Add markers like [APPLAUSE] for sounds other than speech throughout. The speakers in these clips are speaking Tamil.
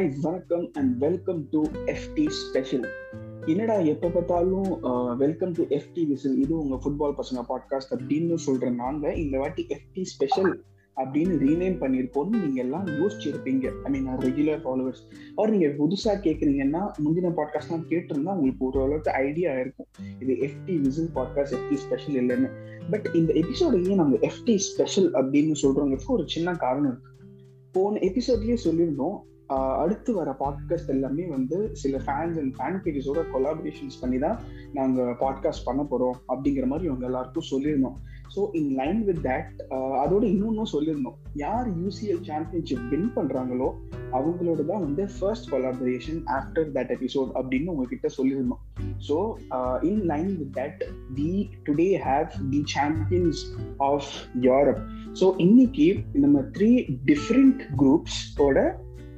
ஹாய் வணக்கம் and welcome to FT special என்னடா எப்போ பார்த்தாலும் வெல்கம் டு எஃப்டி விசில் இது உங்க ஃபுட்பால் பசங்க பாட்காஸ்ட் அப்படின்னு சொல்ற நாங்க இந்த வாட்டி எஃப்டி ஸ்பெஷல் அப்படின்னு ரீநேம் பண்ணியிருக்கோம்னு நீங்க எல்லாம் யோசிச்சிருப்பீங்க. ஐ மீன் ரெகுலர் ஃபாலோவர்ஸ் அவர் நீங்க புதுசா கேக்குறீங்கன்னா முந்தின பாட்காஸ்ட்லாம் கேட்டிருந்தா உங்களுக்கு ஓரளவுக்கு ஐடியா இருக்கும். இது FT whistle podcast FT special இல்லைன்னு. பட் இந்த எபிசோடையே நாங்க எஃப்டி ஸ்பெஷல் அப்படின்னு சொல்றவங்களுக்கு ஒரு சின்ன காரணம் இருக்கு. போன எபிசோட்லயே சொல்லியிருந்தோம் அடுத்து வர பாட்காஸ்ட் எல்லாமே வந்து சில ஃபேன்ஸ் அண்ட் ஃபேன் பேஜஸோட கொலாபரேஷன்ஸ் பண்ணி தான் நாங்கள் பாட்காஸ்ட் பண்ண போகிறோம் அப்படிங்கிற மாதிரி இவங்க எல்லாருக்கும் சொல்லியிருந்தோம். So in line with that அதோட இன்னொன்னும் சொல்லியிருந்தோம். யார் யூசிஎல் சாம்பியன்ஷிப் வின் பண்ணுறாங்களோ அவங்களோட தான் வந்து first collaboration after that episode அப்படின்னு உங்ககிட்ட சொல்லியிருந்தோம். So in line with that we today have the champions of Europe so இன்னைக்கு நம்ம த்ரீ டிஃப்ரெண்ட் குரூப்ஸோட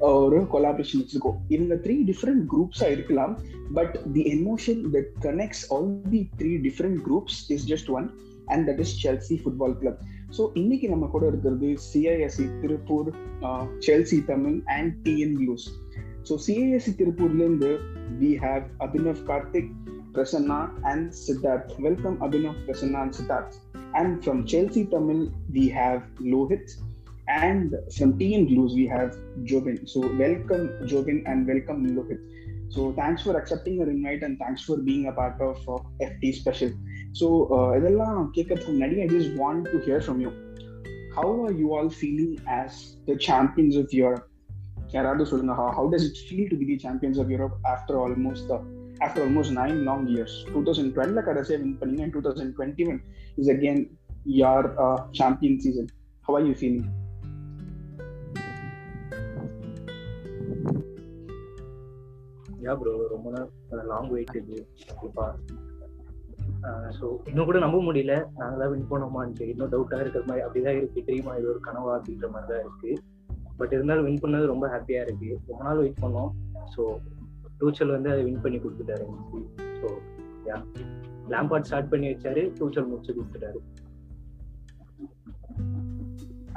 ஒரு கொலாபரேஷன் வச்சிருக்கோம். இவங்க த்ரீ டிஃப்ரெண்ட் குரூப்ஸா இருக்கலாம். But the emotion that connects all the three different groups is just one and that is Chelsea football club so இன்னைக்கு நம்ம கூட இருக்கிறது CISC Tiruppur Chelsea Tamil and TN blues so CISC திருப்பூர்ல இருந்து we have Abhinav Karthik Prasanna and Siddharth welcome Abhinav Prasanna and Siddharth and from Chelsea Tamil we have Lohith and from TN Blues we have Jobin. So welcome Jobin and welcome Lohit. So thanks for accepting our invite and thanks for being a part of uh, FT Special. So இதெல்லாம் கேட்கறதுக்கு முன்னாடி I just want to hear from you. How are you all feeling as the champions of Europe? யாராவது சொல்லுங்க how, how does it feel to be the champions of Europe after almost uh, after almost nine long years? 2012 கடைசியா வின் பண்ணீங்க and 2021 is again your uh, champion season. How are you feeling? Yeah bro ரொம்ப நாள் லாங் வெயிட் இது. கண்டிப்பா. ஸோ இன்னும் கூட நம்ப முடியல. நாங்கள் தான் வின் பண்ணோமான்ட்டு. இன்னும் டவுட்டாக இருக்கிற மாதிரி அப்படிதான் இருக்கு. தெரியுமா? இது ஒரு கனவா அப்படின்ற மாதிரி தான் இருக்கு. பட் இருந்தாலும் வின் பண்ணது ரொம்ப ஹாப்பியா இருக்கு. ரொம்ப நாள் வெயிட் பண்ணோம். ஸோ டூச்சல் வந்து அதை வின் பண்ணி கொடுத்துட்டாரு. ஸோ யா லேம்பார்ட் ஸ்டார்ட் பண்ணி வச்சாரு. டூச்சல் முடிச்சு கொடுத்துட்டாரு.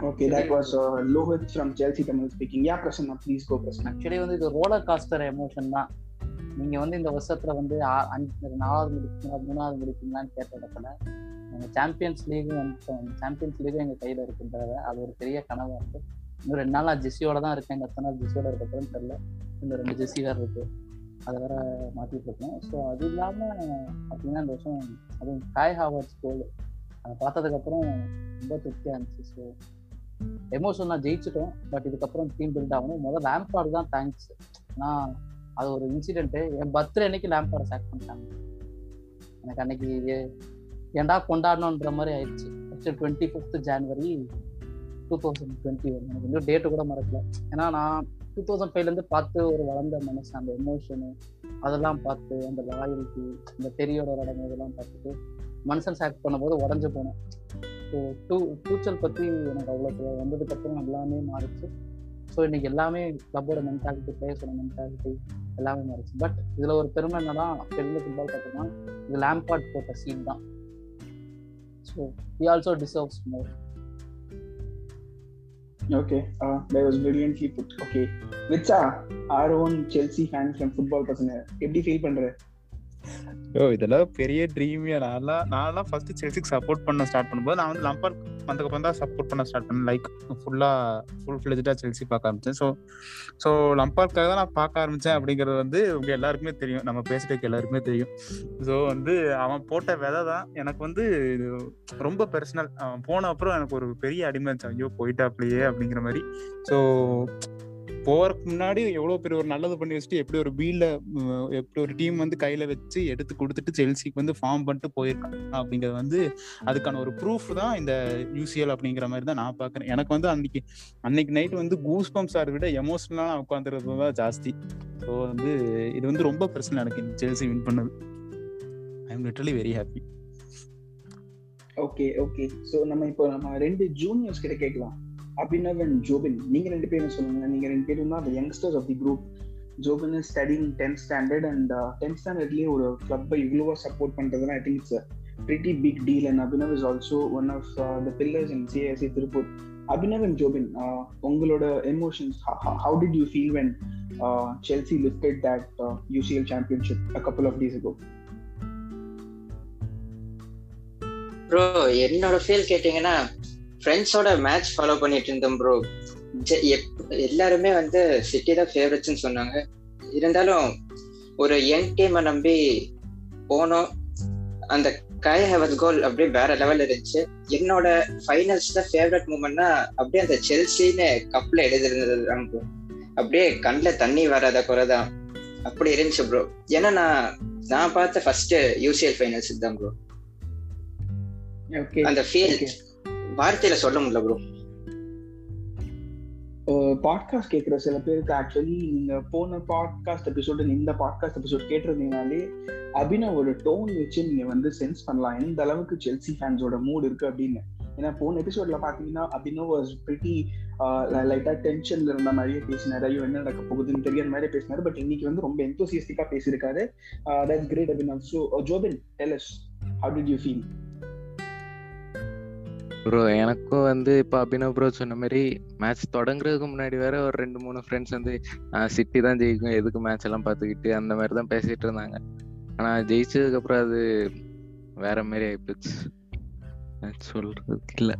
That was uh, Lohit from Chelsea Tamil speaking. Yeah, Prasanna, please go, Prasanna. Actually வந்து இது ரோலர் காஸ்டர் எமோஷன் தான். நீங்க வந்து இந்த வருஷத்துல வந்து நாலாவது முடிப்பீங்களா மூணாவது முடிப்பீங்களான்னு கேட்ட இடத்துல எங்க சாம்பியன்ஸ் லீகும் வந்து சாம்பியன்ஸ் லீகும் எங்க கையில இருக்குன்றத அது ஒரு பெரிய கனவா இருக்கு. இன்னும் ரெண்டு நாள் ஜெஸ்ஸியோட தான் இருக்கேன். எங்க எத்தனை நாள் ஜெஸ்ஸியோட இருக்கப்புறம் தெரியல. இந்த ரெண்டு ஜெஸ்ஸி வேற இருக்கு. அதை வேற மாத்திட்டு இருக்கேன். ஸோ அது இல்லாம அப்படின்னா இந்த வருஷம் அதுவும் காய் ஹாவர்ட்ஸ் கோல் அதை பார்த்ததுக்கு அப்புறம் ரொம்ப திருப்தியா இருந்துச்சு. ஸோ எமோஷன் நான் ஜெயிச்சிட்டோம் பட் இதுக்கப்புறம் டீம் பில்ட் ஆகணும். முதல் லேம்பார்டு தான் தேங்க்ஸ் நான் அது ஒரு இன்சிடென்ட்டு என் பர்த்டே அன்னைக்கு லேம்பார்டை சேக் பண்ணிட்டாங்க. எனக்கு அன்னைக்கு ஏன்டா கொண்டாடணுன்ற மாதிரி ஆயிடுச்சு. Actually twenty fifth January two thousand twenty one எனக்கு இன்னும் டேட்டு கூட மறக்கல. ஏன்னா நான் டூ தௌசண்ட் ஃபைவ்லேருந்து பார்த்து ஒரு வளர்ந்த மனுஷன். அந்த எமோஷனு அதெல்லாம் பார்த்து அந்த லாயல்ட்டி இந்த தெரியோட நடமை இதெல்லாம் பார்த்துட்டு மனுஷன் சேக் பண்ணும்போது உடஞ்சு போனேன். ஸோ டூ ஃபியூச்சர் பற்றி எனக்கு அவ்வளோ வந்ததுக்கப்புறம் எல்லாமே மாறிச்சு. ஸோ இன்னைக்கு எல்லாமே கிளப்போட மென்டாலிட்டி பிளேயர்ஸோட மென்டாலிட்டி எல்லாமே மாறிச்சு. பட் இதில் ஒரு பெருமை என்னன்னா பெரிய ஃபுட்பால் பார்த்தோம்னா இது லேம்பாட் போட்ட சீன் தான். So he also deserves more okay uh, that was brilliantly put. Okay, or our own Chelsea fan from football பசங்க எப்படி ஃபீல் பண்ற? ஓ இதெல்லாம் பெரிய ட்ரீமியா நான்லாம் நான்லாம் ஃபர்ஸ்ட் செல்சிக்கு சப்போர்ட் பண்ண ஸ்டார்ட் பண்ணும்போது நான் வந்து லம்பார்ட் வந்ததுக்கப்புறம் தான் சப்போர்ட் பண்ண ஸ்டார்ட் பண்ணேன். லைக் ஃபுல்லா ஃபுல் ஃபிளெஜ்டாக செல்சி பார்க்க ஆரம்பிச்சேன். ஸோ ஸோ லம்பார்க்காக தான் நான் பார்க்க ஆரம்பிச்சேன் அப்படிங்கிறது வந்து உங்க எல்லாருக்குமே தெரியும். நம்ம பேசுறதுக்கு எல்லாருக்குமே தெரியும். ஸோ வந்து அவன் போட்ட விதை தான். எனக்கு வந்து இது ரொம்ப பர்சனல் அவன் போன அப்புறம் எனக்கு ஒரு பெரிய அடிமை இருந்துச்சு ஐயோ போயிட்டாப்லையே அப்படிங்கிற மாதிரி. ஸோ போறதுக்கு முன்னாடி எவ்வளவு பெரிய ஒரு நல்லது பண்ணி வச்சுட்டு எப்படி ஒரு பீல்ல எப்படி ஒரு டீம் வந்து கையில வச்சு எடுத்து கொடுத்துட்டு செல்சிக்கு வந்து ஃபார்ம் பண்ணிட்டு போயிருக்காங்க அப்படிங்கிறது வந்து அதுக்கான ஒரு ப்ரூஃப் தான் இந்த யூசிஎல் அப்படிங்கிற மாதிரி தான் நான் பாக்குறேன் எனக்கு வந்து அன்னைக்கு அன்னைக்கு நைட் வந்து கூஸ் பம்ப்ஸ் ஆர் விட எமோஷனலா உட்காந்துருது தான் ஜாஸ்தி. ஸோ வந்து இது வந்து ரொம்ப பிரச்சனை எனக்கு இந்த செல்சி வின் பண்ணது. I am literally very happy okay okay so நம்ம இப்போ நம்ம ரெண்டு ஜூனியர்ஸ் கிட்ட கேட்கலாம். அபினவ் அண்ட் ஜோபின் நீங்க ரெண்டு பேரும் சொல்லுங்க. நீங்க ரெண்டு பேரும் தான் youngsters of the group Jobin is studying tenth standard and tenth ஸ்டாண்டர்ட்லயே ஒரு கிளப்பை இவ்வளவா support பண்றதுனா I think it's pretty big deal and Abhinav is also one of the pillars in in Tiruppur Abhinav and Jobin உங்களோட emotions how did you feel when Chelsea lifted that UCL championship a couple of days ago bro என்னோட ஃபீல் கேட்டிங்கன்னா ஃப்ரெண்ட்ஸோட மேட்ச் ஃபாலோ பண்ணிட்டு இருந்தோம் ப்ரோ எல்லாருமே வந்து சிட்டி தான் ஃபேவரட்ஸ்னு சொன்னாங்க. இருந்தாலும் ஒரு யங் டீமை நம்பி போனோம். அந்த கை ஹெவத் கோல் அப்படியே வேற லெவல்ல இருந்துச்சு. என்னோட ஃபைனல்ஸ்ல ஃபேவரட் மூமெண்ட்னா அப்படியே அந்த செல்சின்னு கப்ல எழுதிருந்தது தான் ப்ரோ அப்படியே கண்ணில் தண்ணி வராத குறைதான். அப்படி இருந்துச்சு ப்ரோ ஏன்னா நான் நான் பார்த்த ஃபர்ஸ்ட் யூசிஎல் ஃபைனல்ஸ் தான் ப்ரோ அந்த ஃபீல். வார்த்தையில சொல்ல முடியல ப்ரோ பாட்காஸ்ட் கேட்குற சில பேருக்கு ஆக்சுவலி நீங்க போன பாட்காஸ்ட் எபிசோடு இந்த பாட்காஸ்ட் எபிசோட் கேட்டிருந்தீங்கனாலே அபினவோட டோன் வச்சு நீங்க வந்து சென்ஸ் பண்ணலாம். எந்த அளவுக்கு செல்சி ஃபேன்ஸோட மூட் இருக்கு அப்படின்னு. ஏன்னா போன எபிசோட்ல பாத்தீங்கன்னா அபினவ் வாஸ் பிரிட்டி லைட்டா டென்ஷன்ல இருந்த மாதிரியே பேசினாரு. ஐயோ என்ன நடக்க போகுதுன்னு தெரியாத மாதிரி பேசினாரு. பட் இன்னைக்கு வந்து ரொம்ப எந்தோசியஸ்டிக்கா பேசியிருக்காரு. That's great Abhinav so Jobin tell us how did you feel bro எனக்கும் வந்து இப்போ அபினவ் ப்ரோ சொன்ன மாதிரி மேட்ச் தொடங்குறதுக்கு முன்னாடி வேற ஒரு ரெண்டு மூணு ஃப்ரெண்ட்ஸ் வந்து சிட்டி தான் ஜெயிக்கும் எதுக்கு மேட்ச் எல்லாம் பார்த்துக்கிட்டு அந்த மாதிரி தான் பேசிட்டு இருந்தாங்க ஆனா ஜெயிச்சதுக்கு அப்புறம் அது வேற மாதிரி ஆயிப்போச்சு சொல்றதுக்கு இல்ல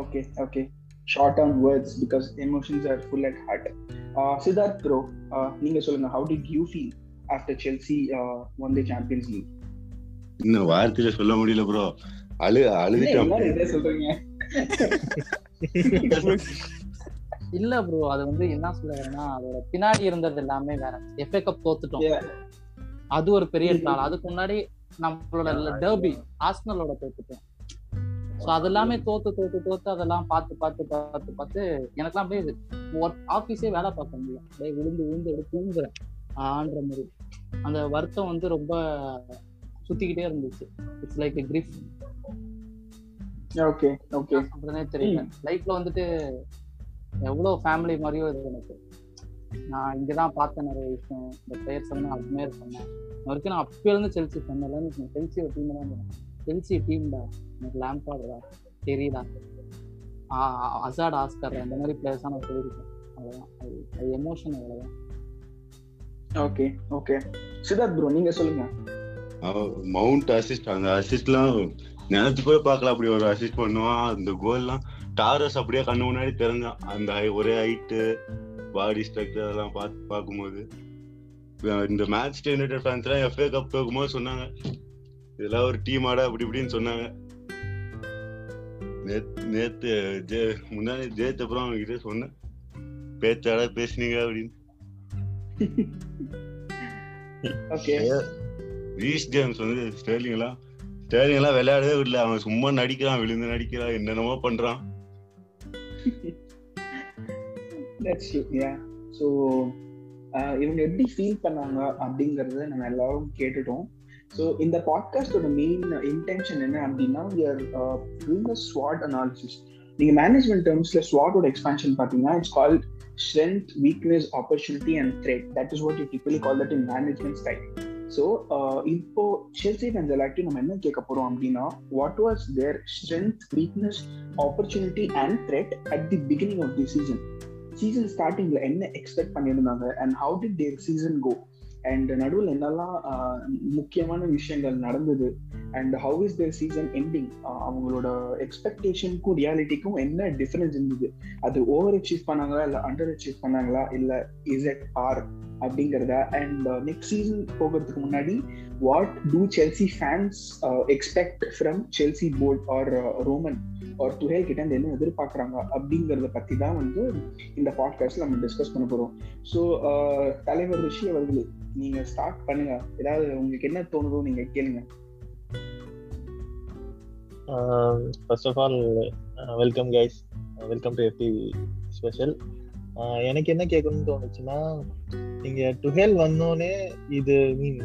Okay, okay. Short on words because emotions are full at heart. Uh, Siddharth bro, uh, நீங்க சொல்லுங்க how did you feel after Chelsea uh, won the Champions League? இன்னும் வார்த்தையில சொல்ல முடியல ப்ரோ அழு என்ன அழுதுட்டேன் சொல்றீங்க. இல்ல ப்ரோ அது வந்து என்ன சொல்ல வரேன்னா அதோட பின்னாடி இருந்தது எல்லாமே வேற. எஃப்ஏ கப் தோத்துட்டோம். அது ஒரு பெரிய ட்ரால் அதுக்கு முன்னாடி நம்மளோட டர்பி ஆஸ்னலோட தோத்துட்டோம். ஸோ அது எல்லாமே தோத்து தோத்து தோத்து அதெல்லாம் பார்த்து பார்த்து பார்த்து பார்த்து எனக்கெல்லாம் அப்படியே ஒர்க் ஆஃபீஸே வேலை பார்க்க முடியும் அப்படியே விழுந்து விழுந்து அப்படியே தூங்குறேன். ஆன்ற மாதிரி. அந்த வருத்தம் வந்து ரொம்ப சுத்திக்கிட்டே இருந்துச்சு. It's like grief Okay, okay. சொல்றதே தெரியல. லைஃப்ல வந்துட்டு எவ்வளவு ஃபேமிலி மாதிரியோ இது எனக்கு. நான் இங்கதான் பார்த்தேன் நிறைய விஷயம். இந்த பிளேயர்ஸ் வந்து நான் அட்மையர் பண்ணேன் வரைக்கும் நான் அப்பயே இருந்து செல்சி பண்ணல செல்சி ஒரு டீம் தான் பண்ணேன் செல்சி டீம்டா எனக்கு லேம்பாடுடா தெரியுதா அசாட் ஆஸ்கர் அந்த மாதிரி பிளேயர்ஸாக நான் சொல்லியிருக்கேன். அவ்வளோதான் அது அது எமோஷன் அவ்வளோதான் Okay, okay. சித்தார்த் ப்ரோ நீங்க சொல்லுங்க. மவுண்ட் அசிஸ்ட் அந்த அசிஸ்ட்லாம் நினைச்சு கூட பார்க்கல. அப்படி ஒரு அசிஸ்ட் பண்ணுவான் அந்த கோல்லாம் டாரஸ் அப்படியே கண்ணு முன்னாடி தெரிஞ்சான் அந்த ஒரே ஹைட்டு பாடி ஸ்ட்ரக்சர் அதெல்லாம் பார்த்து பார்க்கும்போது. இந்த மேட்ச் யுனைடெட் ஃபேன்ஸ்லாம் எஃப்ஏ கப் தோக்கும்போது சொன்னாங்க. இதெல்லாம் ஒரு டீம் ஆட அப்படி இப்படின்னு சொன்னாங்க. நேத்து ஜெ முன்னாடி ஜெயித்த அப்புறம் அவங்க கிட்ட சொன்னேன் பேச்சாட பேசுனீங்க அப்படின்னு. [LAUGHS] ஓகே ரீஸ் ஜேம்ஸ் வந்து ஸ்டேர்லிங் ஸ்டேரிங் எல்லாம் விளையாடவே விடல. அவன் சும்மா நடிக்கிறான் விழுந்து நடிக்கிறான் என்னென்னமோ பண்றான். சோ ஸோ இவங்க எப்படி ஃபீல் பண்ணாங்க அப்படிங்கறத நம்ம எல்லாரும் கேட்டுட்டோம். ஸோ இந்த பாட்காஸ்டோட மெயின் இன்டென்ஷன் என்ன அப்படின்னா டூயிங் அ ஸ்வாட் அனாலிசிஸ் நீங்க மேனேஜ்மெண்ட் டேர்ம்ஸ்ல ஸ்வாட்டோட எக்ஸ்பான்ஷன் பாத்தீங்கன்னா it's call strength weakness opportunity and threat that is what you typically call that in management style so இப்போ செல்சி ஃபேன்ஸ் எல்லாத்தையும் நம்ம என்ன கேட்க போறோம் அப்படின்னா what was their strength weakness opportunity and threat at the beginning of the season season ஸ்டார்டிங்ல என்ன எக்ஸ்பெக்ட் பண்ணியிருந்தாங்க and how did their season go and நடுவில் என்னெல்லாம் முக்கியமான விஷயங்கள் நடந்தது? And how is their season ending அவங்களோட எக்ஸ்பெக்டேஷனுக்கும் ரியாலிட்டிக்கும் என்ன டிஃபரன்ஸ் இருந்தது? அது ஓவர் அச்சீவ் பண்ணாங்களா? இல்லை அண்டர் அச்சீவ் பண்ணாங்களா? இல்லை இஸ் எட் ஆர் அப்படிங்கிறத? அண்ட் நெக்ஸ்ட் சீசன் போகிறதுக்கு முன்னாடி what do Chelsea fans expect from Chelsea board or Roman or Tuchel கிட்ட இருந்து என்ன எதிர்பார்க்குறாங்க? அப்படிங்கிறத பற்றி தான் வந்து இந்த பாட்காஸ்ட்ல நம்ம டிஸ்கஸ் பண்ண போகிறோம் ஸோ தலைவர் ரிஷி அவர்களே நீங்க ஸ்டார்ட் பண்ணுங்க. ஏதாவது உங்களுக்கு என்ன தோணுதோ நீங்க கேளுங்க. First of all welcome guys welcome to FB special எனக்கு என்ன கேட்கணும்னு தோணுச்சுன்னா நீங்க டுஹெல் வந்தோடனே இது மீன்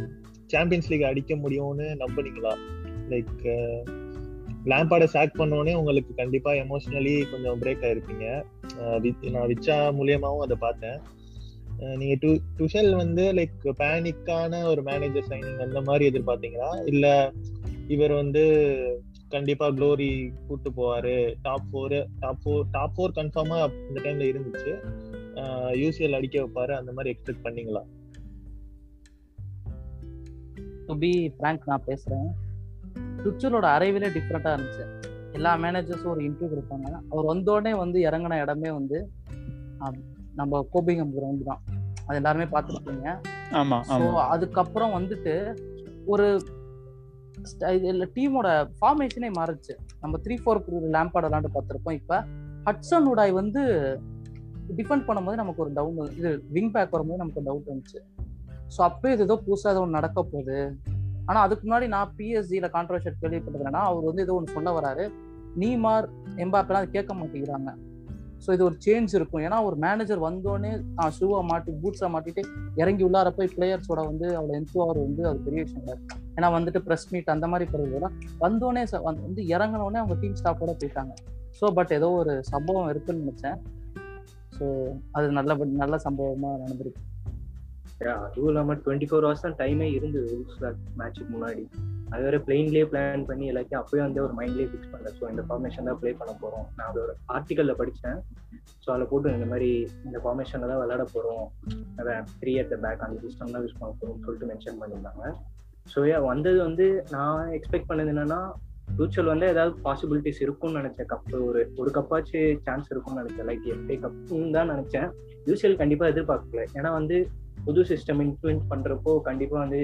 சாம்பியன்ஸ் லீக் அடிக்க முடியும்னு நம்புனீங்களா? லைக் லேம்பாடை சேக் பண்ணோடனே உங்களுக்கு கண்டிப்பா எமோஷனலி கொஞ்சம் பிரேக் ஆயிருப்பீங்க. நான் விச்சா மூலியமாவும் அதை பார்த்தேன். நீங்க டு டுஷல் வந்து லைக் பேனிக்கான ஒரு மேனேஜர் சைனிங் அந்த மாதிரி எதிர்பார்த்தீங்களா? இல்ல இவர் வந்து கண்டிப்பா க்ளோரி கூட்டு போவாரு top four top four top four கன்ஃபார்மா இந்த டைம்ல இருந்துச்சு. யூசிஎல் அடிக்க வைப்பாரு அந்த மாதிரி எக்ஸ்பெக்ட் பண்ணீங்களா? டு பி ஃப்ராங்க் நான் பேசுறேன். டுச்சலோட அரைவிலே டிஃப்ரெண்டா இருந்துச்சு. எல்லா மேனேஜர்ஸும் ஒரு இன்டர்வியூ கொடுப்பாங்க அவர் வந்தோடனே வந்து இறங்கின இடமே வந்து நம்ம கோபிங்கம் கிரவுண்ட் தான். அது எல்லாருமே பார்த்துருப்பீங்க. ஆமா ஸோ அதுக்கப்புறம் வந்துட்டு ஒரு டீமோட ஃபார்மேஷனே மாறுச்சு. நம்ம த்ரீ ஃபோர் லேம்பாட் விளாண்டு பார்த்துருப்போம். இப்போ ஹட்சன் உடாய் வந்து டிஃபெண்ட் பண்ணும்போது நமக்கு ஒரு டவுன் இது விங் பேக் வரும்போது நமக்கு டவுட் வந்துச்சு. ஸோ அப்போ இது ஏதோ புதுசாக ஏதோ ஒன்று நடக்க போகுது. ஆனால் அதுக்கு முன்னாடி நான் பிஎஸ்ஜியில் கான்ட்ரவர்ஷியல் கேள்விப்பட்டதுன்னா அவர் வந்து ஏதோ ஒன்று சொல்ல வராரு. நீமார் எம்பாப்பெல்லாம் அது கேட்க மாட்டேங்கிறாங்க. ஸோ இது ஒரு சேஞ்ச் இருக்கும். ஏன்னா ஒரு மேனேஜர் வந்தோடனே நான் ஷூவை மாட்டி பூட்ஸை மாட்டிட்டு இறங்கி உள்ளார போய் பிளேயர்ஸோட வந்து அவ்வளோ என்த்துவார் வந்து அது பெரிய விஷயம் இல்லை. ஏன்னா வந்துட்டு ப்ரெஸ் மீட் அந்த மாதிரி போகிறதுலாம் வந்தோடனே ச- வந்து வந்து இறங்கினோடனே அவங்க டீம் ஸ்டாஃபோட போயிட்டாங்க. ஸோ பட் ஏதோ ஒரு சம்பவம் இருக்குன்னு நினச்சேன். ஸோ அது நல்ல நல்ல சம்பவமாக நடந்திருக்கு. அதுவும் இல்லாமல் டுவெண்ட்டி ஃபோர் ஹவர்ஸ் தான் டைமே இருந்தது. மேட்ச்சுக்கு முன்னாடி. அது வேற பிளெயின்லேயே பிளான் பண்ணி எல்லாத்தையும் அப்பயே வந்து ஒரு மைண்ட்லேயே ஃபிக்ஸ் பண்ணல. ஸோ இந்த ஃபார்மேஷன் தான் ப்ளே பண்ண போகிறோம் நான் அது ஒரு படித்தேன் ஸோ அதில் போட்டு இந்த மாதிரி இந்த ஃபார்மேஷனில் தான் விளாட போகிறோம் அதான் த்ரீ அட் த பேக் அந்த சிஸ்டம் தான் யூஸ் பண்ண போகிறோம் சொல்லிட்டு மென்ஷன் பண்ணியிருந்தாங்க. ஸோ வந்தது வந்து நான் எக்ஸ்பெக்ட் பண்ணது என்னன்னா ஃபியூச்சர் வந்து ஏதாவது பாசிபிலிட்டிஸ் இருக்கும்னு நினைச்சேன். கப்பு ஒரு ஒரு கப்பாச்சு சான்ஸ் இருக்கும்னு நினைச்சேன். லைக் எஃப்ஏ கப்புன்னு தான் நினைச்சேன். யூசிஎல் கண்டிப்பாக எதிர்பார்க்கல. ஏன்னா வந்து புது சிஸ்டம் இன்ஃப்ளூயன்ஸ் பண்றப்போ கண்டிப்பா வந்து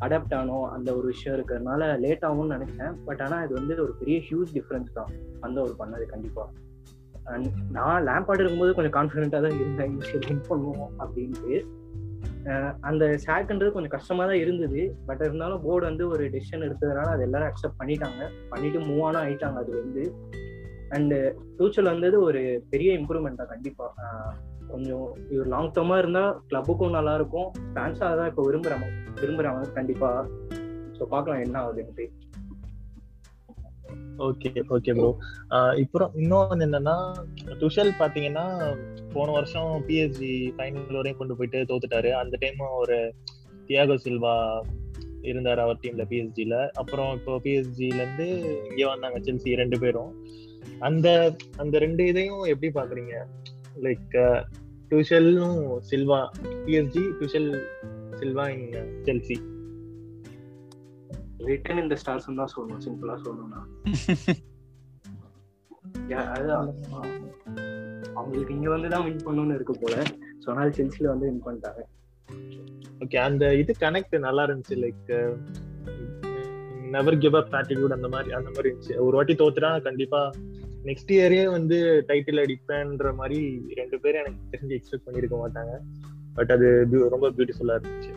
அடாப்ட் ஆனோம் அந்த ஒரு விஷயம் இருக்கிறதுனால லேட் ஆகும்னு நினைச்சேன். பட் ஆனா இது வந்து ஒரு பெரிய ஹியூஜ் டிஃபரன்ஸ் தான். அந்த ஒரு பண்ணது கண்டிப்பா. And நான் லேம்பாடு இருக்கும்போது கொஞ்சம் கான்ஃபிடென்ட்டாக தான் இருந்தேன். வின் பண்ணுவோம் அப்படின்ட்டு. அந்த சாக்ன்றது கொஞ்சம் கஷ்டமா தான் இருந்தது. பட் இருந்தாலும் போர்டு வந்து ஒரு டெசிஷன் எடுத்ததுனால அது எல்லாரும் அக்செப்ட் பண்ணிட்டாங்க. பண்ணிட்டு மூவ் ஆனும் ஆயிட்டாங்க அது வந்து அண்ட் ஃபியூச்சர் வந்தது ஒரு பெரிய இம்ப்ரூவ்மெண்ட் தான் கண்டிப்பா. கொஞ்சம் இவர் லாங் டேர்மா இருந்தா கிளப்புக்கும் நல்லா இருக்கும். ஃபேன்ஸா தான் இப்போ விரும்புறாங்க விரும்புறாங்க கண்டிப்பா. ஸோ பார்க்கலாம் என்ன ஆகுதுன்ட்டு ஓகே ஓகே ப்ரோ இப்போ இன்னொன்று என்னன்னா துஷல் பாத்தீங்கன்னா போன வருஷம் பிஎஸ்ஜி ஃபைனல் வரையும் கொண்டு போயிட்டு தோத்துட்டாரு. அந்த டைம் ஒரு தியாகோ சில்வா இருந்தார் அவர் டீம்ல பிஎஸ்ஜில அப்புறம் இப்போ பிஎஸ்ஜில இருந்து இங்கே வந்தாங்க செல்சி ரெண்டு பேரும். அந்த அந்த ரெண்டு இதையும் எப்படி பாக்குறீங்க? Like டுஷலும் Silva PSG Tuchel Silva in Chelsea return இந்த ஸ்டார்ஸ் தான் சொல்லணும் சிம்பிளா சொல்லணும்னா அவங்களுக்கு இங்க வந்து தான் வின் பண்ணணும்னு இருக்கு போல சொன்னால் செல்சில வந்து வின் பண்ணிட்டாங்க ஓகே அந்த இது கனெக்ட் நல்லா இருந்துச்சு like never give up attitude அந்த மாதிரி அந்த மாதிரி இருந்துச்சு ஒரு வாட்டி தோத்துட்டா கண்டிப்பா நெக்ஸ்ட் இயரே வந்து டைட்டில் அடிப்பேன்ற மாதிரி ரெண்டு பேரும் எனக்கு தெரிஞ்சு எக்ஸ்பெக்ட் பண்ணிருக்க மாட்டாங்க. பட் அது ரொம்ப பியூட்டிஃபுல்லா இருந்துச்சு.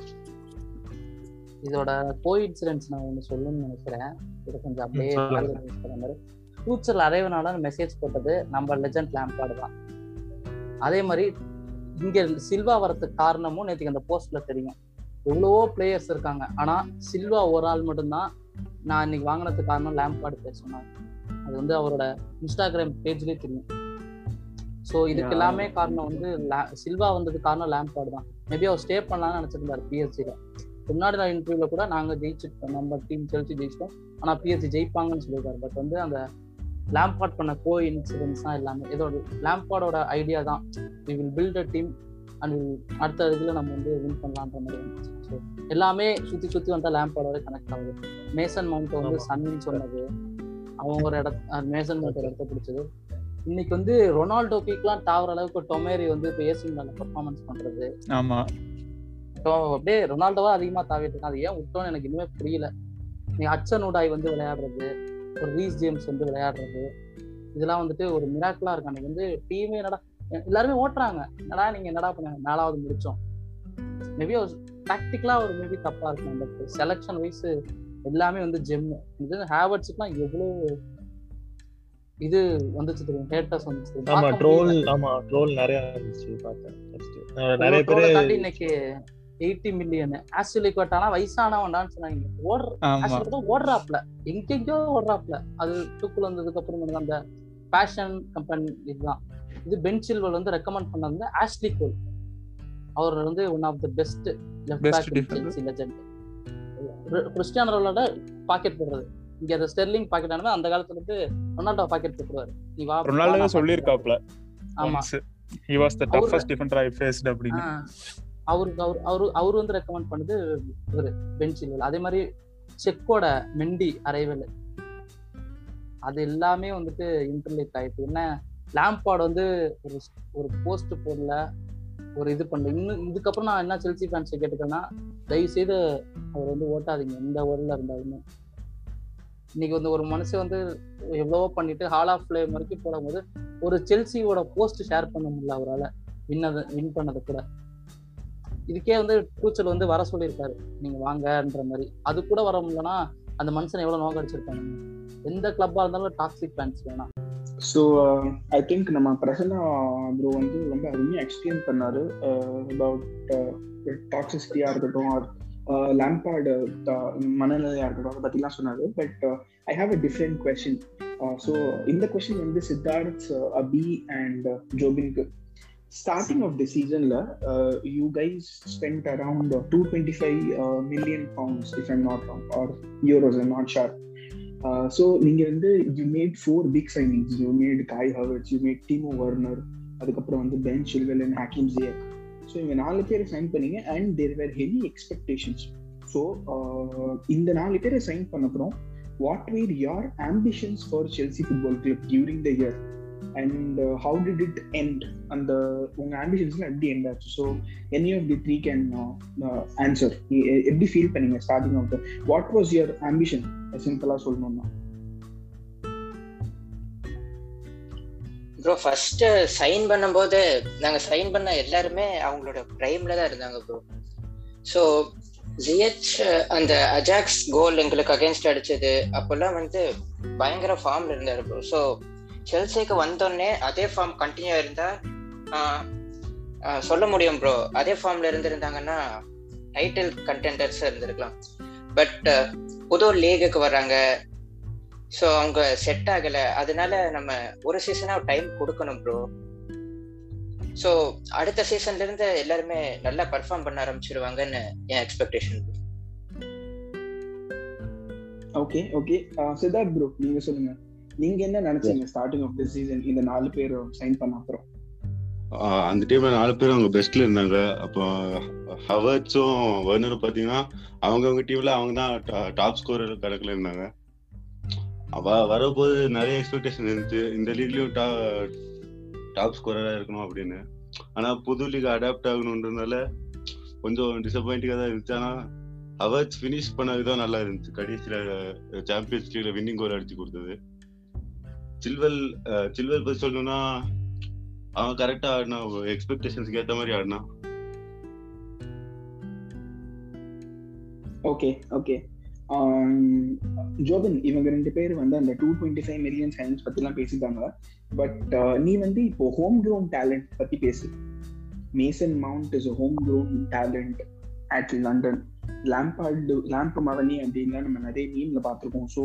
இதோட கோ இன்சிடென்ட்ஸ் நான் ஒன்று சொல்லணும்னு நினைக்கிறேன். இது கொஞ்சம் அப்படியே மாதிரி. ஃபியூச்சர்ல அரைவனால மெசேஜ் போட்டது நம்ம லெஜண்ட் லேம்பாடு தான். அதே மாதிரி இங்க சில்வா வரதுக்கு காரணமும் நேற்றுக்கு அந்த போஸ்ட்ல தெரியும். எவ்வளவோ பிளேயர்ஸ் இருக்காங்க. ஆனா சில்வா ஒரு ஆள் மட்டும்தான் நான் இன்னைக்கு வாங்கினதுக்கு காரணம் லேம்பாடு பேர் சொன்னாங்க. அது வந்து அவரோட இன்ஸ்டாகிராம் பேஜ்லயே தெரியும். ஸோ இதுக்கு. எல்லாமே காரணம் வந்து சில்வா வந்ததுக்கு காரணம் லேம்பாடு தான். மேபி அவர் ஸ்டே பண்ணலாம்னு நினைச்சிருந்தாரு பிஎஸ்சியில் முன்னாடி நான் இன்டர்வியூல கூட நாங்க ஜெயிச்சிட்டோம். நம்ம டீம் செல்சி ஜெயிச்சிட்டோம். ஆனா பிஎஸ்சி ஜெயிப்பாங்கன்னு சொல்லியிருக்காரு. பட் வந்து அந்த லேம்பாட் பண்ண கோ இன்சிடென்ட்ஸ் தான் எல்லாமே. இதோட லேம்பாடோட ஐடியா தான். We will build a team and அடுத்த இதுல நம்ம வந்து வின் பண்ணலான்ற மாதிரி ஸோ எல்லாமே சுத்தி சுத்தி வந்தா லேம்பாடோட கனெக்ட் ஆகுது. மேசன் மவுண்ட் வந்து ஆமா. சன்னு சொன்னது. அவன் ஒரு இடத்த மேசன் மவுண்ட் ஒரு இடத்த பிடிச்சது. இன்னைக்கு வந்து ரொனால்டோ பீக்லாம் டாவர அளவுக்கு டொமேரி வந்து இப்போ ஏசி பெர்ஃபார்மன்ஸ் பண்றது. ஆமா. அப்படியே ரொனால்டோவா அதிகமா தாவிட்டு இருக்கான். அது ஏன் விட்டோன்னு எனக்கு இன்னுமே புரியல. நீ அச்சன் உடாய் வந்து விளையாடுறது ஒரு ரீஸ் ஜேம்ஸ் வந்து விளையாடுறது இதெல்லாம் வந்துட்டு ஒரு மிராக்கிளா இருக்கு. அன்னைக்கு வந்து டீமே என்னடா எல்லாருமே ஓட்டுறாங்க. என்னடா நீங்க என்னடா பண்ண நாலாவது முடிச்சோம். மேபி ஒரு டாக்டிக்கலா ஒரு மேபி தப்பா இருக்கும். பட் செலக்ஷன் வைஸ் எல்லாமே வந்து ஜெம் இது ஹேவர்ட்ஸுக்குலாம் எவ்வளவு இது வந்துச்சு தெரியும்? ஹேட்டர்ஸ் வந்துச்சு. ஆமா ட்ரோல். ஆமா ட்ரோல் நிறைய இருந்துச்சு பார்த்தேன் நிறைய பேர் இன்னைக்கு எயிட்டி மில்லியன் ஆஸ்திரேலியா ஆனா வயசானவன்டான்னு சொன்னாங்க. ஓடுற ஆக்சுவலா ஓடுறாப்ல. எங்கெங்கயோ ஓடுறாப்ல. அது தூக்குல வந்ததுக்கு அப்புறம் அந்த ஃபேஷன் கம்பெனி இதுதான். இது பென் சில்வல் வந்து ரெக்கமெண்ட் பண்ணது ஆஷ்லி கோல் அவர் வந்து one of the best left back legend Cristiano Ronaldo pocket போடுறது. இங்க அந்த ஸ்டெர்லிங் பாக்கெட் ஆனது அந்த காலத்துல இருந்து ரொனால்டோ பாக்கெட் போட்டுருவாரு நீ வா ரொனால்டோ சொல்லியிருக்காப்ல. ஆமா. He was the toughest defender I faced அப்படின்னு. அவருக்கு அவர் அவரு அவர் வந்து ரெக்கமெண்ட் பண்ணது இவரு பென் சில்வல் அதே மாதிரி செக்கோட மெண்டி அரைவல். அது எல்லாமே வந்துட்டு இன்டர்லேட் ஆயிட்டு. என்ன லேம்பாட் வந்து ஒரு ஒரு போஸ்ட் போடல. ஒரு இது பண்ணல இன்னும் இதுக்கப்புறம் நான் என்ன செல்சி ஃபேன்ஸை கேட்டுக்கேன்னா தயவு செய்து அவர் வந்து ஓட்டாதீங்க. எந்த ஊர்ல இருந்தாலுமே. இன்னைக்கு வந்து ஒரு மனுஷன் வந்து எவ்வளவோ பண்ணிட்டு ஹால் ஆஃப் ஃபிளேம் வரைக்கும் போடும்போது ஒரு செல்சியோட போஸ்ட் ஷேர் பண்ண முடியல அவரால். வின்னது வின் பண்ணது கூட. இதுக்கே வந்து கூச்சல் வந்து வர சொல்லியிருக்காரு. நீங்க வாங்கன்ற மாதிரி. அது கூட வர முடியலன்னா அந்த மனுஷன் எவ்வளவு நோக்கம் அடிச்சிருப்பாங்க எந்த கிளப்பா இருந்தாலும் டாக்ஸிக் ஃபேன்ஸ் வேணாம். ஸோ ஐ திங்க் நம்ம பிரசன்னா ப்ரோ வந்து ரொம்ப அருமையாக எக்ஸ்பிளைன் பண்ணாரு அபவுட் டாக்ஸிசிட்டியாக இருக்கட்டும் ஆர் லேம்பார்டு மனநிலையாக இருக்கட்டும் அதை பற்றிலாம் சொன்னார். But I have a different question so இந்த கொஷின் வந்து சித்தார்த் அபி அண்ட் ஜோபின்க்கு ஸ்டார்டிங் ஆஃப் தி சீசன்ல you guys spend around two twenty five million pounds if I'm not wrong or euros I'm not sure so நீங்க வந்து you made four big signings you made Kai Havertz you made Timo Werner அதுக்கப்புறம் வந்து Ben Chilwell and Hakim Ziyech so இவங்க நாலு பேரை சைன் பண்ணீங்க and there were heavy expectations so இந்த நாலு பேரை sign பண்ணப்புறம் what were your ambitions for Chelsea football club during the year and how did it end அந்த உங்க ஆம்பிஷன்ஸ்ல எப்படி எண்ட் ஆச்சு? So any of the three can answer எப்படி ஃபீல் பண்ணீங்க starting of the what was your ambition சிம்பிளா சொல்லணும்னா. ப்ரோ ஃபர்ஸ்ட் சைன் பண்ணும்போது நாங்க சைன் பண்ண எல்லாருமே அவங்களோட பிரைம்ல தான் இருந்தாங்க ப்ரோ ஸோ ஜிஹெச் அந்த அஜாக்ஸ் கோல் எங்களுக்கு அகேன்ஸ்ட் அடிச்சது. அப்பெல்லாம் வந்து பயங்கர ஃபார்ம்ல இருந்தாரு ப்ரோ ஸோ செல்சிக்கு வந்தோடனே அதே ஃபார்ம் கண்டினியூ இருந்தா சொல்ல முடியும் ப்ரோ அதே ஃபார்ம்ல இருந்திருந்தாங்கன்னா டைட்டில் கண்டெண்டர்ஸ் இருந்திருக்கலாம். பட் புது லீகுக்கு வர்றாங்க. ஸோ அவங்க செட் ஆகல. அதனால நம்ம ஒரு சீசனா டைம் கொடுக்கணும் ப்ரோ ஸோ அடுத்த சீசன்ல இருந்து எல்லாருமே நல்லா பர்ஃபார்ம் பண்ண ஆரம்பிச்சிருவாங்கன்னு என் expectation okay okay Siddharth bro நீங்க சொல்லுங்க. நீங்க என்ன நினைச்சீங்க ஸ்டார்டிங் ஆஃப் தி சீசன் இந்த நாலு பேர் சைன் பண்ண அப்புறம்? அந்த டைம்ல நாலு பேரும் அவங்க பெஸ்ட்ல இருந்தாங்க. அப்போ ஹவர்ட்ஸும் வர்னரும் பாத்தீங்கன்னா அவங்கவங்க டீம்ல அவங்க தான் டாப் ஸ்கோரர் கணக்குல இருந்தாங்க. வரப்போது நிறைய எக்ஸ்பெக்டேஷன் இருந்துச்சு. இந்த லீக்லயும் டாப் ஸ்கோரரா இருக்கணும் அப்படின்னு. ஆனா புது லீக் அடாப்ட் ஆகணுன்றதுனால கொஞ்சம் டிசப்பாயிண்டிங்கா தான் இருந்துச்சு. ஆனா ஹவர்ட்ஸ் ஃபினிஷ் பண்ண விதம் நல்லா இருந்துச்சு. கடைசியில சாம்பியன்ஸ் லீக்ல வின்னிங் கோல் அடிச்சு கொடுத்தது. சில்வெல் சில்வல் சில்வெல் பத்தி சொல்லணும்னா அவன் கரெக்டா ஆடினா எக்ஸ்பெக்டேஷன்ஸ்க்கு ஏத்த மாதிரி ஆடினா. ஓகே ஓகே um, ஜோபன் இவங்க ரெண்டு பேர் வந்து அந்த two twenty five million signs பத்திலாம் பேசிட்டாங்க பட் நீ வந்து இப்போ ஹோம் க்ரௌண்ட் டேலண்ட் பத்தி பேசு. Mason Mount is home ground talent at London Lampard lamp மவனி அப்படின்லாம் நம்ம நிறைய மீம்ல பார்த்துருக்கோம். ஸோ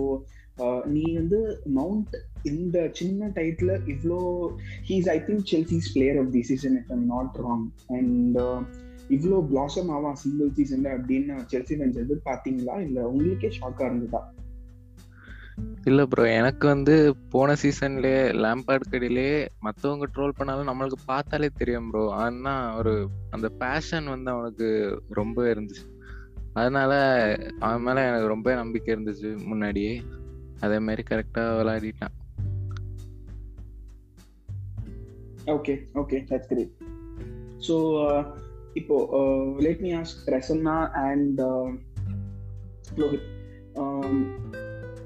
நீ வந்து மவுண்ட் இந்த சின்ன டைட்டில் இவ்வளோ he's I think Chelsea's player of the season it I'm not wrong and இவ்வளோ பிளாசம் ஆவான் சிங்கிள் சீசன்ல அப்படின்னு செல்சி ஃபேன்ஸ் எதிர்பார்த்தீங்களா? இல்லை உங்களுக்கே ஷாக்காக இருந்ததா? இல்ல ப்ரோ எனக்கு வந்து போன சீசன்ல லேம்பார்ட் கடையிலே மத்தவங்க ட்ரோல் பண்ணாலும் நம்மளுக்கு பார்த்தாலே தெரியும் ப்ரோ ஆனா ஒரு அந்த பேஷன் வந்து அவனுக்கு ரொம்ப இருந்துச்சு. அதனால அவன் மேல எனக்கு ரொம்ப நம்பிக்கை இருந்துச்சு முன்னாடியே. அதே மாதிரி கரெக்டா விளையாடிட்டான். Okay okay that's great so இப்போ let me ask Prasanna and Rohit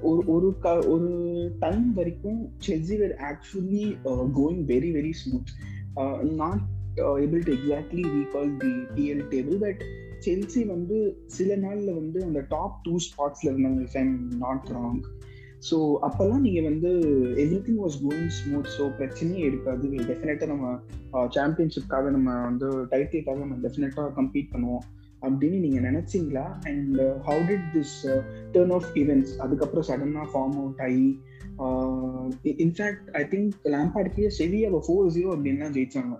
ஒரு ஒரு க ஒரு டைம் வரைக்கும் Chelsea were actually going very very smooth not able to exactly recall the PL table but Chelsea வந்து சில நாள்ல வந்து அந்த டாப் டூ ஸ்பாட்ஸ்ல இருந்தாங்க if I'm not wrong so அப்போல்லாம் நீங்கள் வந்து everything was going smooth so பிரச்சனையே இருக்காது. டெஃபினட்டாக நம்ம சாம்பியன்ஷிப்காக நம்ம வந்து டைட்டிலுக்காக நம்ம டெஃபினட்டாக கம்பீட் பண்ணுவோம். அப்படின்னு நீங்கள் நினச்சிங்களா? And how did this turn of events அதுக்கப்புறம் சடனாக ஃபார்ம் அவுட் ஆகி இன்ஃபேக்ட் ஐ திங்க் லேம்பார்டுக்கே செவியாவை ஃபோர் ஜீரோ அப்படின்னா ஜெயிச்சாங்க.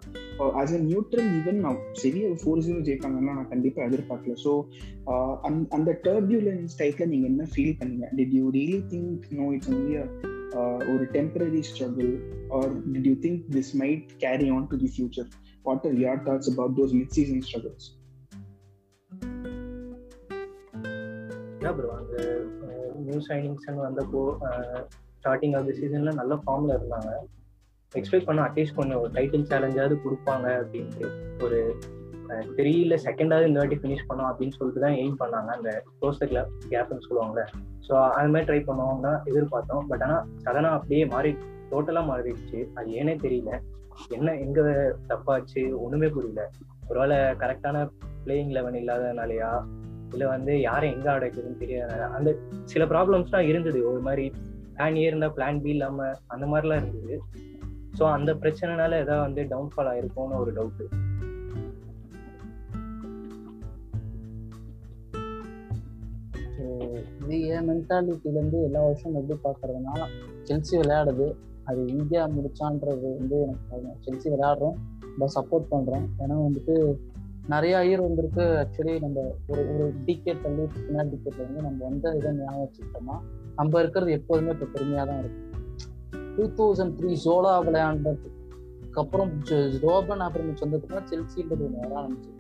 ஆஸ் அ நியூட்ரல் ஈவன் நான் செவியாவை ஃபோர் ஜீரோ ஜெயிப்பாங்கன்னா நான் கண்டிப்பாக எதிர்பார்க்கல. ஸோ அந்த டர்பியூலன்ஸ் டைப்ல நீங்க என்ன ஃபீல் பண்ணீங்க? Did you really think no it's only ஒரு temporary struggle or did you think this might carry on to the future what are your thoughts about those mid season struggles bro அந்த நியூ சைனிங்ஸ் வந்தப்போ ஸ்டார்டிங் ஆஃப் தி சீசன்ல நல்ல ஃபார்ம்ல இருந்தாங்க. எக்ஸ்பெக்ட் பண்ண அட்லீஸ்ட் கொஞ்சம் ஒரு டைட்டில் சேலஞ்சாவது கொடுப்பாங்க அப்படின்ட்டு ஒரு தெரியல செகண்டாவது இந்த வாட்டி ஃபினிஷ் பண்ணோம் அப்படின்னு சொல்லிட்டு தான் எய்ம் பண்ணாங்க அந்த க்ளோஸர் த கேப்னு சொல்லுவாங்கல்ல. ஸோ அது மாதிரி ட்ரை பண்ணுவாங்க எதிர்பார்த்தோம். பட் ஆனால் சடனாக அப்படியே மாறி டோட்டலாக மாறிடுச்சு. அது ஏனே தெரியல. என்ன எங்க தப்பாச்சு? ஒண்ணுமே புரியல. ஒருவேளை கரெக்டான பிளேயிங் லெவன் இல்லாதனாலயா? இல்லை வந்து யாரை எங்க அடைக்குதுன்னு தெரியாத அந்த சில ப்ராப்ளம்ஸ்லாம் இருந்தது. ஒரு மாதிரி பிளான் ஏ இருந்தால் பிளான் பி இல்லாம அந்த மாதிரிலாம் இருக்குது ஸோ அந்த பிரச்சனைனால ஏதாவது வந்து டவுன்ஃபால் ஆயிருக்கும்னு ஒரு டவுட்டு இது என் மென்டாலிட்டிலேருந்து எல்லா வருஷம் எப்படி பார்க்கறதுனா செல்சி விளையாடுது. அது இந்தியா முடிச்சான்றது வந்து எனக்கு செல்சி விளையாடுறோம். ரொம்ப சப்போர்ட் பண்ணுறோம் ஏன்னா வந்துட்டு நிறைய இயர் வந்திருக்கு. ஆக்சுவலி நம்ம ஒரு ஒரு டிக்கெட் தள்ளி பின்னாடி டிக்கெட்ல வந்து நம்ம வந்த இதை ஞாபகம் வச்சுக்கிட்டோம்னா நம்ம இருக்கிறது எப்போதுமே இப்போ பெருமையாக தான் இருக்கும் டூ தௌசண்ட் த்ரீ ஜோலா விளையாண்டதுக்கு அப்புறம் ரோபன் ஆப்ரமிச் வந்ததுக்கப்புறம் செல்சின்றது ஒன்று வர ஆரம்பிச்சு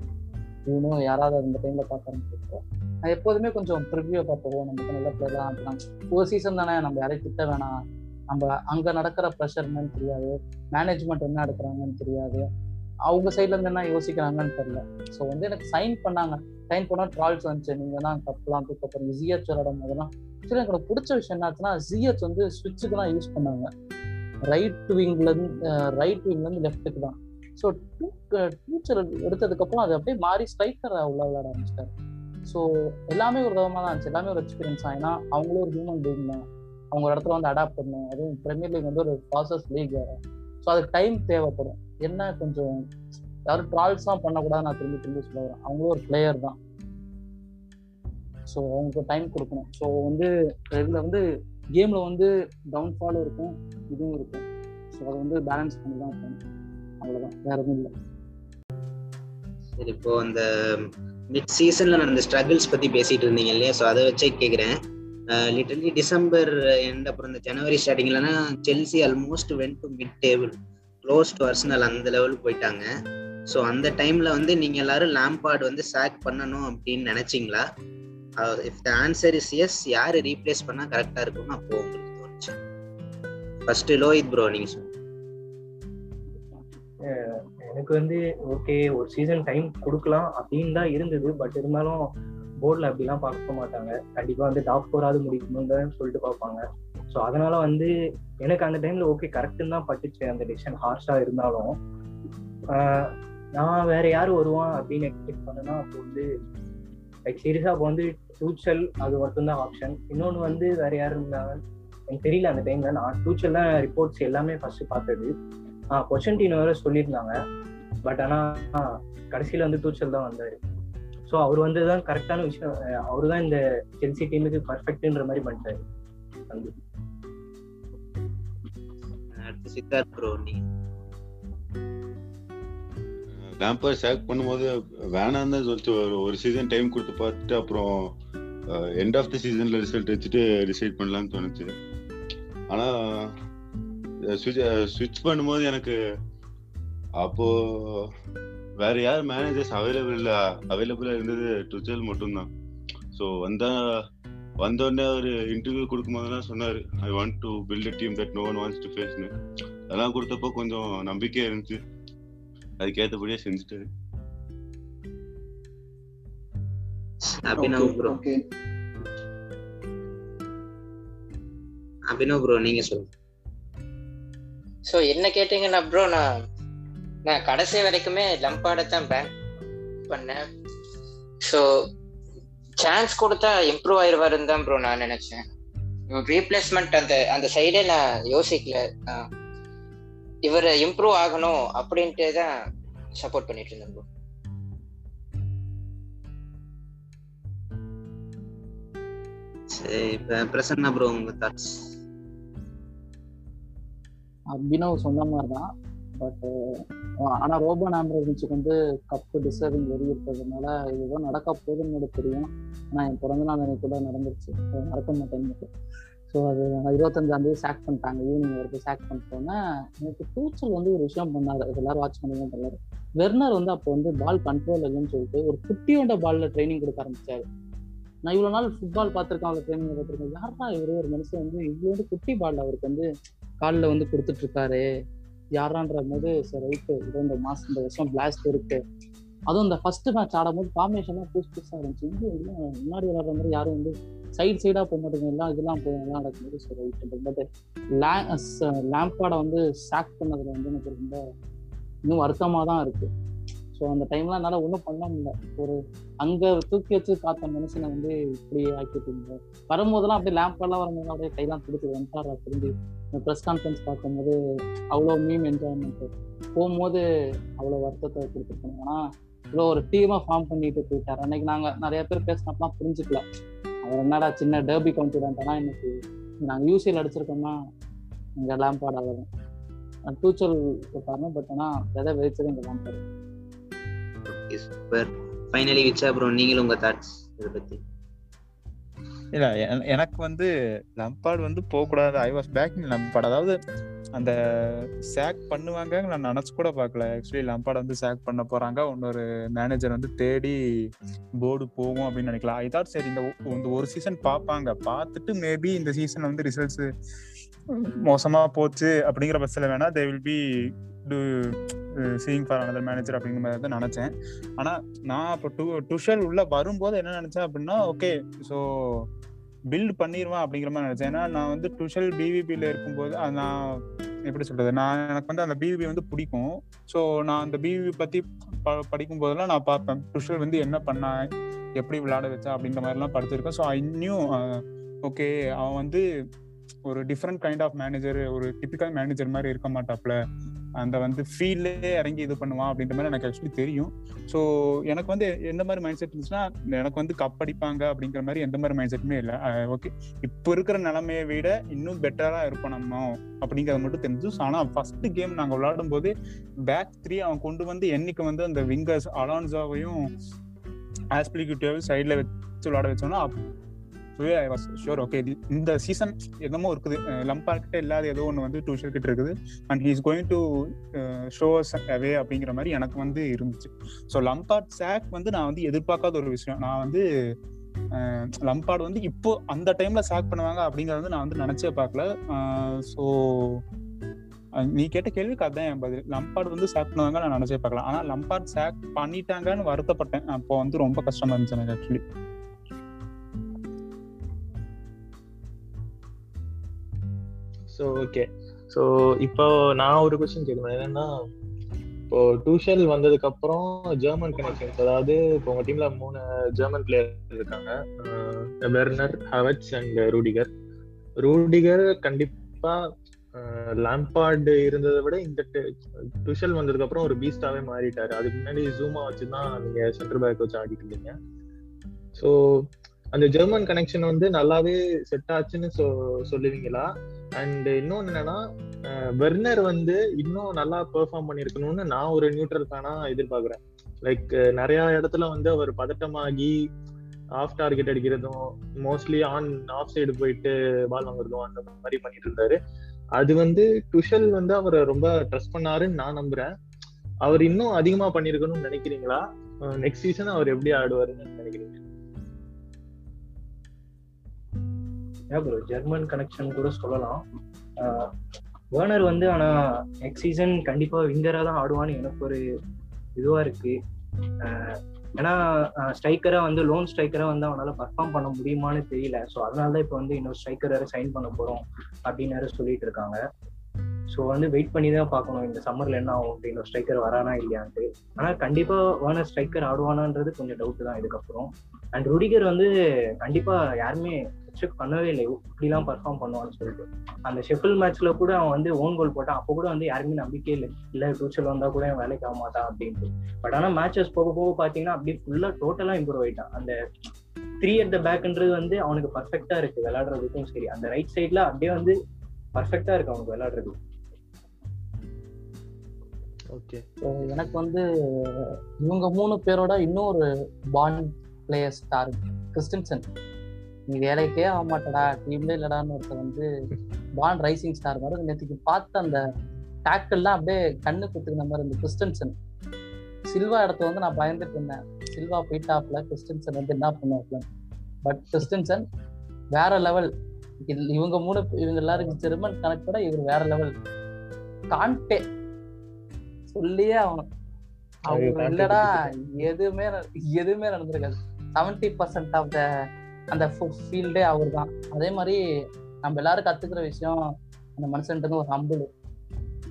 இவனும் யாராவது அந்த டைம்ல பார்க்க ஆரம்பிச்சிருக்கோம் நான் எப்போதுமே கொஞ்சம் ப்ரிவியூ பார்த்துருவோம் நமக்கு நல்ல பிளேயர்லாம் அப்படின்னா ஒரு சீசன் தானே நம்ம யாரையும் திட்ட வேணாம். நம்ம அங்கே நடக்கிற ப்ரெஷர் என்னன்னு தெரியாது. மேனேஜ்மெண்ட் என்ன எடுக்கிறாங்கன்னு தெரியாது. அவங்க சைட்ல இருந்து என்ன யோசிக்கிறாங்கன்னு தெரியல. ஸோ வந்து எனக்கு சைன் பண்ணாங்க. சைன் பண்ணா ட்ரால்ஸ் வந்துச்சு. நீங்க தான் கப்லாம் தூக்கப்படுறீங்க ஜிஹெச் விளாடும் போதெல்லாம் எனக்கு பிடிச்ச விஷயம் என்னாச்சுன்னா ஜிஹெச் வந்து ஸ்விட்சுக்கு தான் யூஸ் பண்ணாங்க. ரைட் விங்ல இருந்து ரைட் விங்ல இருந்து லெஃப்ட்டுக்கு தான். ஸோ டீச்சர் எடுத்ததுக்கப்புறம் அது அப்படியே மாறி ஸ்ட்ரைக்கர் உள்ள விளையாட ஆரம்பிச்சிட்டாரு. ஸோ எல்லாமே ஒரு விதமாக தான் இருந்துச்சு. எல்லாமே ஒரு எக்ஸ்பீரியன்ஸ் ஆகினா அவங்களும் ஒரு ஹியூமன் பீங் தான். அவங்க ஒரு இடத்துல வந்து அடாப்ட் பண்ணும் அதுவும் பிரீமியர் லீக் வந்து ஒரு ப்ராசஸ் லீக் வேறு. ஸோ அதுக்கு டைம் தேவைப்படும். என்ன கொஞ்சம் யாரும் ட்ரால்ஸ்லாம் பண்ணக்கூடாது நான் திரும்பி திரும்பி சொல்ல வரேன் அவங்களும் ஒரு பிளேயர் தான். ஸோ அவங்களுக்கு டைம் கொடுக்கணும். ஸோ வந்து இதில் வந்து கேமில் வந்து டவுன்ஃபாலும் இருக்கும் இதுவும் இருக்கும். ஸோ அதை வந்து பேலன்ஸ் பண்ணி தான் இருக்கணும் அவ்வளோதான் வேற எதுவும் இல்லை. சரி இப்போ அந்த மிட் சீசன்ல நடந்த ஸ்ட்ரகிள்ஸ் பத்தி பேசிட்டு இருந்தீங்க இல்லையா? ஸோ அதை வச்சே கேட்குறேன் லிட்டர்லி டிசம்பர் எண்ட் அப்புறம் இந்த ஜனவரி ஸ்டார்டிங்லனா Chelsea almost went to mid table close to Arsenal அந்த லெவலுக்கு போயிட்டாங்க. ஸோ அந்த டைம்ல வந்து நீங்க எல்லாரும் லேம்பார்டு வந்து சாக் பண்ணணும் அப்படின்னு நினைச்சிங்களா? If the answer is yes யார் ரீப்ளேஸ் பண்ணா கரெக்டா இருக்கும்னு அப்போ உங்களுக்கு தோணுச்சு. ஃபர்ஸ்ட் லோஹித் ப்ரோ நீங்க சொல்லுங்க. எனக்கு வந்து ஓகே ஒரு சீசன் டைம் கொடுக்கலாம் அப்படின்னு தான் இருந்தது. பட் இருந்தாலும் போர்டில் அப்படிலாம் பார்க்க மாட்டாங்க. கண்டிப்பாக வந்து டாப் ஃபோராது முடிக்கணும்னு சொல்லிட்டு பார்ப்பாங்க. ஸோ அதனால வந்து எனக்கு அந்த டைம்ல ஓகே கரெக்டுன்னு தான் பட்டுச்சு அந்த டிசிஷன் ஹார்ஷா இருந்தாலும் நான் வேற யார் வருவான் அப்படின்னு எக்ஸ்பெக்ட் பண்ணனா அப்போ வந்து லைக் சீரியஸா அப்போ வந்து டூச்சல் அது மட்டும்தான் ஆப்ஷன் இன்னொன்று வந்து வேற யார் இருந்தாங்க எனக்கு தெரியல அந்த டைம்ல நான் டூச்சல் தான் ரிப்போர்ட்ஸ் எல்லாமே ஃபர்ஸ்ட் பார்த்தது. கொஷன்டீன் வேற சொல்லியிருந்தாங்க. பட் ஆனால் கடைசியில் வந்து டூச்சல் தான் வந்தார். ஸோ அவர் வந்து தான் கரெக்டான விஷயம். அவர் தான் இந்த செல்சி டீமுக்கு பர்ஃபெக்ட்ன்ற மாதிரி பண்ணிட்டாரு. வந்து சித்தார்த் ப்ரோ நீ லேம்பர் சேக் பண்ணும்போது வேணாம் தான் சொல்லிட்டு ஒரு சீசன் டைம் கொடுத்து பார்த்துட்டு அப்புறம் எண்ட் ஆஃப் த சீசன்ல ரிசல்ட் வச்சுட்டு டிசைட் பண்ணலாம்னு தோணுச்சு. ஆனா ஸ்விட்ச் பண்ணும்போது எனக்கு அப்போ வேற யார் மேனேஜர்ஸ் அவைலபிள் அவைலபிளா இருந்தது டுச்சல் மட்டும்தான். ஸோ வந்தா வந்தோடனே ஒரு இன்டர்வியூ கொடுக்கும் போதெல்லாம் சொன்னாரு I want to build a team that no one wants to ஃபேஸ்னு அதெல்லாம் கொடுத்தப்போ கொஞ்சம் நம்பிக்கையா இருந்துச்சு. அதுக்கேற்றபடியே செஞ்சுட்டாரு. அபினவ் ப்ரோ அபினவ் ப்ரோ நீங்க சொல்லுங்க. ஸோ என்ன கேட்டீங்கன்னா ப்ரோ நான் நான் கடைசி வரைக்குமே லம்பாடை தான் பேன் பண்ணேன். ஸோ சான்ஸ் கொடுத்தா இம்ப்ரூவ் ஆயிடுவாருன்னு தான் ப்ரோ நான் நினைச்சேன். ரீப்ளேஸ்மெண்ட் அந்த அந்த சைடே நான் யோசிக்கல. இவர் இம்ப்ரூவ் ஆகணும் அப்படின்ட்டு தான் சப்போர்ட் பண்ணிட்டு இருந்தேன் ப்ரோ சரி இப்போ பிரசன்னா ப்ரோ உங்க தாட்ஸ் அபினவ் சொன்ன மாதிரி தான் பட் ஆனா ரோபன் ஆம்பரேஜுக்கு வந்து கப்பு டிசர்விங் வெறி இருக்கிறதுனால இதுதான் நடக்க போகுதுன்னு எனக்கு தெரியும். ஆனா என் பிறந்த நாள் எனக்கு கூட நடந்துருச்சு. நடக்க மறக்க மாட்டேன் ஸோ அது இருபத்தஞ்சாம் தேதி சாக் பண்ணிட்டாங்க. ஈவினிங் வரைக்கும் சாக் பண்ணிட்டோன்னே எனக்கு டூச்சல் வந்து ஒரு விஷயம் பண்ணாரு அது எல்லாரும் வாட்ச் பண்ணுங்க தெரியல வெர்னர் வந்து அப்போ வந்து பால் கண்ட்ரோல் இல்லைன்னு சொல்லிட்டு ஒரு குட்டியோட பாலில் ட்ரைனிங் கொடுக்க ஆரம்பிச்சாரு. நான் இவ்வளோ நாள் ஃபுட்பால் பார்த்துருக்கேன் அவளை ட்ரைனிங் பார்த்துருக்கேன். யாரா இவரு? ஒரு மனுஷன் வந்து இவ்வளோ குட்டி பால் அவருக்கு வந்து காலில் வந்து கொடுத்துட்டு இருக்காரு. யாரான்ற போது சரி ரைட்டு இரண்டு மாசம் இந்த வருஷம் பிளாஸ்ட் இருக்கு. அதுவும் இந்த ஃபர்ஸ்ட் மேட்ச் ஆடும்போது ஃபார்மேஷன்லாம் புதுசு புதுசாக இருந்துச்சு. இங்கே எல்லாம் முன்னாடி விளாட்ற மாதிரி யாரும் வந்து சைடு சைடாக போக மாட்டேங்க எல்லாம் இதெல்லாம் போய் எல்லாம் நடக்கும்போது சரி ரைட்டு. பட் லேம்பாடை வந்து சாக் பண்ணதுல வந்து எனக்கு ரொம்ப இன்னும் வருத்தமாக தான் இருக்கு. ஸோ அந்த டைம்லாம் என்னால் ஒன்றும் பண்ண முடியல. ஒரு அங்கே தூக்கி வச்சு காத்த மனுஷனை வந்து இப்படி ஆக்கிட்டு வரும்போதெல்லாம் அப்படியே லேம்பாடெல்லாம் வரும்போது அப்படியே கையெல்லாம் பிடிச்சி வந்துட்டாரா திரும்பி ப்ரெஸ் கான்ஃபரன்ஸ் பார்க்கும்போது அவ்வளோ மீம் என்ஜாய்மெண்ட்டு போகும்போது அவ்வளோ வருத்தத்தை கொடுத்துருக்கணும். ஏன்னா இவ்வளோ ஒரு டீமாக ஃபார்ம் பண்ணிட்டு போயிட்டார். அன்னைக்கு நாங்கள் நிறைய பேர் பேசினப்பெல்லாம் புரிஞ்சுக்கல. அவர் என்னடா சின்ன டர்பி கான்ஃபிடென்ட் ஆனால் இன்னைக்கு நாங்கள் யூசியில் அடிச்சிருக்கோம்னா இங்கே லேம்பாட் ஆகும் டூச்சல் காரணம் பட் ஆனால் எதை வெறிச்சது இங்கே லேம்பாடு சூப்பர் ஃபைனலி விச்சா ப்ரோ நீங்களும் உங்கள் தாட்ஸ் இதை பற்றி இல்ல எனக்கு வந்து லம்பார்டு வந்து போக கூடாது ஐ வாஸ் பேக்கிங் லம்பார்டு அதாவது அந்த சேக் பண்ணுவாங்க நான் நினைச்சு கூட பார்க்கல. ஆக்சுவலி லம்பார்டு வந்து சேக் பண்ண போறாங்க. இன்னொரு மேனேஜர் வந்து தேடி போர்டு போகும் அப்படின்னு நினைக்கலாம் ஐ தாட் சரி இந்த ஒ- இந்த ஒரு சீசன் பார்ப்பாங்க. பார்த்துட்டு மேபி இந்த சீசன் வந்து ரிசல்ட்ஸ் மோசமா போச்சு அப்படிங்கிற பட்சத்தில் வேணா they will be to seeing for another manager அப்படிங்கிற மாதிரி தான் நினச்சேன். ஆனால் நான் இப்போ டு டுஷல் உள்ள வரும்போது என்ன நினச்சேன் அப்படின்னா ஓகே ஸோ பில்ட் பண்ணிடுவான் அப்படிங்கிற மாதிரி நினச்சேன். ஏன்னா நான் வந்து டுஷல் பிவிபியில் இருக்கும்போது அது நான் எப்படி சொல்கிறது நான் எனக்கு வந்து அந்த பிவிபி வந்து பிடிக்கும். ஸோ நான் அந்த பிவிபி பற்றி ப படிக்கும் போதெல்லாம் நான் பார்ப்பேன். டுஷல் வந்து என்ன பண்ணா எப்படி விளையாட வச்சா அப்படின்ற மாதிரிலாம் படிச்சிருக்கேன். ஸோ ஐ நியூ ஓகே அவன் வந்து ஒரு டிஃப்ரெண்ட் கைண்ட் ஆஃப் மேனேஜர் ஒரு டிபிக்கல் மேனேஜர் மாதிரி இருக்க மாட்டாப்ல. அந்த வந்து ஃபீல்டே இறங்கி இது பண்ணுவான் அப்படின்ற மாதிரி எனக்கு ஆக்சுவலி தெரியும். ஸோ எனக்கு வந்து எந்த மாதிரி மைண்ட் செட் இருந்துச்சுன்னா எனக்கு வந்து கப் அடிப்பாங்க அப்படிங்கிற மாதிரி எந்த மாதிரி மைண்ட் செட்டுமே இல்லை. ஓகே இப்போ இருக்கிற நிலைமையை விட இன்னும் பெட்டராக இருப்போம் நம்ம. அப்படிங்கிறது மட்டும் தெரிஞ்சு ஆனால் ஃபர்ஸ்ட் கேம் நாங்கள் விளையாடும் போது பேக் த்ரீ அவன் கொண்டு வந்து என்னைக்கு வந்து அந்த விங்கர்ஸ் அலான்சாவையும் ஆஸ்பிளிக்யூட்டிவ் சைடில் வச்சு விளையாட வச்சோம்னா அப்பவே ஐ வாஸ் ஷோர் ஓகே இந்த சீசன் என்னமோ இருக்குது. லம்பா கிட்ட இல்லாத ஏதோ ஒன்று வந்து டூஷர் கிட்ட இருக்குது. And he's going to shows away அப்படிங்கிற மாதிரி எனக்கு வந்து இருந்துச்சு. ஸோ லம்பார்ட் சாக் வந்து நான் வந்து எதிர்பார்க்காத ஒரு விஷயம். நான் வந்து லம்பார்டு வந்து இப்போ அந்த டைம்ல சாக் பண்ணுவாங்க அப்படிங்கறது வந்து நான் வந்து நினைச்சே பார்க்கல. ஸோ நீ கேட்ட கேள்விக்கு அதான் என் பதில். லம்பார்டு வந்து சாக் பண்ணுவாங்க நான் நினைச்சே பார்க்கலாம் ஆனா லம்பாட் சாக் பண்ணிட்டாங்கன்னு வருத்தப்பட்டேன். அப்போ வந்து ரொம்ப கஷ்டமா இருந்துச்சு எனக்கு ஆக்சுவலி ஸோ ஓகே ஸோ இப்போ நான் ஒரு கொஸ்டின் கேட்கணும் என்னன்னா இப்போ டூஷல் வந்ததுக்கு அப்புறம் ஜெர்மன் கனெக்ஷன்ஸ் அதாவது இப்போ உங்க டீம்ல மூணு ஜெர்மன் பிளேயர் இருக்காங்க. Werner Havertz and Rudiger Rudiger கண்டிப்பா லேம்பார்டு இருந்ததை விட இந்த டுஷல் வந்ததுக்கு அப்புறம் ஒரு பீஸ்டாவே மாறிட்டாரு. அதுக்கு முன்னாடி ஜூமா வச்சு தான் நீங்க சென்டர் பேக் வச்சு ஆடிட்டு இருந்தீங்க. ஸோ அந்த ஜெர்மன் கனெக்ஷன் வந்து நல்லாவே செட் ஆச்சுன்னு சொ சொல்லுவீங்களா? அண்ட் இன்னொன்னு என்னன்னா வெர்னர் வந்து இன்னும் நல்லா பெர்ஃபார்ம் பண்ணிருக்கணும்னு நான் ஒரு நியூட்ரல் ஃபேனா எதிர்பார்க்குறேன். லைக் நிறைய இடத்துல வந்து அவர் பதட்டமாகி ஆஃப் டார்கெட் அடிக்கிறதும் மோஸ்ட்லி ஆன் ஆஃப் சைடு போயிட்டு பால் வாங்குறதும் அந்த மாதிரி பண்ணிட்டு இருந்தாரு. அது வந்து டுஷல் வந்து அவரை ரொம்ப ட்ரஸ்ட் பண்ணாருன்னு நான் நம்புறேன். அவர் இன்னும் அதிகமா பண்ணிருக்கணும்னு நினைக்கிறீங்களா? நெக்ஸ்ட் சீசன் அவர் எப்படி ஆடுவாருன்னு நினைக்கிறீங்க? ப்ரோ ஜெர்மன் கனெக்ஷன் கூட சொல்லலாம். வேர்னர் வந்து ஆனா நெக்ஸ்ட் சீசன் கண்டிப்பா விங்கரா தான் ஆடுவான்னு எனக்கு ஒரு இதுவா இருக்கு. ஏன்னா ஸ்ட்ரைக்கரா வந்து லோன் ஸ்ட்ரைக்கரா வந்து அவனால பர்ஃபார்ம் பண்ண முடியுமான்னு தெரியல. ஸோ அதனால தான் இப்போ வந்து இன்னொரு ஸ்ட்ரைக்கர் வேற சைன் பண்ண போறோம் அப்படின்னு வேற சொல்லிட்டு இருக்காங்க. ஸோ வந்து வெயிட் பண்ணி தான் பார்க்கணும். இந்த சம்மர்ல என்ன ஆகும் இன்னொரு ஸ்ட்ரைக்கர் வரானா இல்லையான்ட்டு. ஆனால் கண்டிப்பா வேர்னர் ஸ்ட்ரைக்கர் ஆடுவானான்றது கொஞ்சம் டவுட் தான் இதுக்கப்புறம். அண்ட் ருடிகர் வந்து கண்டிப்பா யாருமே எக்ஸ்பெக்ட் பண்ணவே இல்லை. இப்படிலாம் பர்ஃபார்ம் பண்ணுவான்னு சொல்லிட்டு. அந்த ஷெஃபில் மேட்ச்ல கூட அவன் வந்து ஓன் கோல் போட்டான். அப்போ கூட வந்து யாருமே நம்பிக்கையே இல்லை. இல்லை டூச்சல் வந்தா கூட அவன் வேலைக்கு ஆக மாட்டான் அப்படின்ட்டு. பட் ஆனால் மேட்சஸ் போக போக பார்த்தீங்கன்னா அப்படியே ஃபுல்லா டோட்டலா இம்ப்ரூவ் ஆயிட்டான். அந்த த்ரீ அட் த பேக்ன்றது வந்து அவனுக்கு பர்ஃபெக்டா இருக்கு. விளையாடுறதுக்கும் சரி. அந்த ரைட் சைட்ல அப்படியே வந்து பர்ஃபெக்டா இருக்கு அவனுக்கு விளையாடுறது. ஓகே So, எனக்கு வந்து இவங்க மூணு பேரோட இன்னொரு பாண்ட் பிளேயர் ஸ்டார் கிறிஸ்டன்சன். நீ வேலைக்கே ஆக மாட்டடா டீம்ல இல்லடான்னு ஒருத்தர் வந்து பாண்ட் ரைசிங் ஸ்டார் மாதிரி நேற்றுக்கு பார்த்த அந்த டேக்கிள்லாம் அப்படியே கண்ணு குத்துக்கிற மாதிரி இந்த கிறிஸ்டன்சன். சில்வா இடத்த வந்து நான் பயந்துட்டு இருந்தேன். சில்வா போயிட்டாப்ல கிறிஸ்டன்சன் வந்து என்ன பண்ணுவாப்ல பட் கிறிஸ்டன்சன் வேற லெவல் இவங்க மூணு இவங்க எல்லாருக்கும் ஜெர்மன் கணக்கோட இவர் வேற லெவல் கான்டே சொல்லியே ஆகணும். அவங்க இல்லடா எதுவுமே எதுவுமே நடந்திருக்காது. செவன்டி பர்சன்ட் ஆஃப் த அந்த ஃபீல்டே அவர் தான் அதே மாதிரி நம்ம எல்லாரும் கத்துக்கிற விஷயம் அந்த மனுஷன்ட்டு ஒரு ஹம்பிள்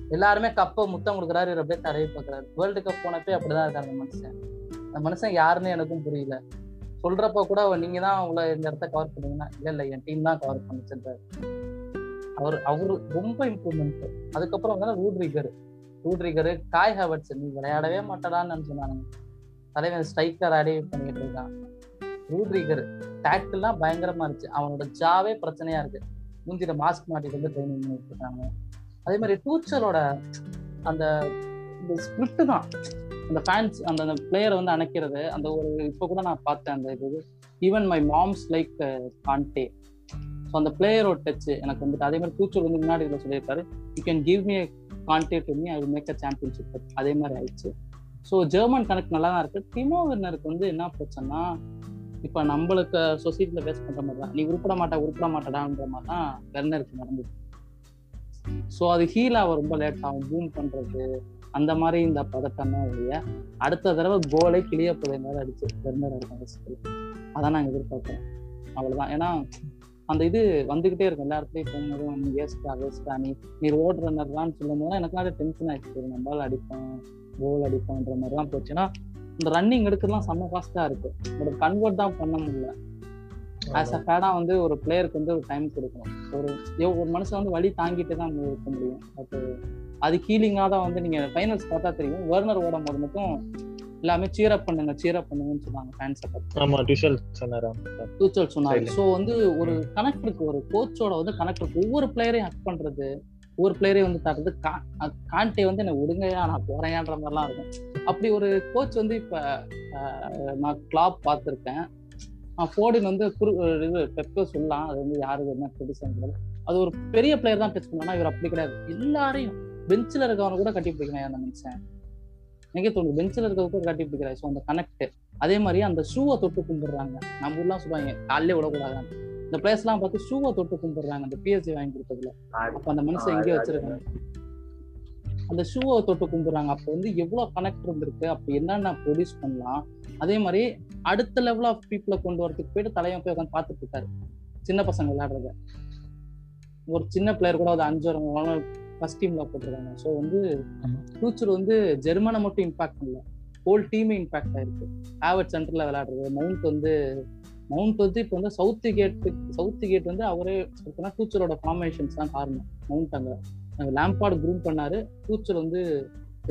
எல்லாருமே கப்பை முத்தம் கொடுக்குறாரு இவர் அப்படியே தடவி பார்க்குறாரு. வேர்ல்டு கப் போனப்பே அப்படிதான் இருக்காரு அந்த மனுஷன். அந்த மனுஷன் யாருன்னு எனக்கும் புரியல. சொல்றப்ப கூட நீங்க தான் உங்களை இந்த இடத்த கவர் பண்ணீங்கன்னா இல்ல இல்ல என் டீம் தான் கவர் பண்ணிச்சிருந்தாரு அவர் அவரு ரொம்ப இம்ப்ரூவ்மெண்ட் அதுக்கப்புறம் வந்து ரூட்ரிகர். ரூட்ரிகரு காய் ஹவர்ட்ஸ் நீ விளையாடவே மாட்டடான்னு சொன்னாங்க தலைவன் ஸ்ட்ரைக்கர் அடி பண்ணிட்டு இருக்கான். ரூட்ரிகர் டேக்கிள்லாம் பயங்கரமா இருந்துச்சு. அவனோட ஜாவே பிரச்சனையா இருக்கு. மூஞ்சில மாஸ்க் மாட்டிட்டு வந்து ட்ரைனிங் பண்ணிட்டு இருக்காங்க. அதே மாதிரி டூச்சரோட அந்த இந்த தான். அந்த ஃபேன்ஸ் அந்த அந்த பிளேயரை வந்து அணைக்கிறது. அந்த ஒரு இப்போ கூட நான் பார்த்தேன் அந்த இது. Even my mom's like Kante so அந்த பிளேயரோட டச் எனக்கு வந்துட்டு அதே மாதிரி டூச்சர் வந்து முன்னாடி இதில் சொல்லியிருக்காரு. You can give me Kante to me I make a championship அதே மாதிரி ஆயிடுச்சு. ஸோ ஜெர்மன் கணக்கு நல்லா தான் இருக்கு டிமோ வின்னருக்கு வந்து என்ன பிரச்சனைனா இப்போ நம்மளுக்கு சொசைட்டியில் பேஸ் பண்ற மாதிரி தான் நீ உருப்பிட மாட்டா உருப்பிட மாட்டடான்ற மாதிரி தான் வெர்னருக்கு நடந்தது ஸோ அது ஹீல் ஆக ரொம்ப லேட் ஆகும் பூம் பண்றது அந்த மாதிரி இந்த பதட்டம் தான் ஒழிய அடுத்த தடவை கோலே கிளிய போதை மாதிரி அடிச்சு வெர்னர் இருக்கும் அதான் நாங்கள் எதிர்பார்க்குறோம் அவ்வளவுதான். ஏன்னா அந்த இது வந்துகிட்டே இருக்கும். எல்லா இடத்துலயும் போகும்போதும் நீ வேஸ்டா வேஸ்டா நீ நீ ரோட் ரன்னர்லான்னு சொல்லும் போது எனக்கு டென்ஷன் ஆயிடுச்சு. நம்மளால அடிப்போம் கோல் அடிப்போன்ற மாதிரி தான் போச்சுன்னா இந்த ரன்னிங் எடுக்கிறதுலாம் செம்ம ஃபாஸ்டா இருக்கு. பட் கன்வெர்ட் தான் பண்ண முடியல. ஆஸ் அ ஃபேடா வந்து ஒரு பிளேயருக்கு வந்து ஒரு டைம் கொடுக்கணும். ஒரு ஒரு மனுஷன் வந்து வழி தாங்கிட்டு தான் இருக்க முடியும். பட் அது ஹீலிங்காக தான் வந்து நீங்க ஃபைனல்ஸ் பார்த்தா தெரியும். வேர்னர் ஓடும் போது மட்டும் எல்லாமே சீரப் பண்ணுங்க சீரப் பண்ணுங்கன்னு சொன்னாங்க ஃபேன்ஸை பார்த்து ஆமா டுஷல் சொன்னாரா. டூச்சல் சொன்னாரு. ஸோ வந்து ஒரு கனெக்ட் இருக்கு ஒரு கோச்சோட வந்து கனெக்ட் இருக்கு ஒவ்வொரு பிளேயரையும் ஹக் பண்றது ஒரு பிளேயரையும் வந்து தர்றது கா- கான்டே வந்து என்ன விடுங்கயா நான் போறேன்ன்ற மாதிரிலாம் இருக்கும். அப்படி ஒரு கோச் வந்து இப்ப நான் கிளாப் பார்த்துருக்கேன். ஃபோர்டின் வந்து குரு இது பெப்பே சொல்லலாம். அது வந்து யாருக்கு என்ன பிடிச்சது அது ஒரு பெரிய பிளேயர் தான் டச் பண்ணா இவர் அப்படி கிடையாது. எல்லாரையும் பெஞ்சில் இருக்கவனை கூட கட்டி பிடிக்கிறாய் அந்த மனுஷன்? எனக்கே தோணுது பெஞ்சில் இருக்கிறது கூட கட்டி பிடிக்கிறாரு ஸோ அந்த கனெக்ட் அதே மாதிரி அந்த ஷூவை தொட்டு கும்பிடுறாங்க. நம்ம ஊர்லாம் சொல்லுவாங்க காலையிலே விடக்கூடாது இந்த பிளேஸ் எல்லாம் பார்த்து ஷூவை தொட்டு கும்பிடுறாங்க. அந்த பிஎஸ்சி வாங்கி கொடுத்ததுல. அப்ப அந்த மனுஷன் எங்கேயோ வச்சிருக்காங்க அந்த ஷூவை தொட்டு கும்பிடுறாங்க. அப்போ வந்து எவ்வளவு கனெக்ட் இருந்திருக்கு? அப்ப என்னென்ன ப்ரொடியூஸ் பண்ணலாம்? அதே மாதிரி அடுத்த லெவல் ஆஃப் பீப்புளை கொண்டு வரதுக்கு போயிட்டு தலைவன் போய் உட்காந்து பார்த்துட்டு இருக்காரு. சின்ன பசங்க விளையாடுறத. ஒரு சின்ன பிளேயர் கூட அது அஞ்சு ஃபர்ஸ்ட் டீம்ல போட்டிருக்காங்க. ஸோ வந்து ஃபியூச்சர் வந்து ஜெர்மனை மட்டும் இம்பாக்ட் பண்ணல. ஹோல் டீமே இம்பாக்ட் ஆயிருக்கு. ஆவர்ட் சென்டர்ல விளையாடுறது. மவுண்ட் வந்து மவுண்ட் வந்து இப்போ வந்து சவுத் கேட்டு சவுத் கேட் வந்து அவரே சொல்லினா ஃபியூச்சரோட ஃபார்மேஷன்ஸ் தான் காரணம். மவுண்ட் அங்கே அங்க லேம்பார்டு க்ரூம் பண்ணாரு. ஃபியூச்சர் வந்து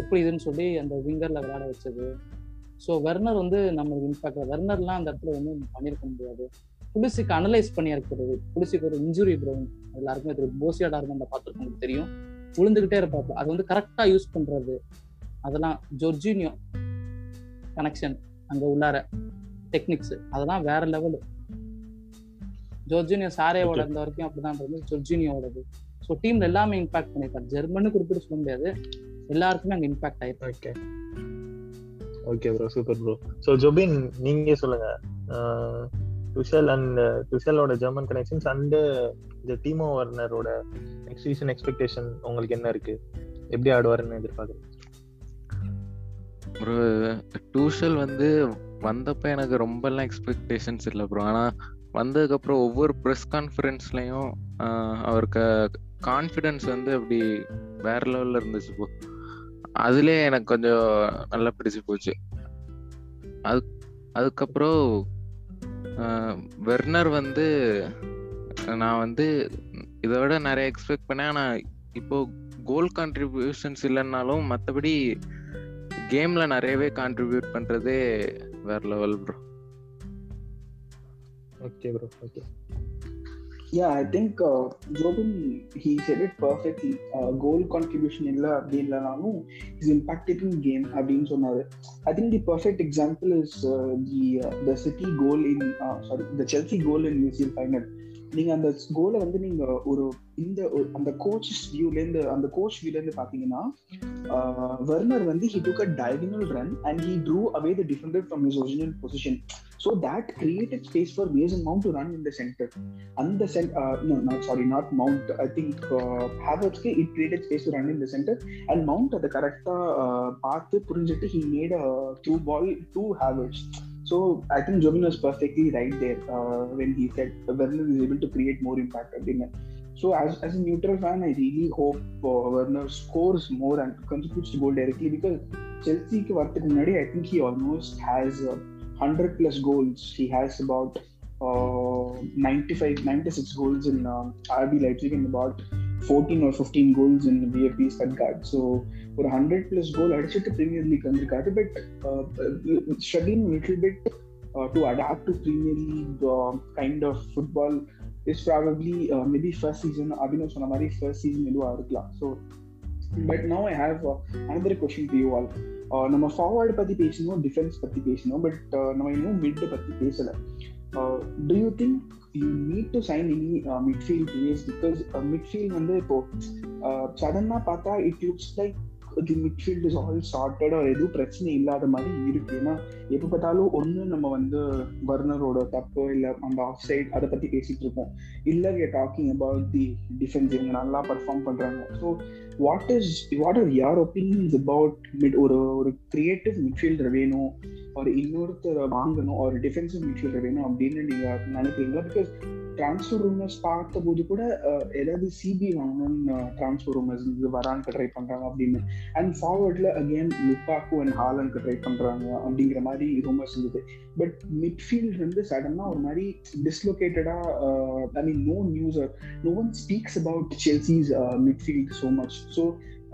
எப்படி இதுன்னு சொல்லி அந்த விங்கர்ல விளையாட வச்சது. ஸோ வெர்னர் வந்து நம்மளுக்கு இம்பாக்ட் வெர்னர்லாம் அந்த இடத்துல வந்து பண்ணியிருக்க முடியாது. புலிசிக்கு அனலைஸ் பண்ணியிருக்கிறது. புலிசிக்கு ஒரு இன்ஜுரி ப்ரௌன் எல்லாருக்குமே தெரியும் போசியா அந்த பார்த்துருக்கவங்களுக்கு தெரியும். விழுந்துக்கிட்டே இருப்பாப்பு அது வந்து கரெக்டாக யூஸ் பண்ணுறது அதெல்லாம் ஜொர்ஜினியோ கனெக்ஷன் அங்கே உள்ளார. டெக்னிக்ஸ் அதெல்லாம் வேற லெவலு ஜோர்ஜினியோ சாரேவோட இருந்த வரைக்கும் அப்படிதான் இருந்தது. ஜொர்ஜினியோடது. ஸோ டீம்ல எல்லாமே இம்பாக்ட் பண்ணிருக்காரு ஜெர்மனு குறிப்பிட்டு சொல்ல முடியாது. எல்லாருக்குமே அங்க இம்பாக்ட் ஆயிருக்கு okay okay bro super bro so Jobin நீங்க சொல்லுங்க. டுஷல் அண்ட் டுஷலோட ஜெர்மன் கனெக்ஷன்ஸ் அண்ட் இந்த டீமோ வர்னரோட நெக்ஸ்ட் சீசன் எக்ஸ்பெக்டேஷன் உங்களுக்கு என்ன இருக்கு? எப்படி ஆடுவாருன்னு எதிர்பார்க்குறீங்க? ப்ரோ டூஷல் வந்து வந்தப்போ எனக்கு ரொம்பலாம் எக்ஸ்பெக்டேஷன்ஸ் இல்லை ப்ரோ ஆனால் வந்ததுக்கப்புறம் ஒவ்வொரு ப்ரெஸ் கான்ஃபரன்ஸ்லையும் அவருக்கு கான்ஃபிடென்ஸ் வந்து அப்படி வேற லெவலில் இருந்துச்சு ப்ரோ அதுலயே எனக்கு கொஞ்சம் நல்லா பிடிச்சி போச்சு. அது அதுக்கப்புறம் வெர்னர் வந்து நான் வந்து இதை விட நிறைய எக்ஸ்பெக்ட் பண்ணேன். ஆனால் இப்போ கோல் கான்ட்ரிபியூஷன்ஸ் இல்லைன்னாலும் மற்றபடி கேமில் நிறையவே கான்ட்ரிபியூட் பண்ணுறதே வேற level bro okay bro okay Yeah, I think uh, Jobin he said it perfectly. Uh, goal contribution இல்ல அப்படி இல்லைனாலும் is impacting game அப்படின்னு சொன்னாரு. I think the perfect example is uh, the uh, the City goal in uh, sorry the Chelsea goal in UCL final. நீங்க அந்த கோல வந்து நீங்க ஒரு இந்த அந்த கோச் வியூல இருந்து அந்த கோச் வியூல இருந்து பாத்தீங்கன்னா வர்னர் வந்து he took a diagonal run and he drew away the defender from his original position so that created space for Mason Mount to run in the centre அந்த sorry not Mount I think ஹேவர்ஸ்க்கு it created space run in the centre and Mount அதை கரெக்டாக பார்த்து புரிஞ்சிட்டு he made through ball to Havertz So I think Jomin was perfectly right there uh, when he said Werner is able to create more impact at dinner. So as, as a neutral fan, I really hope uh, Werner scores more and contributes to goal directly because Chelsea ke I think he almost has uh, 100 plus goals. He has about uh, 95, 96 goals in uh, RB Leipzig and about 14 or 15 goals in VFB Stuttgart. So ஒரு ஹண்ட்ரட் பிளஸ் கோல் அடிச்சுட்டு பிரீமியர் லீக் வந்திருக்காரு. But struggling little bit to adapt to Premier League kind of football is probably maybe first season Abhinav சொன்ன மாதிரி ஃபர்ஸ்ட் சீசன் எதுவாக இருக்கலாம். So but no I have another question to you all நம்ம ஃபார்வர்டு பற்றி பேசணும் டிஃபென்ஸ் பற்றி பேசணும் பட் நம்ம இன்னும் மிட் பற்றி பேசலை. Do you think you need to sign any midfield players because midfield வந்து இப்போ uh, சடனாக பார்த்தா it looks like the midfield is all sorted எதுவும் பிரச்சனை இல்லாத மாதிரி இருக்கு. ஏன்னா எப்போ பார்த்தாலும் ஒன்று நம்ம வந்து வர்னரோட தப்பு இல்லை அந்த ஆஃப் சைட் அதை பற்றி பேசிட்டு இருப்போம். இல்லை we are talking about the defence இவங்க நல்லா பர்ஃபார்ம் பண்ணுறாங்க so what is what are your opinions about mid ஒரு ஒரு கிரியேட்டிவ் மிட்ஃபீல்டர் வேணும் ஒரு இன்னொருத்தரை வாங்கணும் ஒரு டிஃபென்சிவ் மிட்ஃபீல்டர் வேணும் அப்படின்னு நீங்க நினைக்கிறீங்களா? பிகாஸ் டிரான்ஸ்ஃபர் ரூமர்ஸ் பார்த்த போது கூட ஏதாவது சிபி வாங்கணும்னு டிரான்ஸ்ஃபர் ரூமர்ஸ் வரான்க்கு ட்ரை பண்றாங்க அப்படின்னு. அண்ட் ஃபார்வர்டில் அகேன் லுக்காக்கு அண்ட் ஹாலனுக்கு ட்ரை பண்றாங்க அப்படிங்கிற மாதிரி ரூமர்ஸ் இருந்தது. பட் மிட்ஃபீல்ட் வந்து சடனாக ஒரு மாதிரி டிஸ்லொகேட்டடா I mean no news no one speaks about Chelsea's midfield so much so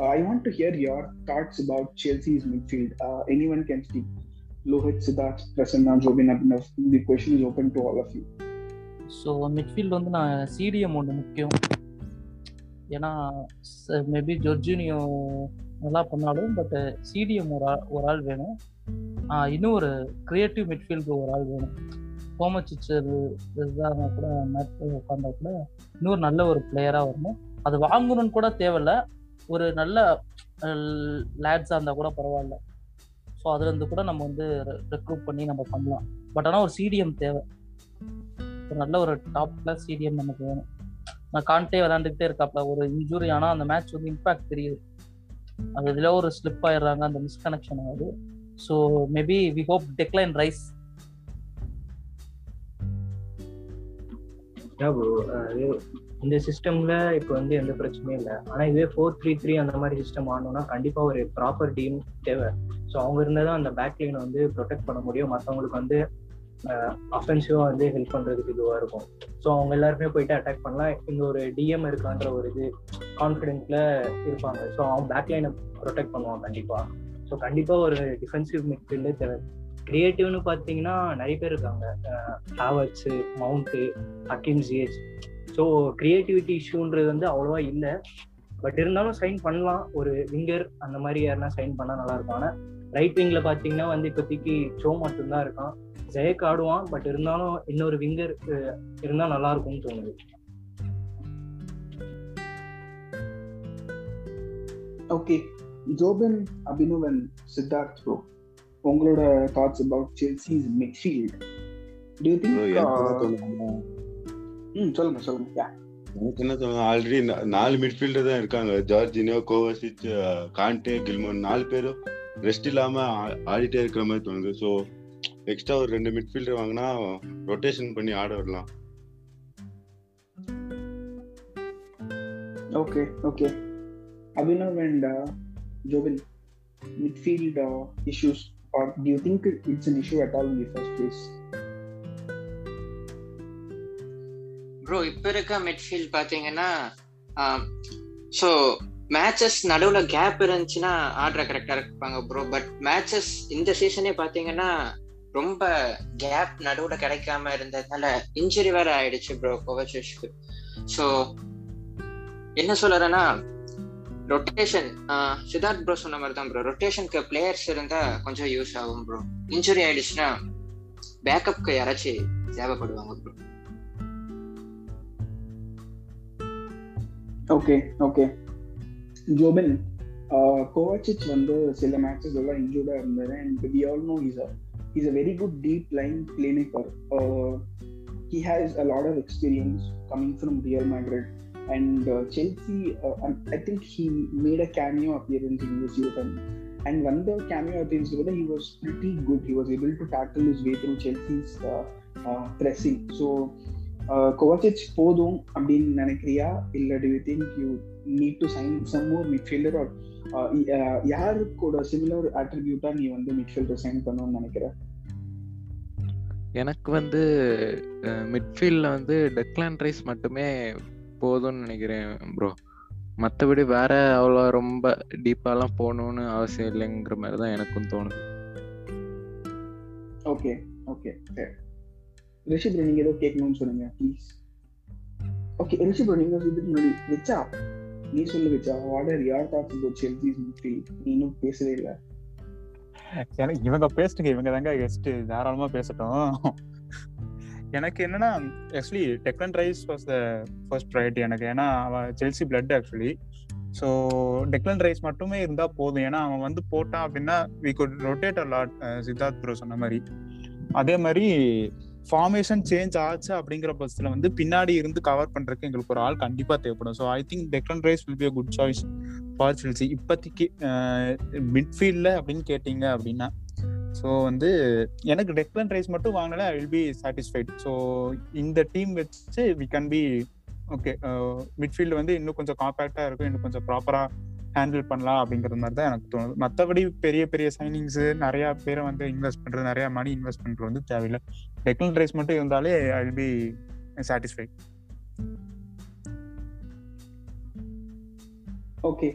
I uh, want to hear your thoughts about Chelsea's midfield. Anyone can speak Lohit, Siddharth, Prasanna, Jobin, Abhinav. The question is open to all of you. So midfield வந்து நான் சிடிஎம் ஒன்று முக்கியம் ஏன்னா மேபி ஜொர்ஜினியோ நல்லா பண்ணாலும் பட் சிடிஎம் uh, ஒரு ஆள் ஒரு ஆள் வேணும் இன்னும் ஒரு கிரியேட்டிவ் மிட்ஃபீல்டு ஒரு ஆள் வேணும் கோமச்சிச்சர் இதாக கூட மேட்ச் உட்காந்தா கூட இன்னொரு நல்ல ஒரு பிளேயராக வரணும் அது வாங்கணும்னு கூட தேவையில்ல ஒரு நல்ல லேட்ஸாக இருந்தால் கூட பரவாயில்ல. ஸோ அதுலேருந்து கூட நம்ம வந்து ரெக்ரூட் பண்ணி நம்ம பண்ணலாம். பட் ஆனால் ஒரு சிடிஎம் தேவை. ஒரு நல்ல ஒரு டாப் கிளாஸ் சிடிஎம் நமக்கு வேணும். நான் காண்டே விளாண்டுக்கிட்டே இருக்காப்ல. ஒரு இன்ஜுரி ஆனால் அந்த மேட்ச் வந்து இம்பாக்ட் தெரியுது. அது இதில் ஒரு ஸ்லிப் ஆயிடுறாங்க அந்த மிஸ்கனெக்ஷன் ஆகுது. So maybe we hope Declan Rice bro இந்த சிஸ்டம்ல இப்போ வந்து எந்த பிரச்சனையும் இல்லை. ஆனா இதுவே ஃபோர் த்ரீ த்ரீ அந்த மாதிரி சிஸ்டம் ஆனோம்னா கண்டிப்பா ஒரு ப்ராப்பர் டீம் தேவை. ஸோ அவங்க இருந்தால் தான் அந்த பேக்லைனை வந்து ப்ரொடெக்ட் பண்ண முடியும். மற்றவங்களுக்கு வந்து அஃபென்சிவா வந்து ஹெல்ப் பண்றதுக்கு இதுவா இருக்கும். ஸோ அவங்க எல்லாருமே போயிட்டு அட்டாக் பண்ணலாம். இங்க ஒரு டிஎம் இருக்கான்ற ஒரு இது கான்பிடென்ட்ல இருப்பாங்க. ஸோ அவங்க பேக்லைனை ப்ரொடெக்ட் பண்ணுவாங்க கண்டிப்பா. ஸோ கண்டிப்பா ஒரு டிஃபென்சிவ் மிட்ஃபீல்டே தேவை. கிரியேட்டிவ்னு பார்த்தீங்கன்னா நிறைய பேர் இருக்காங்க. Havertz Mount Hakim Ziyech so creativity இஷ்யூன்றது வந்து அவ்வளோவா இல்லை. பட் இருந்தாலும் சைன் பண்ணலாம். ஒரு விங்கர் அந்த மாதிரி யாருன்னா சைன் பண்ணால் நல்லா இருக்கும். ஆனால் ரைட் விங்ல பார்த்தீங்கன்னா வந்து இப்போதைக்கு சோ மட்டும்தான் இருக்கான். ஜெயக் ஆடுவான். பட் இருந்தாலும் இன்னொரு விங்கர் இருந்தால் நல்லா இருக்கும்னு தோணுது. Okay Jobin Abhinav and Siddharth bro உங்களோட thoughts about Chelsea's midfield do you think hmm சொல்லுங்க சொல்லுங்க. எனக்கு என்ன தோணுது ஆல்ரெடி நாலு மிட்ஃபீல்டர் தான் இருக்காங்க. ஜார்ஜினியோ கோவசிச் கான்டே கில்மோன் நாலு பேரும் ரெஸ்ட் இல்லாம ஆடிட்டே இருக்கிற மாதிரி தோணுது. ஸோ எக்ஸ்ட்ரா ஒரு ரெண்டு மிட்ஃபீல்டர் வாங்கினா ரொட்டேஷன் பண்ணி ஆட வரலாம். Okay okay Abhinav and Jobin midfield uh, issues or do you think it's an issue at all in the first place? Bro இப்போ இருக்க மிட்ஃபீல்ட் பார்த்தீங்கன்னா ஸோ மேட்சஸ் நடுவில் கேப் இருந்துச்சுன்னா ஆடுற கரெக்டாக இருப்பாங்க ப்ரோ பட் மேட்சஸ் இந்த சீசனே பார்த்தீங்கன்னா ரொம்ப கேப் நடுவில் கிடைக்காம இருந்ததுனால இன்ஜுரி வேற ஆயிடுச்சு ப்ரோ கோவச்சிஷ்க்கு ஸோ என்ன சொல்றேன்னா ரொட்டேஷன் சித்தார்த் ப்ரோ சொன்ன மாதிரி தான் ப்ரோ ரொட்டேஷனுக்கு பிளேயர்ஸ் இருந்தா கொஞ்சம் யூஸ் ஆகும் ப்ரோ இன்ஜுரி ஆயிடுச்சுன்னா பேக்கப்க்கு யாராச்சும் தேவைப்படுவாங்க bro okay okay Jobin Kovacic வந்து சில மேட்சஸ் எல்லாம் இன்ஜூர்டா இருந்தாரு and we all know is is a very good deep lying playmaker he has a lot of experience coming from Real Madrid and uh, Chelsea. Uh, I think he made a cameo appearance in this youth and, and when the cameo appearance together, he was pretty good. He was able to tackle his way through Chelsea's uh, uh, pressing. So Kovacic போதும் அப்படின்னு நினைக்கிறியா? இல்ல do you think you need to sign some more midfielder or யாருக்கூட similar அட்ரிபியூட்டா நீ வந்து மிட்ஃபீல்டர் சைன் பண்ணணும்னு நினைக்கிற? எனக்கு வந்து மிட்ஃபீல்டில் வந்து டெக்லான் ரைஸ் மட்டுமே போதும்னு நினைக்கிறேன் ப்ரோ மற்றபடி வேற அவ்வளோ ரொம்ப டீப்பாலாம் போகணும்னு அவசியம் இல்லைங்கிற மாதிரி தான் எனக்கும் தோணுது. ஓகே ஓகே ரிஷி ப்ரோ நீங்க ஏதோ கேட்கணும்னு சொன்னீங்க ப்ளீஸ் ஓகே ரிஷி ப்ரோ நீங்க இதுக்கு முன்னாடி வச்சா நீ சொல்லு வச்சா what are your thoughts about Chelsea's midfield நீ இன்னும் பேசவே இல்லை. எனக்கு இவங்க பேசுங்க இவங்க தாங்க கெஸ்ட் தாராளமா பேசட்டும். எனக்கு என்னன்னா actually Declan Rice was the first priority எனக்கு. ஏன்னா அவன் Chelsea blood actually so Declan Rice மட்டுமே இருந்தால் போதும். ஏன்னா அவன் வந்து போட்டான் அப்படின்னா we could rotate a lot Siddharth bro சொன்ன மாதிரி. அதே மாதிரி ஃபார்மேஷன் சேஞ்ச் ஆச்சு அப்படிங்கிற பட்சத்தில் வந்து பின்னாடி இருந்து கவர் பண்ணுறதுக்கு எங்களுக்கு ஒரு ஆள் கண்டிப்பாக தேவைப்படும். So I think Declan Rice will be a good choice for Chelsea இப்போதைக்கு மிட்ஃபீல்டில் அப்படின்னு கேட்டிங்க அப்படின்னா ஸோ வந்து எனக்கு டெக்லன் ரைஸ் மட்டும் வாங்கினாலே I will be satisfied so இந்த டீம் வச்சு we can be okay midfield வந்து இன்னும் கொஞ்சம் காம்பேக்டாக இருக்கும் இன்னும் கொஞ்சம் ப்ராப்பராக ஹேண்டில் பண்ணலாம் அப்படிங்கிற மாதிரி தான் எனக்கு தோணுது. மற்றபடி பெரிய பெரிய சைனிங்ஸ் நிறைய பேரை வந்து இன்வெஸ்ட் பண்றது நிறைய மணி இன்வெஸ்ட் பண்றது வந்து தேவையில்லை. டெக்னல் ரைஸ் மட்டும் இருந்தாலே I will be satisfied okay.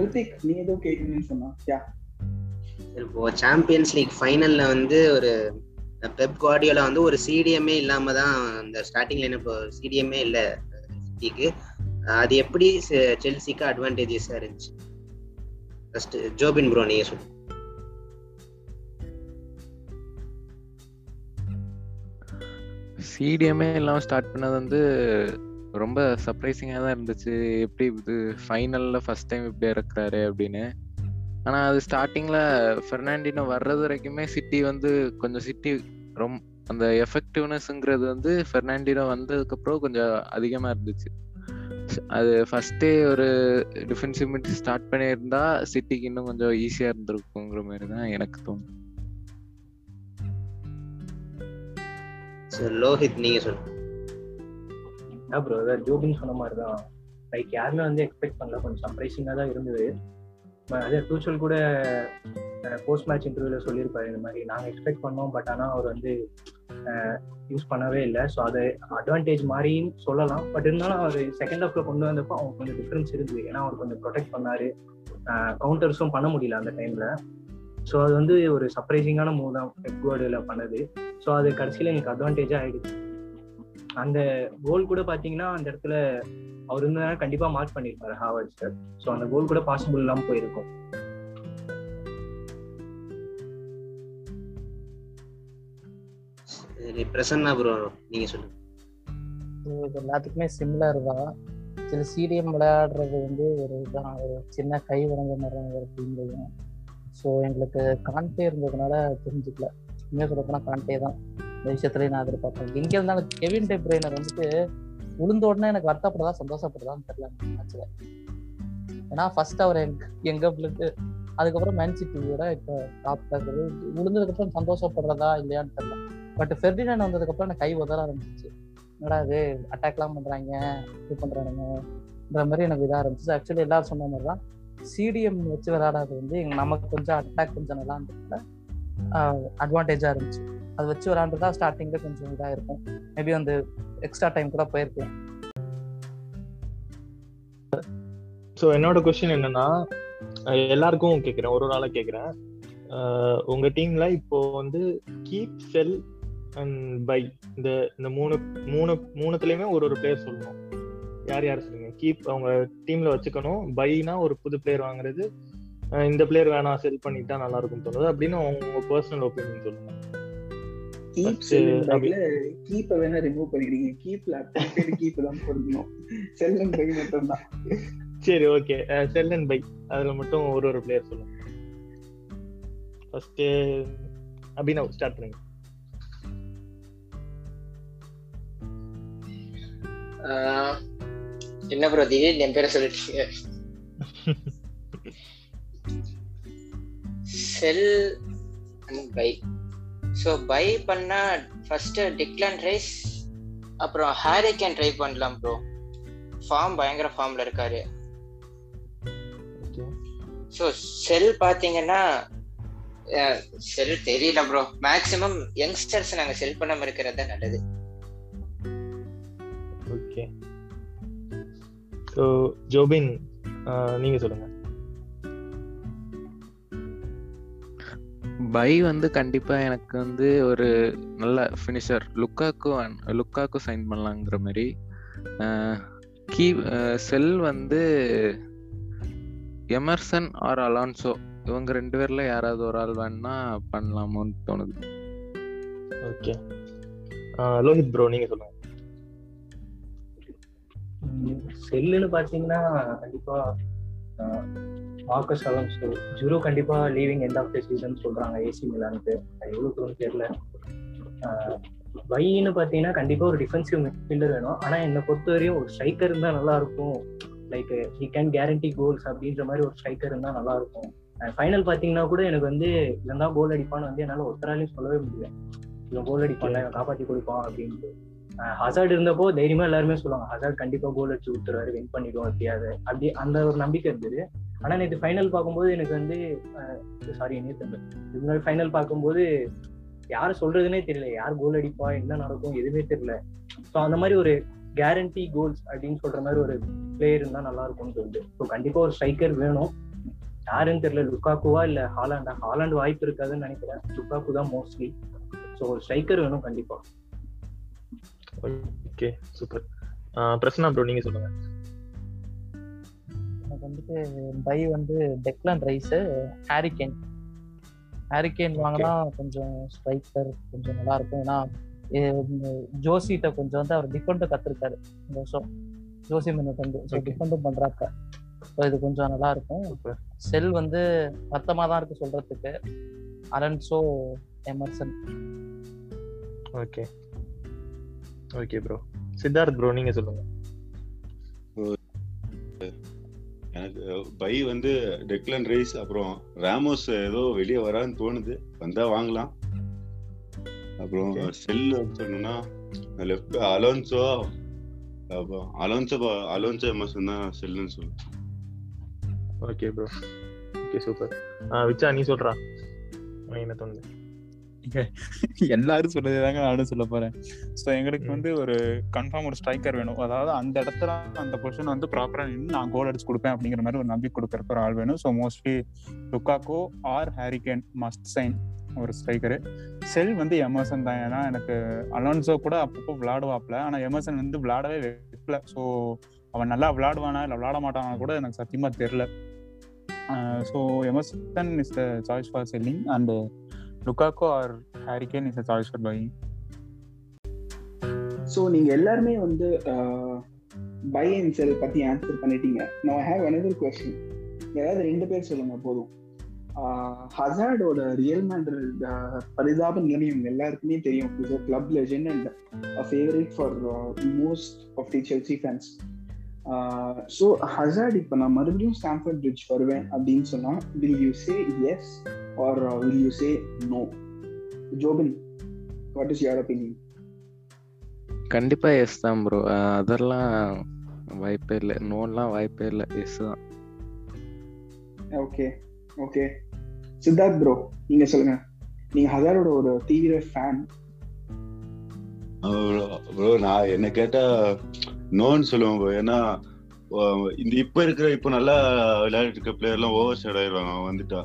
Rithik நீ ஏதோ கேட்கணும்னு சொன்னா. யா. இப்போ சாம்பியன்ஸ் லீக் ஃபைனல்ல வந்து ஒரு பெப் குவார்டியோலா வந்து ஒரு சிடிஎம்ஏ இல்லாம தான் அந்த ஸ்டார்டிங்ல இப்போ சிடிஎம்ஏ இல்ல சிட்டிக்கு அது எப்படி செ- செல்சிக்கு அட்வான்டேஜஸா இருந்துச்சு? ஃபர்ஸ்ட் ஜோபின் ப்ரோ நீங்க சொல்லுங்க சிடிஎம்ஏ இல்லாமல் ஸ்டார்ட் பண்ணது வந்து ரொம்ப சர்ப்ரைசிங்காக தான் இருந்துச்சு. எப்படி இது ஃபைனலில் ஃபர்ஸ்ட் டைம் இப்படி இறக்குறாரு அப்படின்னு. ஆனால் அது ஸ்டார்டிங்கில் ஃபெர்னாண்டினோ வர்றது வரைக்குமே சிட்டி வந்து கொஞ்சம் சிட்டி ரொம்ப அந்த எஃபெக்டிவ்னஸ்ங்கிறது வந்து ஃபெர்னாண்டினோ வந்ததுக்கப்புறம் கொஞ்சம் அதிகமாக இருந்துச்சு. அது ஃபர்ஸ்டே ஒரு டிஃபென்சிவ் மிட் ஸ்டார்ட் பண்ணியிருந்தா சிட்டிக்கு இன்னும் கொஞ்சம் ஈஸியாக இருந்திருக்குங்கிற மாதிரி தான் எனக்கு சரி, லோஹித் நீங்க சொல்லுங்க. என்ன ப்ரோ அதான் ஜோபின் சொன்ன மாதிரி தான் லைக் யாருமே வந்து எக்ஸ்பெக்ட் பண்ணல. கொஞ்சம் சர்ப்ரைசிங்காக தான் இருந்தது. அதே டூச்சல் கூட போஸ்ட் மேட்ச் இன்டர்வியூல சொல்லியிருப்பாரு இந்த மாதிரி நாங்கள் எக்ஸ்பெக்ட் பண்ணோம் பட் ஆனால் அவர் வந்து யூஸ் பண்ணவே இல்லை. ஸோ அது அட்வான்டேஜ் மாதிரின்னு சொல்லலாம். பட் இருந்தாலும் அவர் செகண்ட் ஹாஃப்ல கொண்டு வந்தப்போ அவங்க கொஞ்சம் டிஃப்ரென்ஸ் இருந்தது. ஏன்னா அவர் கொஞ்சம் ப்ரொடெக்ட் பண்ணாரு. கவுண்டர்ஸும் பண்ண முடியல அந்த டைம்ல ஸோ அது வந்து ஒரு சர்ப்ரைசிங்கான மூவ் தான் பெப்குவார்டில் பண்ணது. ஸோ அது கடைசியில் எனக்கு அட்வான்டேஜாக ஆயிடுச்சு. அந்த கோல் கூட பார்த்தீங்கன்னா அந்த இடத்துல அவர் இருந்தாலும் கண்டிப்பாக மார்க் பண்ணிருப்பாரு ஹாவர்ட்ஸ் ஸோ அந்த கோல் கூட பாசிபிள் இல்லாமல் போயிருக்கும். பிரசன்னா ப்ரோ நீங்க சொல்லுங்க. இது எல்லாத்துக்குமே சிமிலர் தான். சில சீடியம் விளையாடுறது வந்து ஒரு இதான் ஒரு சின்ன கை வழங்க மாதிரி ஒரு டீம்லையும் ஸோ எங்களுக்கு கான்டே இருந்ததுனால தெரிஞ்சுக்கல. உண்மையாக சொல்ல போனால் கான்டே தான். இந்த விஷயத்துலயும் நான் எதிர்பார்த்தேன் எங்க இருந்தாலும் கெவின் டே வந்துட்டு உளுந்த உடனே எனக்கு வருத்தப்படுதா சந்தோஷப்படுதான்னு தெரியல மேட்ச்ல ஏன்னா ஃபர்ஸ்ட் அவர் எங்க எங்க பிளட்டு அதுக்கப்புறம் மேன்சிட்டியோட இப்போ டாப் ஆகுது விழுந்ததுக்கப்புறம் சந்தோஷப்படுறதா இல்லையான்னு தெரியல. பட் ஃபெர்டினன் வந்ததுக்கப்புறம் எனக்கு கை உதற ஆரம்பிச்சிச்சு. என்னடா இது அட்டாக்லாம் பண்றாங்க இது பண்றானுங்கன்ற மாதிரி எனக்கு இதாக இருந்துச்சு ஆக்சுவலி எல்லாரும் சொன்ன மாதிரி தான் சிடிஎம் வச்சு விளையாடாது வந்து நமக்கு கொஞ்சம் அட்டாக் கொஞ்சம் நல்லா இருந்ததுல அட்வான்டேஜா இருந்துச்சு. அது வச்சு விளையாண்டுதான் ஸ்டார்டிங்ல கொஞ்சம் இதாக இருக்கும். மேபி வந்து எக்ஸ்ட்ரா டைம் கூட போயிருக்கலாம். ஸோ என்னோட கொஸ்டின் என்னன்னா எல்லாருக்கும் கேட்குறேன் ஒரு ஒரு கேட்குறேன். உங்க டீம்ல இப்போ வந்து கீப் செல் அண்ட் பை இந்த இந்த மூணு மூணு மூணுத்துலயுமே ஒரு ஒரு பிளேயர் சொல்லணும் யார் யார் சொல்லுங்க கீப் அவங்க டீம்ல வச்சுக்கணும். பைனா ஒரு புது பிளேயர் வாங்குறது. இந்த பிளேயர் வேணாம் செல் பண்ணிட்டா நல்லா இருக்கும் தோணுது. அப்படின்னு உங்க பர்சனல் ஒப்பீனியன் சொல்லுங்க. கீப்பை வேணா ரிமூவ் பண்ணிக்கிறீங்க கீப்ல கீப் தான் போடணும் செல் அண்ட் பை மட்டும் தான் சரி ஓகே செல் அண்ட் பை அதுல மட்டும் ஒரு ஒரு பிளேயர் சொல்லுங்க. ஃபர்ஸ்ட் அபினவ் ஸ்டார்ட் பண்ணுங்க. என்ன ப்ரோ திடீர்னு என் பேரை சொல்லிட்டீங்க. Sell and buy so buy பண்ணா ஃபர்ஸ்ட் டிக்லான் ரைஸ் அப்புறம் ஹாரி கேன் ட்ரை பண்ணலாம் ப்ரோ ஃபார்ம் பயங்கர ஃபார்ம்ல இருக்காரு. ஸோ செல் பார்த்தீங்கன்னா செல் தெரியல ப்ரோ மேக்ஸிமம் யங்ஸ்டர்ஸ் நாங்கள் செல் பண்ணாமல் இருக்கிறது தான் நல்லது. ஸோ ஜோபின் நீங்க சொல்லுங்க. பை வந்து கண்டிப்பா எனக்கு வந்து ஒரு நல்ல ஃபினிஷர் லுக்காக்கு லுக்காக்கு சைன் பண்ணலாங்கிற மாதிரி கீ செல் வந்து எமர்சன் ஆர் அலான்சோ. இவங்க ரெண்டு பேர்ல யாராவது ஒரு ஆள் வேணா பண்ணலாமோன்னு தோணுது. ஓகே. லோஹித் ப்ரோ நீங்க சொல்லுங்க. செல்லுன்னு பாத்தீங்கன்னா கண்டிப்பா மார்க்கஸ் அலன்சோ ஜூரோ கண்டிப்பா leaving end of the season சொல்றாங்க ஏசி மிலானுக்கு அது எவ்வளவு தூரம் தெரியல. வைன்னு பாத்தீங்கன்னா கண்டிப்பா ஒரு டிஃபென்சிவ் மிட்ஃபீல்டர் வேணும். ஆனா என்னை பொறுத்தவரையும் ஒரு ஸ்ட்ரைக்கர் இருந்தா நல்லா இருக்கும் like he can guarantee goals அப்படின்ற மாதிரி ஒரு ஸ்ட்ரைக்கர் இருந்தா நல்லா இருக்கும் ஃபைனல் பாத்தீங்கன்னா கூட எனக்கு வந்து இவன் தான் கோல் அடிப்பான்னு வந்து என்னால ஒத்தராலையும் சொல்லவே முடியல. இவன் கோல் அடிப்பான் காப்பாற்றி கொடுப்பான் அப்படின்ட்டு. ஹசார்ட் இருந்தப்போ தைரியமா எல்லாருமே சொல்லுவாங்க ஹசார்ட் கண்டிப்பா கோல் அடிச்சு கொடுத்துருவாரு வின் பண்ணிடுவோம் எப்படியாவது அப்படி அந்த ஒரு நம்பிக்கை இருந்தது. ஆனா நேற்று ஃபைனல் பார்க்கும்போது எனக்கு வந்து சாரி நேற்று மாதிரி ஃபைனல் பார்க்கும்போது யார் சொல்றதுனே தெரியல. யார் கோல் அடிப்பா என்ன நடக்கும் எதுவுமே தெரியல. ஸோ அந்த மாதிரி ஒரு கேரண்டி கோல்ஸ் அப்படின்னு சொல்ற மாதிரி ஒரு பிளேயர் இருந்தா நல்லா இருக்கும்னு சொல்லிட்டு. ஸோ கண்டிப்பா ஒரு ஸ்ட்ரைக்கர் வேணும். யாருன்னு தெரியல லுக்காக்குவா இல்ல ஹாலாண்டா ஹாலாண்டு வாய்ப்பு இருக்காதுன்னு நினைக்கிறேன். லுக்காக்கு தான் மோஸ்ட்லி ஸோ ஒரு ஸ்ட்ரைக்கர் வேணும் கண்டிப்பா. ஓகே சூப்பர் பிரசன்னா ப்ரோ நீங்க சொல்லுங்க. எனக்கு வந்துட்டு பை வந்து டெக்லான் ரைஸ் ஹாரிகேன் ஹாரிகேன் வாங்கினா கொஞ்சம் ஸ்ட்ரைக்கர் கொஞ்சம் நல்லா இருக்கும். ஏன்னா ஜோசிட்ட கொஞ்சம் வந்து அவர் டிஃபெண்டும் கத்துருக்காரு. இந்த வருஷம் ஜோசி மின்னட் வந்து ஸோ டிஃபெண்டும் பண்றாப்ப ஸோ இது கொஞ்சம் நல்லா இருக்கும். செல் வந்து மொத்தமாக தான் இருக்கு சொல்றதுக்கு. Alonso Emerson okay okay bro Siddharth bro நீங்க சொல்லுங்க. எனக்கு பை வந்து டெக்லன் ரைஸ் அப்புறம் ராமோஸ் ஏதோ வெளியே வரான்னு தோணுது. வந்தா வாங்கலாம். அப்புறம் செல் சொன்னா லெஃப்ட் அலோன்சோ அப்புறம் அலோன்சோ அலோன்சோ எமர்சன் தான் செல்லுன்னு சொல்லுவேன் ஓகே ப்ரோ ஓகே சூப்பர் விச்சா நீ சொல்றா. என்ன தோணுது? எல்லாரும் சொல்றதே தாங்க நானும் சொல்ல போறேன். ஸோ எங்களுக்கு வந்து ஒரு கன்ஃபார்ம் ஒரு ஸ்ட்ரைக்கர் வேணும். அதாவது அந்த இடத்துல அந்த பொசிஷன் வந்து ப்ராப்பரா நின்று நான் கோல் அடிச்சு கொடுப்பேன் அப்படிங்கிற மாதிரி ஒரு நம்பிக்கை கொடுக்கறக்கு ஒரு ஆள் வேணும். So mostly Lukaku or Harry Kane must sign ஒரு ஸ்ட்ரைக்கரு செல் வந்து எமர்சன் தான். ஏன்னா எனக்கு அலோன்சோ கூட அப்பப்போ விளாடுவாப்ல ஆனா எமர்சன் வந்து விளாடவே வைக்கல. ஸோ அவன் நல்லா விளாடுவானா இல்லை விளாட மாட்டானா கூட எனக்கு சத்தியமா தெரில so Emerson is the choice for selling and Lukaku or Harry Kane is a choice for buying so நீங்க எல்லாருமே வந்து பை அண்ட் செல் பத்தி ஆன்சர் பண்ணிட்டீங்க. நான் ஹேவ் அனதர் கொஸ்டின் ஏதாவது ரெண்டு பேர் சொல்லுங்க போதும். ஹசார்டோட ரியல் மேட்ரிட் பரிதாப நிலையம் எல்லாருக்குமே தெரியும். Is a club legend and favourite for most of the Chelsea fans so Hazard இப்போ நான் மறுபடியும் ஸ்டாம்ஃபர்ட் பிரிட்ஜ் வருவேன் அப்படின்னு சொன்னா will you say yes or will you say no Jobin what is your opinion கண்டிப்பா எஸ் தான் ப்ரோ அதெல்லாம் வாய்ப்பே இல்லை. நோன்லாம் வாய்ப்பே இல்லை. எஸ் தான். ஓகே ஓகே சித்தார்த் ப்ரோ நீங்க சொல்லுங்க. நீங்க ஹசாரோட ஒரு தீவிர ஃபேன் ப்ரோ நான் என்ன கேட்டா நோன்னு சொல்லுவேன் bro. ஏன்னா இந்த இப்ப இருக்கிற இப்ப நல்லா விளையாடிட்டு இருக்க பிளேயர் எல்லாம் ஓவர் ஷேட் ஆயிடுவாங்க வந்துட்டா.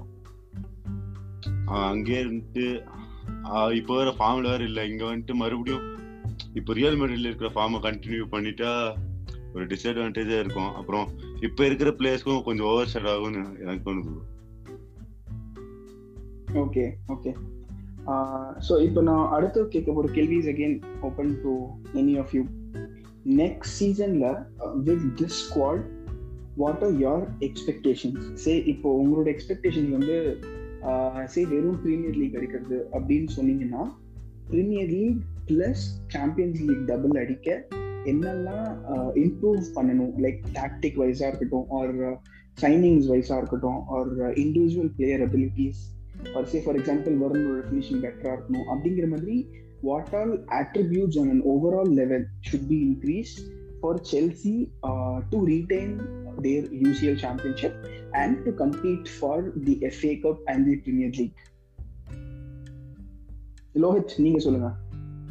அங்கேயே இருந்துட்டு இப்போ வேற ஃபார்ம்ல வேற இல்ல. இங்க வந்துட்டு மறுபடியும் இப்போ ரியல் மெடல் இருக்கிற ஃபார்மை கண்டினியூ பண்ணிட்டா ஒரு டிஸ்அட்வான்டேஜா இருக்கும். அப்புறம் இப்ப இருக்கிற பிளேயர்ஸ்க்கும் கொஞ்சம் ஓவர் ஷேட் ஆகும்னு எனக்கு தோணுது. ஓகே ஓகே ஸோ இப்போ நான் அடுத்து கேட்க போகிற கேள்வி is again open to any of you next சீசன்ல with this squad what are your expectations say இப்போ உங்களோட எக்ஸ்பெக்டேஷன் வந்து சே வெறும் ப்ரீமியர் லீக் அடிக்கிறது அப்படின்னு சொன்னீங்கன்னா Premier League plus Champions League double அடிக்க என்னெல்லாம் இம்ப்ரூவ் பண்ணணும்? லைக் டாக்டிக் வைஸாக இருக்கட்டும் ஆர் சைனிங்ஸ் வைஸாக இருக்கட்டும் or individual player abilities or say for example வருணோட finishing பெட்டராக இருக்கணும். அப்படிங்கிற மாதிரி what all attributes on an overall level should be increase for Chelsea uh, to retain their UCL championship and to compete for the FA Cup and the Premier League. Lohit நீங்க சொல்லுங்க.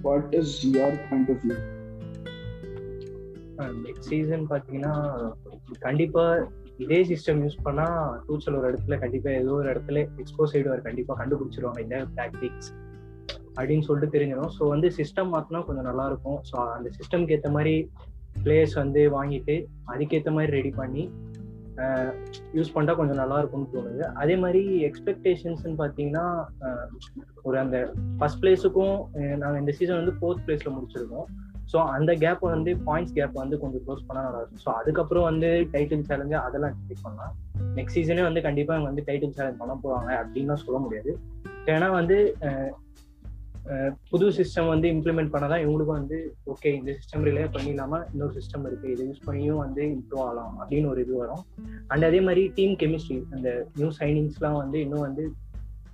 What is your point of view next season பாத்தீங்கன்னா கண்டிப்பா இதே சிஸ்டம் யூஸ் பண்ணா டூச்சல் ஒரு இடத்துல கண்டிப்பா ஏதோ ஒரு இடத்துல எக்ஸ்போஸ் ஆயிடுவார். கண்டிப்பா கண்டுபிடிச்சிருவாங்க இந்த டாக்டிக்ஸ் அப்படின்னு சொல்லிட்டு தெரிஞ்சிடும். ஸோ வந்து சிஸ்டம் மாத்தினா கொஞ்சம் நல்லா இருக்கும். ஸோ அந்த சிஸ்டம்க்கு ஏற்ற மாதிரி பிளேயர்ஸ் வந்து வாங்கிட்டு அதுக்கேற்ற மாதிரி ரெடி பண்ணி யூஸ் பண்ணால் கொஞ்சம் நல்லா இருக்கும்னு தோணுது. அதே மாதிரி எக்ஸ்பெக்டேஷன்ஸ்னு பார்த்தீங்கன்னா ஒரு அந்த ஃபர்ஸ்ட் பிளேஸுக்கும் நாங்கள் இந்த சீசன் வந்து ஃபோர்த் பிளேஸில் முடிச்சிருக்கோம். ஸோ அந்த கேப் வந்து பாயிண்ட்ஸ் கேப் வந்து கொஞ்சம் க்ளோஸ் பண்ணால் நல்லா இருக்கும். ஸோ அதுக்கப்புறம் வந்து டைட்டில் சேலஞ்சு அதெல்லாம் எக்ஸ்பெக்ட் பண்ணலாம். நெக்ஸ்ட் சீசனே வந்து கண்டிப்பாக வந்து டைட்டில் சேலஞ்ச் பண்ண போவாங்க அப்படின்லாம் சொல்ல முடியாது. ஏன்னா வந்து புது சிஸ்டம் வந்து இம்ப்ளிமெண்ட் பண்ணாதான் இவங்களுக்கும் வந்து ஓகே இந்த சிஸ்டம் ரிலே பண்ணிடலாமா இன்னொரு சிஸ்டம் இருக்கு. இதை யூஸ் பண்ணியும் வந்து இம்ப்ரூவ் ஆகலாம் அப்படின்னு ஒரு இது வரும். அண்ட் அதே மாதிரி டீம் கெமிஸ்ட்ரி அந்த நியூ சைனிங்ஸ்லாம் வந்து இன்னும் வந்து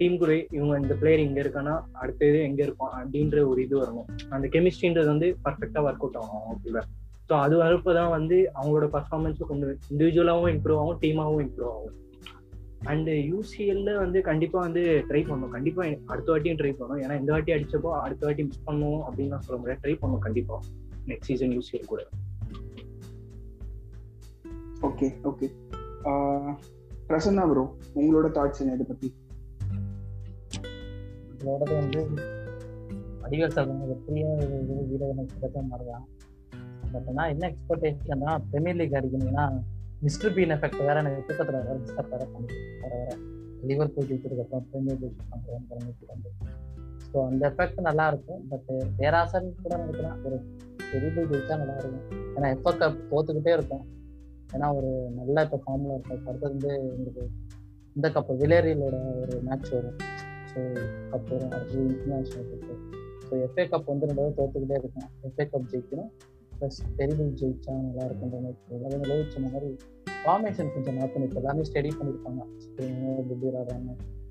டீம் கூட இவங்க இந்த பிளேயர் இங்க இருக்கானா அடுத்தது எங்க இருக்கும் அப்படின்ற ஒரு இது வரணும். அந்த கெமிஸ்ட்ரின்றது வந்து பர்ஃபெக்டா ஒர்க் அவுட் ஆகும் அவங்களுக்குள்ள ஸோ அது வரப்போ தான் வந்து அவங்களோட பர்ஃபார்மன்ஸும் கொஞ்சம் இண்டிவிஜுவலாகவும் இம்ப்ரூவ் ஆகும் டீமாகவும் இம்ப்ரூவ் ஆகும். அண்ட் யூசிஎல்ல வந்து கண்டிப்பா வந்து ட்ரை பண்ணும் கண்டிப்பா அடுத்த வாட்டியும் ட்ரை பண்ணும் ஏன்னா இந்த வாட்டி அடிச்சப்போ அடுத்த வாட்டி மிஸ் பண்ணும் அப்படின்னு சொல்ல முடியாது. ட்ரை பண்ணும் கண்டிப்பா. நெக்ஸ்ட் சீசன் யூசிஎல் கூட. ஓகே ஓகே பிரசன்னா ப்ரோ உங்களோட தாட்ஸ் என்ன இதை பத்தி? இதோடது வந்து வடிவேல் சாதனை வெற்றியா வீரனை கிடைத்த மாதிரி தான் பட் ஆனால் என்ன எக்ஸ்பெக்டேஷன் தான் பிரீமியர் லீக் அடிக்கணும்னா மிஸ்டர் பீன் எஃபெக்ட் வேற எனக்கு தூக்கத்தில் வேற மிஸ்டர் வேற பண்ணுது வேற வேற லிவர் போய் ஜெயிச்சதுக்கப்புறம் பிரீமியர் லீக் பண்ணுறேன் கிளம்பிட்டு வந்து ஸோ அந்த எஃபெக்ட் நல்லா இருக்கும். பட் பேராசன் கூட நினைக்கலாம் ஒரு பெரிய போய் ஜெயிச்சா நல்லா இருக்கும். ஏன்னா எஃப்ஓ கப் தோத்துக்கிட்டே இருக்கும். ஏன்னா ஒரு நல்ல இப்போ ஃபார்மில் இருக்கும் அடுத்தது வந்து எங்களுக்கு இந்த கப்பு விலேரியலோட ஒரு மேட்ச் வரும். ஸோ கப் வரும். அடுத்தது international cup so FA cup வந்து ரெண்டு தோத்துக்கிட்டே இருக்கும். எஃப்ஏ கப் ஜெயிக்கணும். ப்ளஸ் டெரிபிள் ஜெயிச்சா நல்லா இருக்குன்ற மாதிரி அதே மாதிரி சொன்ன மாதிரி ஃபார்மேஷன் கொஞ்சம் மாற்றணும் இப்போ எல்லாமே ஸ்டடி பண்ணியிருப்பாங்க புத்தி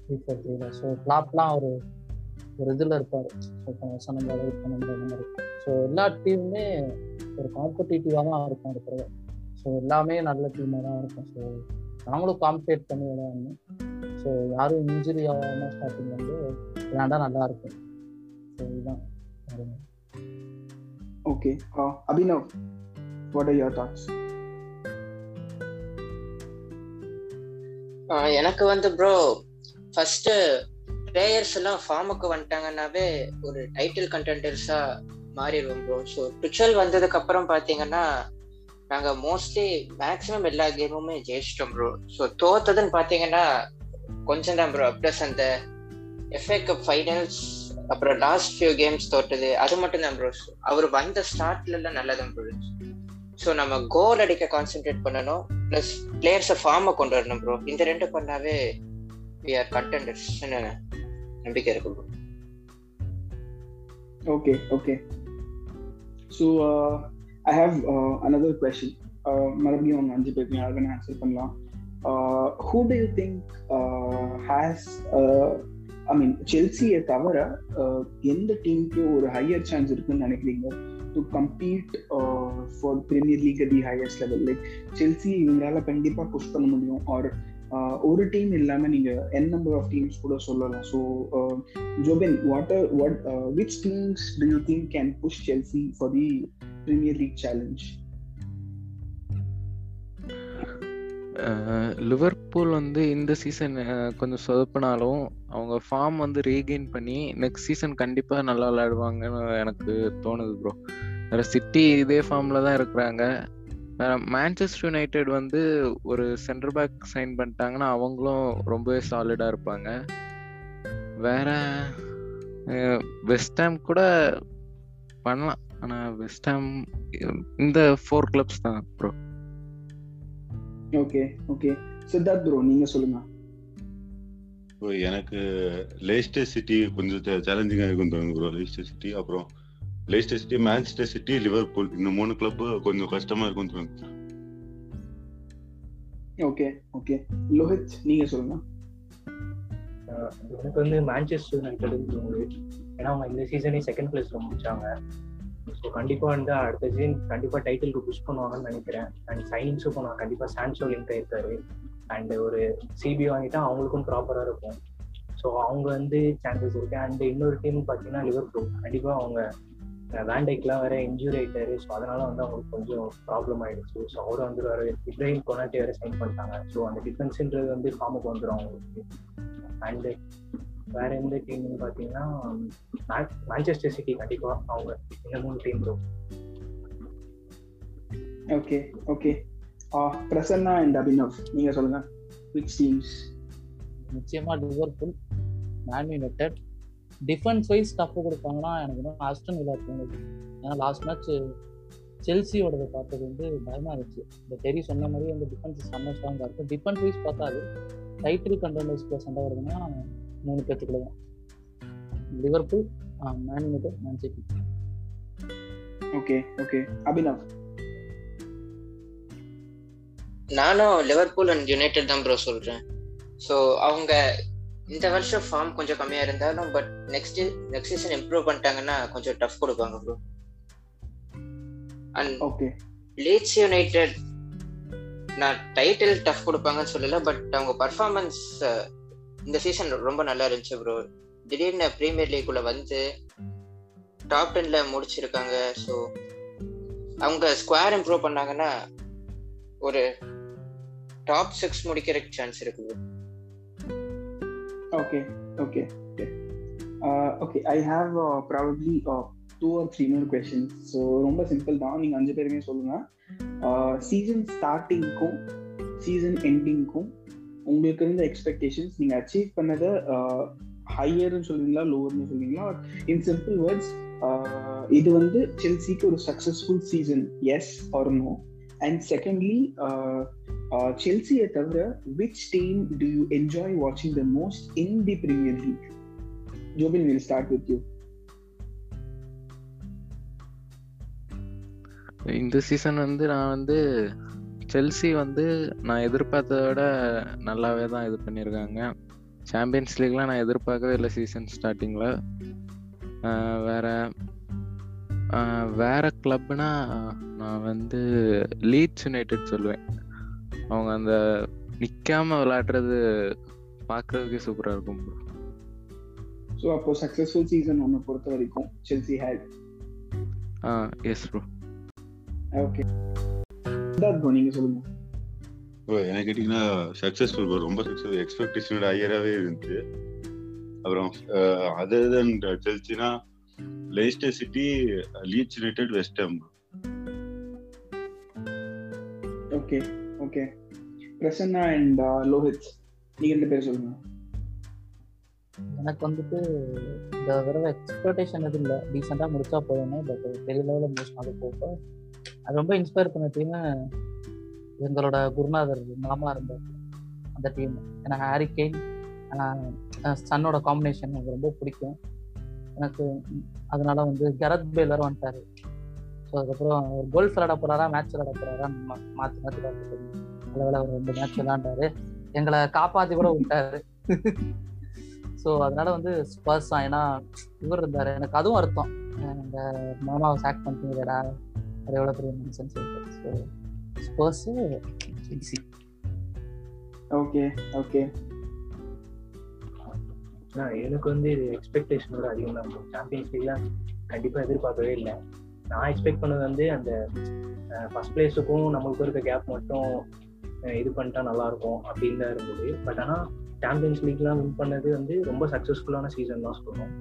த்ரீ ஃபோர் த்ரீல ஸோ ஃப்ளாப்லாம் ஒரு ஒரு இதில் இருப்பார். ஸோ சொன்ன மாதிரி பண்ணுற மாதிரி. ஸோ எல்லா டீமுமே ஒரு காம்படிட்டிவாக தான் இருக்கும் இருக்கிறது ஸோ எல்லாமே நல்ல டீமாக தான் இருக்கும். ஸோ நாங்களும் காம்பேட் பண்ணி விளையாடணும். ஸோ யாரும் இன்ஜுரி ஆகாமல் ஸ்டார்டிங் வந்து விளையாண்டா நல்லா இருக்கும். ஸோ இதுதான். Okay Abhinav uh, what are your thoughts? எனக்கு வந்து ப்ரோ ஃபர்ஸ்ட் பிளேயர்ஸ் எல்லாம் ஃபார்முக்கு வந்துட்டாங்கன்னாவே ஒரு டைட்டில் கண்டென்டர்ஸா மாறிடுவோம் ப்ரோ ஸோ டுச்சல் வந்ததுக்கு அப்புறம் பாத்தீங்கன்னா நாங்க மோஸ்ட்லி மேக்ஸிமம் எல்லா கேமுமே ஜெயிச்சிட்டோம் ப்ரோ ஸோ தோத்ததுன்னு பாத்தீங்கன்னா கொஞ்சம் தான் ப்ரோ ப்ளஸ் அந்த எஃப்ஏ கப் ஃபைனல்ஸ் அப்புறம் லாஸ்ட் ஃபியூ கேம்ஸ் தோட்டது அது மட்டும் தான் ப்ரோ அவர் வந்த ஸ்டார்ட்ல எல்லாம் நல்லதான் ப்ரோ ஸோ நம்ம கோல் அடிக்க கான்சென்ட்ரேட் பண்ணணும் ப்ளஸ் பிளேயர்ஸை ஃபார்மை கொண்டு வரணும் ப்ரோ இந்த ரெண்டு பண்ணாவே வி ஆர் கண்டெண்டர்ஸ் நம்பிக்கை இருக்கு bro okay okay so I have another question மறுபடியும் அவங்க அஞ்சு பேருக்கு யாருக்குன்னு ஆன்சர் பண்ணலாம். Who do you think has I mean செல்சியை தவிர எந்த டீமுக்கு ஒரு ஹையர் சான்ஸ் இருக்குன்னு நினைக்கிறீங்க? To compete for Premier League the highest level like Chelsea இவங்களால கண்டிப்பா புஷ் பண்ண முடியும். ஆர் ஒரு டீம் இல்லாம நீங்க என் நம்பர் ஆஃப் டீம்ஸ் கூட சொல்லலாம். So Jobin what are what which teams do you think can push Chelsea for the Premier League challenge Liverpool வந்து இந்த சீசன் கொஞ்சம் சொதப்பினாலும் அவங்க ஃபார்ம் வந்து ரீகெயின் பண்ணி நெக்ஸ்ட் சீசன் கண்டிப்பாக நல்லா விளையாடுவாங்கன்னு எனக்கு தோணுது ப்ரோ வேற சிட்டி இதே ஃபார்மில் தான் இருக்கிறாங்க. வேற மான்செஸ்டர் யுனைடெட் வந்து ஒரு சென்டர் பேக் சைன் பண்ணிட்டாங்கன்னா அவங்களும் ரொம்பவே சாலிடாக இருப்பாங்க. வேற வெஸ்ட் ஹாம் கூட பண்ணலாம். ஆனால் வெஸ்ட் ஹாம் இந்த ஃபோர் கிளப்ஸ் தான் bro okay okay Siddharth bro நீங்கள் சொல்லுங்கள் ப்ரோ எனக்கு லேஸ்டர் சிட்டி கொஞ்சம் சேலஞ்சிங்காக இருக்கும் தோணுது ப்ரோ லேஸ்டர் சிட்டி அப்புறம் Leicester City Manchester City Liverpool இந்த மூணு கிளப் கொஞ்சம் கஷ்டமா இருக்கும் தோணுது. ஓகே ஓகே லோஹித் நீங்க சொல்லுங்க. எனக்கு வந்து மான்செஸ்டர் யுனைடெட் தோணுது. ஏன்னா அவங்க இந்த சீசனே செகண்ட் பிளேஸ்ல முடிச்சாங்க. ஸோ கண்டிப்பா வந்து அடுத்த சீசன் கண்டிப்பா டைட்டிலுக்கு புஷ் பண்ணுவாங்கன்னு நினைக்கிறேன். அண்ட் சைனிங்ஸும் பண்ணுவாங்க கண்டிப்பா சான்சோ லிங்க் ஆயிருக்காரு. அண்ட் ஒரு சிபி வாங்கிட்டா அவங்களுக்கும் ப்ராப்பரா இருக்கும். ஸோ அவங்க வந்து சான்சஸ் இருக்கு. அண்ட் இன்னொரு டீம் பார்த்தீங்கன்னா லிவர்பூல் கண்டிப்பா அவங்க வேண்டைக்கெலாம் வேற இன்ஜூரி ஆயிட்டாரு. ஸோ அதனால வந்து அவங்களுக்கு கொஞ்சம் ப்ராப்ளம் ஆயிடுச்சு. ஸோ அவரும் வந்து வேற இப்ராஹிம் கொனாட்டி வேற சைன் பண்ணிட்டாங்க. ஸோ அந்த டிஃபென்ஸ்ன்றது வந்து ஃபார்முக்கு வந்துடும் அவங்களுக்கு. அண்ட் வேற எந்த டீம்னு பார்த்தீங்கன்னா மேன்செஸ்டர் சிட்டி கண்டிப்பா அவங்க இந்த மூணு team okay okay Prasanna and Abhinav. நீங்க சொல்லுங்க. விச் டீம்ஸ் நிச்சயமா Liverpool Man United defence wise tough கொடுப்பாங்கன்னா எனக்கு இன்னும் ஆஸ்டன் வில்லா தோணுது. ஏன்னா லாஸ்ட் மேட்ச் செல்சியோடத பார்த்தது வந்து பயமா இருந்துச்சு. இந்த டெரி சொன்ன மாதிரி வந்து டிஃபென்ஸ் செம்ம ஸ்ட்ராங்காக இருக்கும். டிஃபென்ஸ் வைஸ் பார்த்தாது டைட்டில் கண்டெண்டர்ஸ்க்குள்ள சண்டை வருதுன்னா மூணு பேத்துக்குள்ள தான். Liverpool Man United Man City okay okay Abhinav. நானும் லிவர்பூல் அண்ட் யுனைடெட் தான் ப்ரோ சொல்றேன். ஸோ அவங்க இந்த வருஷம் ஃபார்ம் கொஞ்சம் கம்மியா இருந்தாலும் but next next season improve பண்ணிட்டாங்கன்னா கொஞ்சம் டஃப் கொடுப்பாங்க bro and okay Leeds United நான் டைட்டில் டஃப் கொடுப்பாங்கன்னு சொல்லல பட் அவங்க பர்ஃபார்மன்ஸ் இந்த சீசன் ரொம்ப நல்லா இருந்துச்சு ப்ரோ திடீர்னு பிரீமியர் லீக்குள்ள வந்து டாப் டென்ல முடிச்சிருக்காங்க ஸோ அவங்க ஸ்கொயர் இம்ப்ரூவ் பண்ணாங்கன்னா ஒரு டாப் சிக்ஸ் முடிக்கிறதுக்கு சான்ஸ் இருக்குது. Okay okay okay I have probably two or three more questions so ரொம்ப சிம்பிள் தான். நீங்க அஞ்சு பேருமே சொல்லுங்க. சீசன் ஸ்டார்டிங்க்கும் சீசன் எண்டிங்க்கும் உங்களுக்கு இருந்த எக்ஸ்பெக்டேஷன்ஸ் நீங்க அச்சீவ் பண்ணதை uh, ஹையர்னு சொல்லுவீங்களா லோவர்னு சொல்லுவீங்களா இன் சிம்பிள் வேர்ட்ஸ் uh, இது வந்து செல்சிக்கு ஒரு successful season yes or no and secondly செல்சியை தவிர which team do you enjoy வாட்சிங் the most in the Premier League Jobin will start with you இந்த சீசன் வந்து நான் வந்து செல்சி வந்து நான் எதிர்பார்த்தத விட நல்லாவே தான் இது பண்ணியிருக்காங்க. சாம்பியன்ஸ் லீக்லாம் நான் எதிர்பார்க்கவே இல்லை சீசன் ஸ்டார்டிங்கில் வேற வேறு வேற கிளப்னா நான் வந்து லீட்ஸ் யுனைடெட் சொல்லுவேன் அவங்க அந்த நிக்காம விளையாடுறது பார்க்கறதுக்கே சூப்பரா இருக்கும் bro. ஸோ அப்போ சக்சஸ்ஃபுல் சீசன் ஒன்று பொறுத்த வரைக்கும் Chelsea had ah S bro okay bro நீங்க சொல்லுங்க. ப்ரோ எனக்கு கேட்டிங்கன்னா சக்ஸஸ்ஃபுல் ப்ரோ ரொம்ப சக்ஸஸ் எக்ஸ்பெக்டேஷனோட ஹையராகவே இருந்துச்சு. அப்புறம் other then செல்சினா Leicester City Leeds United West okay okay Prasanna and Lohit நீங்க ரெண்டு பேர் சொல்லுங்க எனக்கு வந்துட்டு இந்த தடவை எக்ஸ்பெக்டேஷன் எதுவும் இல்லை. டீசெண்டாக முடிச்சா போதுமே பட் பெரிய லெவலில் முடிச்சு அது போக. அது ரொம்ப இன்ஸ்பயர் பண்ண டீம் எங்களோட குருநாதர் மாமா இருந்தார். அந்த டீம் ஏன்னா ஹாரி கெயின் சன்னோட காம்பினேஷன் எனக்கு ரொம்ப பிடிக்கும். எனக்கு அதனால வந்து கரத் பேலர் வந்துட்டாரு. ஸோ அதுக்கப்புறம் ஒரு கோல்ஃப் விளையாட போறாரா மேட்ச் விளையாட போறாரா மாற்றி மாற்றி பார்த்துட்டு நல்ல வேலை ஒரு ரெண்டு மேட்ச் விளையாண்டாரு. எங்களை காப்பாத்தி கூட விட்டாரு. ஸோ அதனால வந்து ஸ்பர்ஸ் தான். ஏன்னா இவர் இருந்தாரு. எனக்கு அதுவும் அர்த்தம். இந்த மாமாவை சாக் பண்ணிட்டீங்கடா அது எவ்வளோ பெரிய மனுஷன் சொல்லிட்டு ஸோ ஸ்பர்ஸு ஓகே ஓகே எனக்கு வந்து இது எக்ஸ்பெக்டேஷனோட அதிகம் தான் சாம்பியன்ஸ் லீக்ல கண்டிப்பா எதிர்பார்க்கவே இல்லை. நான் எக்ஸ்பெக்ட் பண்ணது வந்து அந்த ஃபர்ஸ்ட் பிளேஸுக்கும் நம்மளுக்கும் இருக்க கேப் மட்டும் இது பண்ணிட்டா நல்லா இருக்கும் அப்படின்னு தான் இருந்தது. பட் ஆனால் சாம்பியன்ஸ் லீக்லாம் வின் பண்ணது வந்து ரொம்ப சக்ஸஸ்ஃபுல்லான சீசன் தான் சொல்லணும்.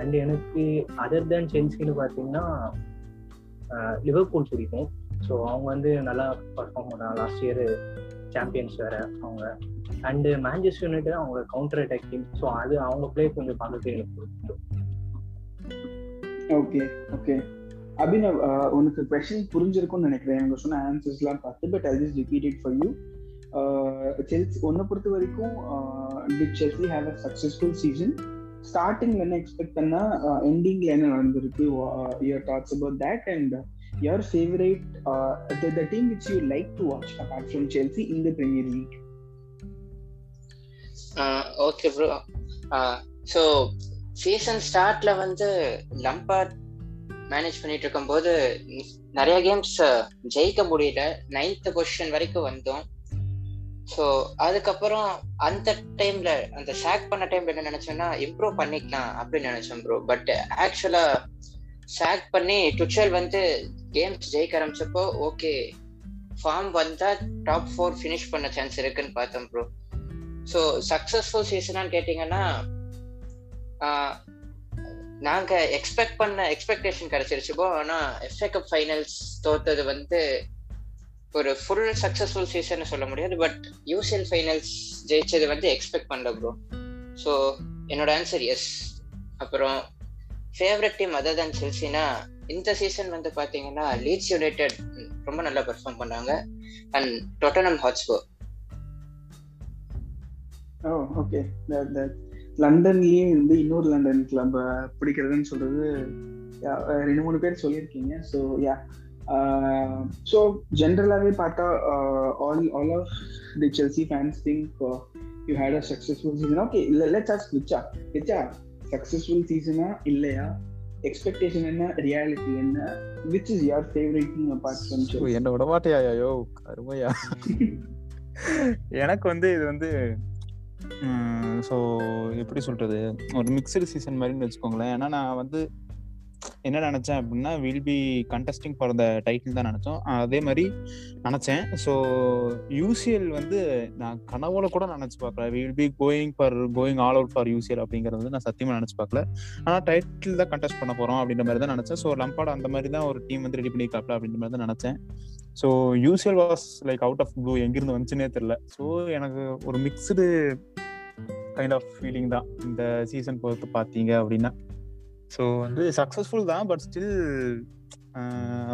அண்ட் எனக்கு அதர் தேன் சென்சின்னு பார்த்தீங்கன்னா லிவர்பூல் பிடிக்கும். ஸோ அவங்க வந்து நல்லா பர்ஃபார்ம் பண்ணாங்க லாஸ்ட் இயர் சாம்பியன்ஸ் வேற அவங்க. அண்டு மேன்செஸ்டர் யுனைடட் அவங்க கவுண்டர் அட்டாக் டீம் ஸோ அது அவங்க பிளே கொஞ்சம் பார்க்கறதுக்கு எனக்கு பிடிக்கும் ஓகே ஓகே அபினவ் உனக்கு கொஸ்டின் புரிஞ்சிருக்கும்னு நினைக்கிறேன். அவங்க சொன்ன ஆன்சர்ஸ்லாம் பார்த்து but I just repeat it for you Chelsea உன்னை பொறுத்த வரைக்கும் did Chelsea have a successful season ஸ்டார்டிங்ல என்ன எக்ஸ்பெக்ட் பண்ணா எண்டிங்ல என்ன நடந்திருக்கு? Your thoughts about that and your favourite the team which you like to watch apart from Chelsea in the Premier League okay bro so season ஸ்டார்ட்ல வந்து லம்பார்ட் மேனேஜ் பண்ணிட்டு இருக்கும்போது நிறைய கேம்ஸ் ஜெயிக்க முடியல. நைன்த் பொசிஷன் வரைக்கும் வந்தோம். ஸோ அதுக்கப்புறம் அந்த டைம்ல அந்த சேக் பண்ண டைம்ல என்ன நினைச்சோம்னா இம்ப்ரூவ் பண்ணிக்கலாம் அப்படின்னு நினைச்சோம் ப்ரோ பட் ஆக்சுவலா சேக் பண்ணி டுச்சல் வந்து கேம்ஸ் ஜெயிக்க ஆரம்பிச்சப்போ ஓகே ஃபார்ம் வந்தா டாப் ஃபோர் ஃபினிஷ் பண்ண சான்ஸ் இருக்குன்னு பார்த்தோம் ப்ரோ ஸோ சக்சஸ்ஃபுல் சீசனான்னு கேட்டிங்கன்னா நாங்க எக்ஸ்பெக்ட் பண்ண எக்ஸ்பெக்டேஷன் கிடைச்சிருச்சு. போ ஆனா எஃப்ஏ கப் ஃபைனல்ஸ் தோத்தது வந்து ஒரு ஃபுல் சக்சஸ்ஃபுல் சீசன் சொல்ல முடியாது பட் யூசிஎல் ஃபைனல்ஸ் ஜெயிச்சது வந்து எக்ஸ்பெக்ட் பண்ணல ப்ரோ ஸோ என்னோட ஆன்சர் எஸ் அப்புறம் ஃபேவரட் டீம் அதர் தன் செல்சினா இந்த சீசன் வந்து பார்த்தீங்கன்னா லீட்ஸ் யுனைடெட் ரொம்ப நல்லா பெர்ஃபார்ம் பண்ணாங்க. And Tottenham Hotspur oh okay லண்டன்லயே வந்து இன்னொரு லண்டன் கிளம்ப பிடிக்கிறதுன்னு சொல்றது ரெண்டு மூணு பேர் சொல்லியிருக்கீங்க. ஸோ யா ஸோ ஜென்ரலாகவே பார்த்தா all all of the Chelsea fans think you had a successful season okay இல்லை லெட்ஸ் ஆஸ்க் விச்சா விச்சா சக்ஸஸ்ஃபுல் சீசனா இல்லையா? எக்ஸ்பெக்டேஷன் என்ன? ரியாலிட்டி என்ன? Which is your favourite thing apart from என்ன விட மாட்டியா யோ கருமையா எனக்கு வந்து இது வந்து ஸோ எப்படி சொல்றது? ஒரு மிக்சடு சீசன் மாதிரின்னு வச்சுக்கோங்களேன். ஏன்னா நான் வந்து என்ன நினைச்சேன் அப்படின்னா will be contesting for the title தான் நினச்சோம். அதே மாதிரி நினச்சேன். ஸோ யூசிஎல் வந்து நான் கனவுல கூட நினச்சி பார்க்கல. Will be going for going all out for UCL அப்படிங்கிறது வந்து நான் சத்தியமாக நினச்சி பார்க்கல. ஆனால் டைட்டில் தான் கண்டெஸ்ட் பண்ண போகிறோம் அப்படின்ற மாதிரி தான் நினச்சேன். ஸோ லம்பாட் அந்த மாதிரி தான் ஒரு டீம் வந்து ரெடி பண்ணியிருக்காப்ல அப்படின்ற மாதிரி தான் நினச்சேன். So UCL was like out of blue எங்கிருந்து வந்துச்சுன்னே தெரில ஸோ எனக்கு ஒரு மிக்சடு கைண்ட் ஆஃப் ஃபீலிங் தான். இந்த சீசன் பொறுத்து பார்த்தீங்க அப்படின்னா. ஸோ வந்து சக்ஸஸ்ஃபுல் தான் பட் ஸ்டில்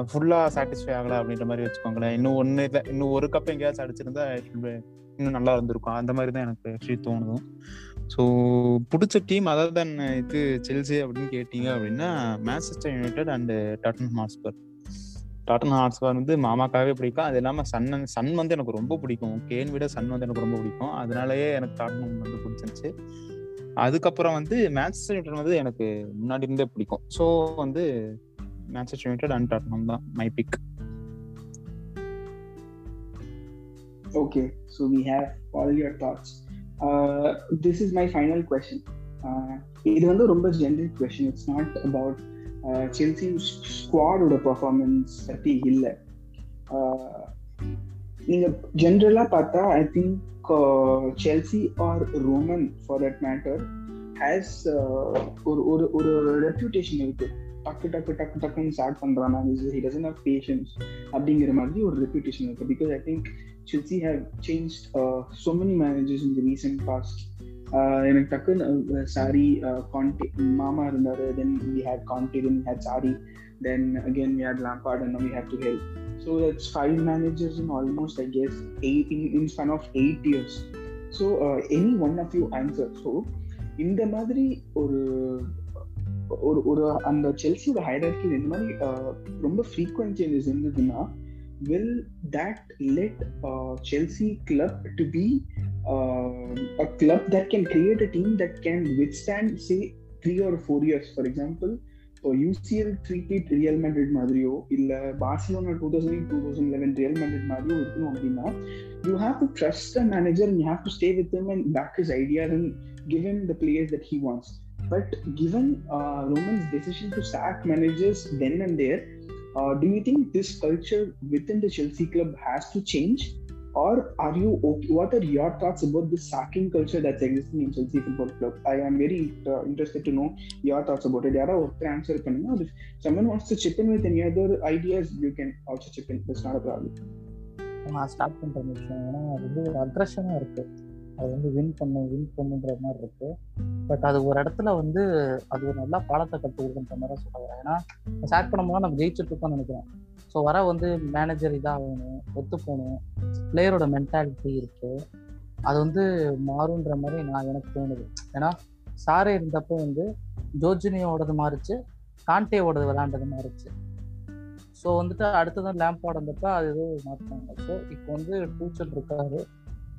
ஃபுல்லாக சாட்டிஸ்ஃபை ஆகலை அப்படின்ற மாதிரி வச்சுக்கோங்களேன். இன்னும் ஒன்று இல்லை இன்னும் ஒரு கப் எங்கேயாச்சும் அடிச்சிருந்தா இன்னும் நல்லா இருந்திருக்கும். அந்த மாதிரி தான் எனக்கு ஆக்சுவலி தோணுதும். ஸோ பிடிச்ச டீம் அதர் தென் இது செல்சி அப்படின்னு கேட்டீங்க அப்படின்னா Manchester United and Tottenham Hotspur Tottenham Hotspur வந்து மாமாக்காவே பிடிக்கும். அது இல்லாமல் சன் சன் வந்து எனக்கு ரொம்ப பிடிக்கும். கேன் விட சன் வந்து எனக்கு ரொம்ப பிடிக்கும். அதனாலயே எனக்கு டாட்டன் வந்து பிடிச்சிருந்துச்சு. அதுக்கப்புறம் வந்து மேன்செஸ்டர் யுனைடட் வந்து எனக்கு முன்னாடி இருந்தே பிடிக்கும். ஸோ வந்து மேன்செஸ்டர் யுனைடட் அண்ட் டாட்னம் தான் my pick okay so we have all your thoughts this is my final final இது வந்து ரொம்ப general question it's not about Chelsea ஸ்குவாடோட performance பற்றி இல்லை. நீங்கள் ஜென்ரலாக பார்த்தா I think Chelsea or Roman for that matter has ஒரு ஒரு ஒரு ரெப்யூட்டேஷன் இருக்கு. டக்கு டக்கு டக்கு டக்குன்னு ஸ்டார்ட் பண்றான் ஹி டசன் ஹவ் பேஷன்ஸ் அப்படிங்கிற மாதிரி ஒரு ரெப்யூட்டேஷன் இருக்கு. Because I think Chelsea have change so many managers in in the past. எனக்கு டக்குன்னு சாரி கான்டே மாமா இருந்தாரு then we had Conte then had Sarri then again we had Lampard and we had to help so that's five managers in almost I guess eight in in span of eight years so any one of you answer so இந்த மாதிரி ஒரு ஒரு ஒரு அந்த செல்சியோட ஹைரார்கியில் இந்த மாதிரி ரொம்ப ஃப்ரீக்வெண்ட் சேஞ்சஸ் இருந்ததுன்னா will that let uh, Chelsea club to be uh, a club that can create a team that can withstand say three or four years for example இப்போ யூசிஎல் ட்ரீட் ரியல் மேட்ரிட் மாதிரியோ இல்ல Barcelona two thousand two thousand eleven real Madrid மாதிரியோ இருக்கணும் அப்படின்னா you have to trust the manager and you have to stay with and back his ideas and give him the players that he wants but given uh, Roman's decision to sack managers then and there uh, do you think this culture within the Chelsea club has to change? or are you okay? What are your thoughts about the sacking culture that's existing in Chelsea Football Club? I am very uh, interested to know your thoughts about it. யாராவது ஒருத்தர் ஆன்சர் பண்ணுங்க if someone wants to chip in with any other ideas you can also chip in that's not a problem நான் ஸ்டார்ட் பண்ற விஷயம் ஏன்னா அது வந்து ஒரு அக்ரஷனா இருக்கு அது வந்து வின் பண்ணும் வின் பண்ணுன்ற மாதிரி இருக்கு. பட் அது ஒரு இடத்துல வந்து அது ஒரு நல்லா பாடத்தை கற்றுக்கின்ற மாதிரி தான் ஏன்னா ஸ்டார்ட் பண்ணும்போது நம்ம ஜெயிச்சுட்டு இருக்கோம்னு நினைக்கிறேன் ஸோ வர வந்து மேனேஜர் இதாகணும் ஒத்து போகணும் பிளேயரோட மென்டாலிட்டி இருக்கு. அது வந்து மாறுன்ற மாதிரி நான் எனக்கு தோணுது. ஏன்னா சாரே இருந்தப்போ வந்து ஜோர்ஜினியோடது மாறிச்சு காண்டேவோடது விளாண்டது மாறிச்சு. ஸோ வந்துட்டு அடுத்ததான் லேம்பாட் வந்தப்ப அது ஏதோ மாற்றினாங்க ஸோ இப்போ வந்து டூச்சர் இருக்காரு.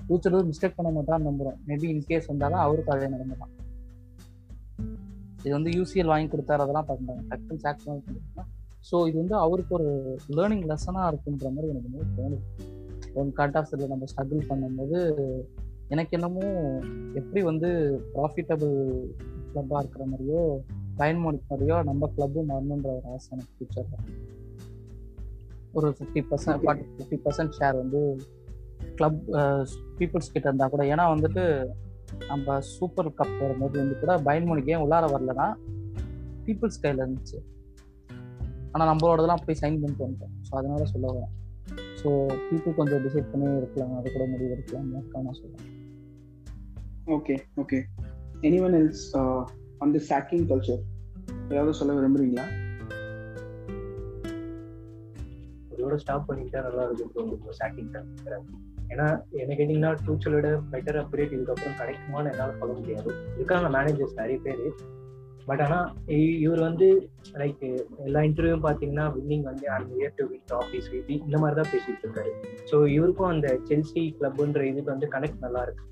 டூச்சர் மிஸ்டேக் பண்ண மாட்டான்னு நம்புறோம். மேபி இன்கேஸ் வந்தாலும் அவருக்கு அதே நடந்துதான் இது வந்து யூசிஎல் வாங்கி கொடுத்தாரு அதெல்லாம் பார்க்கறாங்க டக்குன்னு சாக் பண்ணி ஸோ இது வந்து அவருக்கு ஒரு லேர்னிங் லெசனாக இருக்குன்ற மாதிரி எனக்கு வந்து தோணுது. ஒன் கட் ஆஃப் சைடில் நம்ம ஸ்ட்ரகிள் பண்ணும்போது எனக்கு என்னமோ எப்படி வந்து ப்ராஃபிட்டபிள் கிளப்பாக இருக்கிற மாதிரியோ பயன்மொழி மாதிரியோ நம்ம கிளப்பும் வரணுன்ற ஒரு ஆசை எனக்கு ஃபியூச்சரில் ஒரு fifty percent forty fifty percent share வந்து கிளப் பீப்புள்ஸ் கிட்ட இருந்தால் கூட ஏன்னா வந்துட்டு நம்ம சூப்பர் கப் வரும்போது வந்து கூட பயன்மொழிக்கு ஏன் உள்ளார வரலன்னா பீப்புள்ஸ் கையில் இருந்துச்சு. ஆனால் நம்மளோடதெல்லாம் போய் சைன் பண்ணிட்டு வந்துட்டோம். ஸோ அதனால சொல்ல வரேன். ஸோ பீப்புள் கொஞ்சம் டிசைட் பண்ணி இருக்கலாம். அது கூட முடிவு எடுக்கலாம். நான் சொல்லுவேன் okay okay anyone else on the sacking culture ஏதாவது சொல்ல விரும்புறீங்களா? இதோட ஸ்டாப் பண்ணிக்கிட்டா நல்லா இருக்கும் சாக்கிங் ஏன்னா என்ன கேட்டீங்கன்னா டூச்சலோட பெட்டர் அப்கிரேட் இதுக்கப்புறம் கிடைக்குமான்னு என்னால் சொல்ல முடியாது. இருக்காங்க மேனேஜர்ஸ் நிறைய பேர். பட் ஆனால் இவர் வந்து லைக் எல்லா இன்டர்வியூவும் பார்த்தீங்கன்னா வின்னிங் வந்து அந்த இயர் டு வின் ட்ராஃபிஸ் இந்த மாதிரி தான் பேசிட்டு இருக்காரு. ஸோ இவருக்கும் அந்த செல்சி கிளப்புன்ற இதுக்கு வந்து கனெக்ட் நல்லா இருக்கு.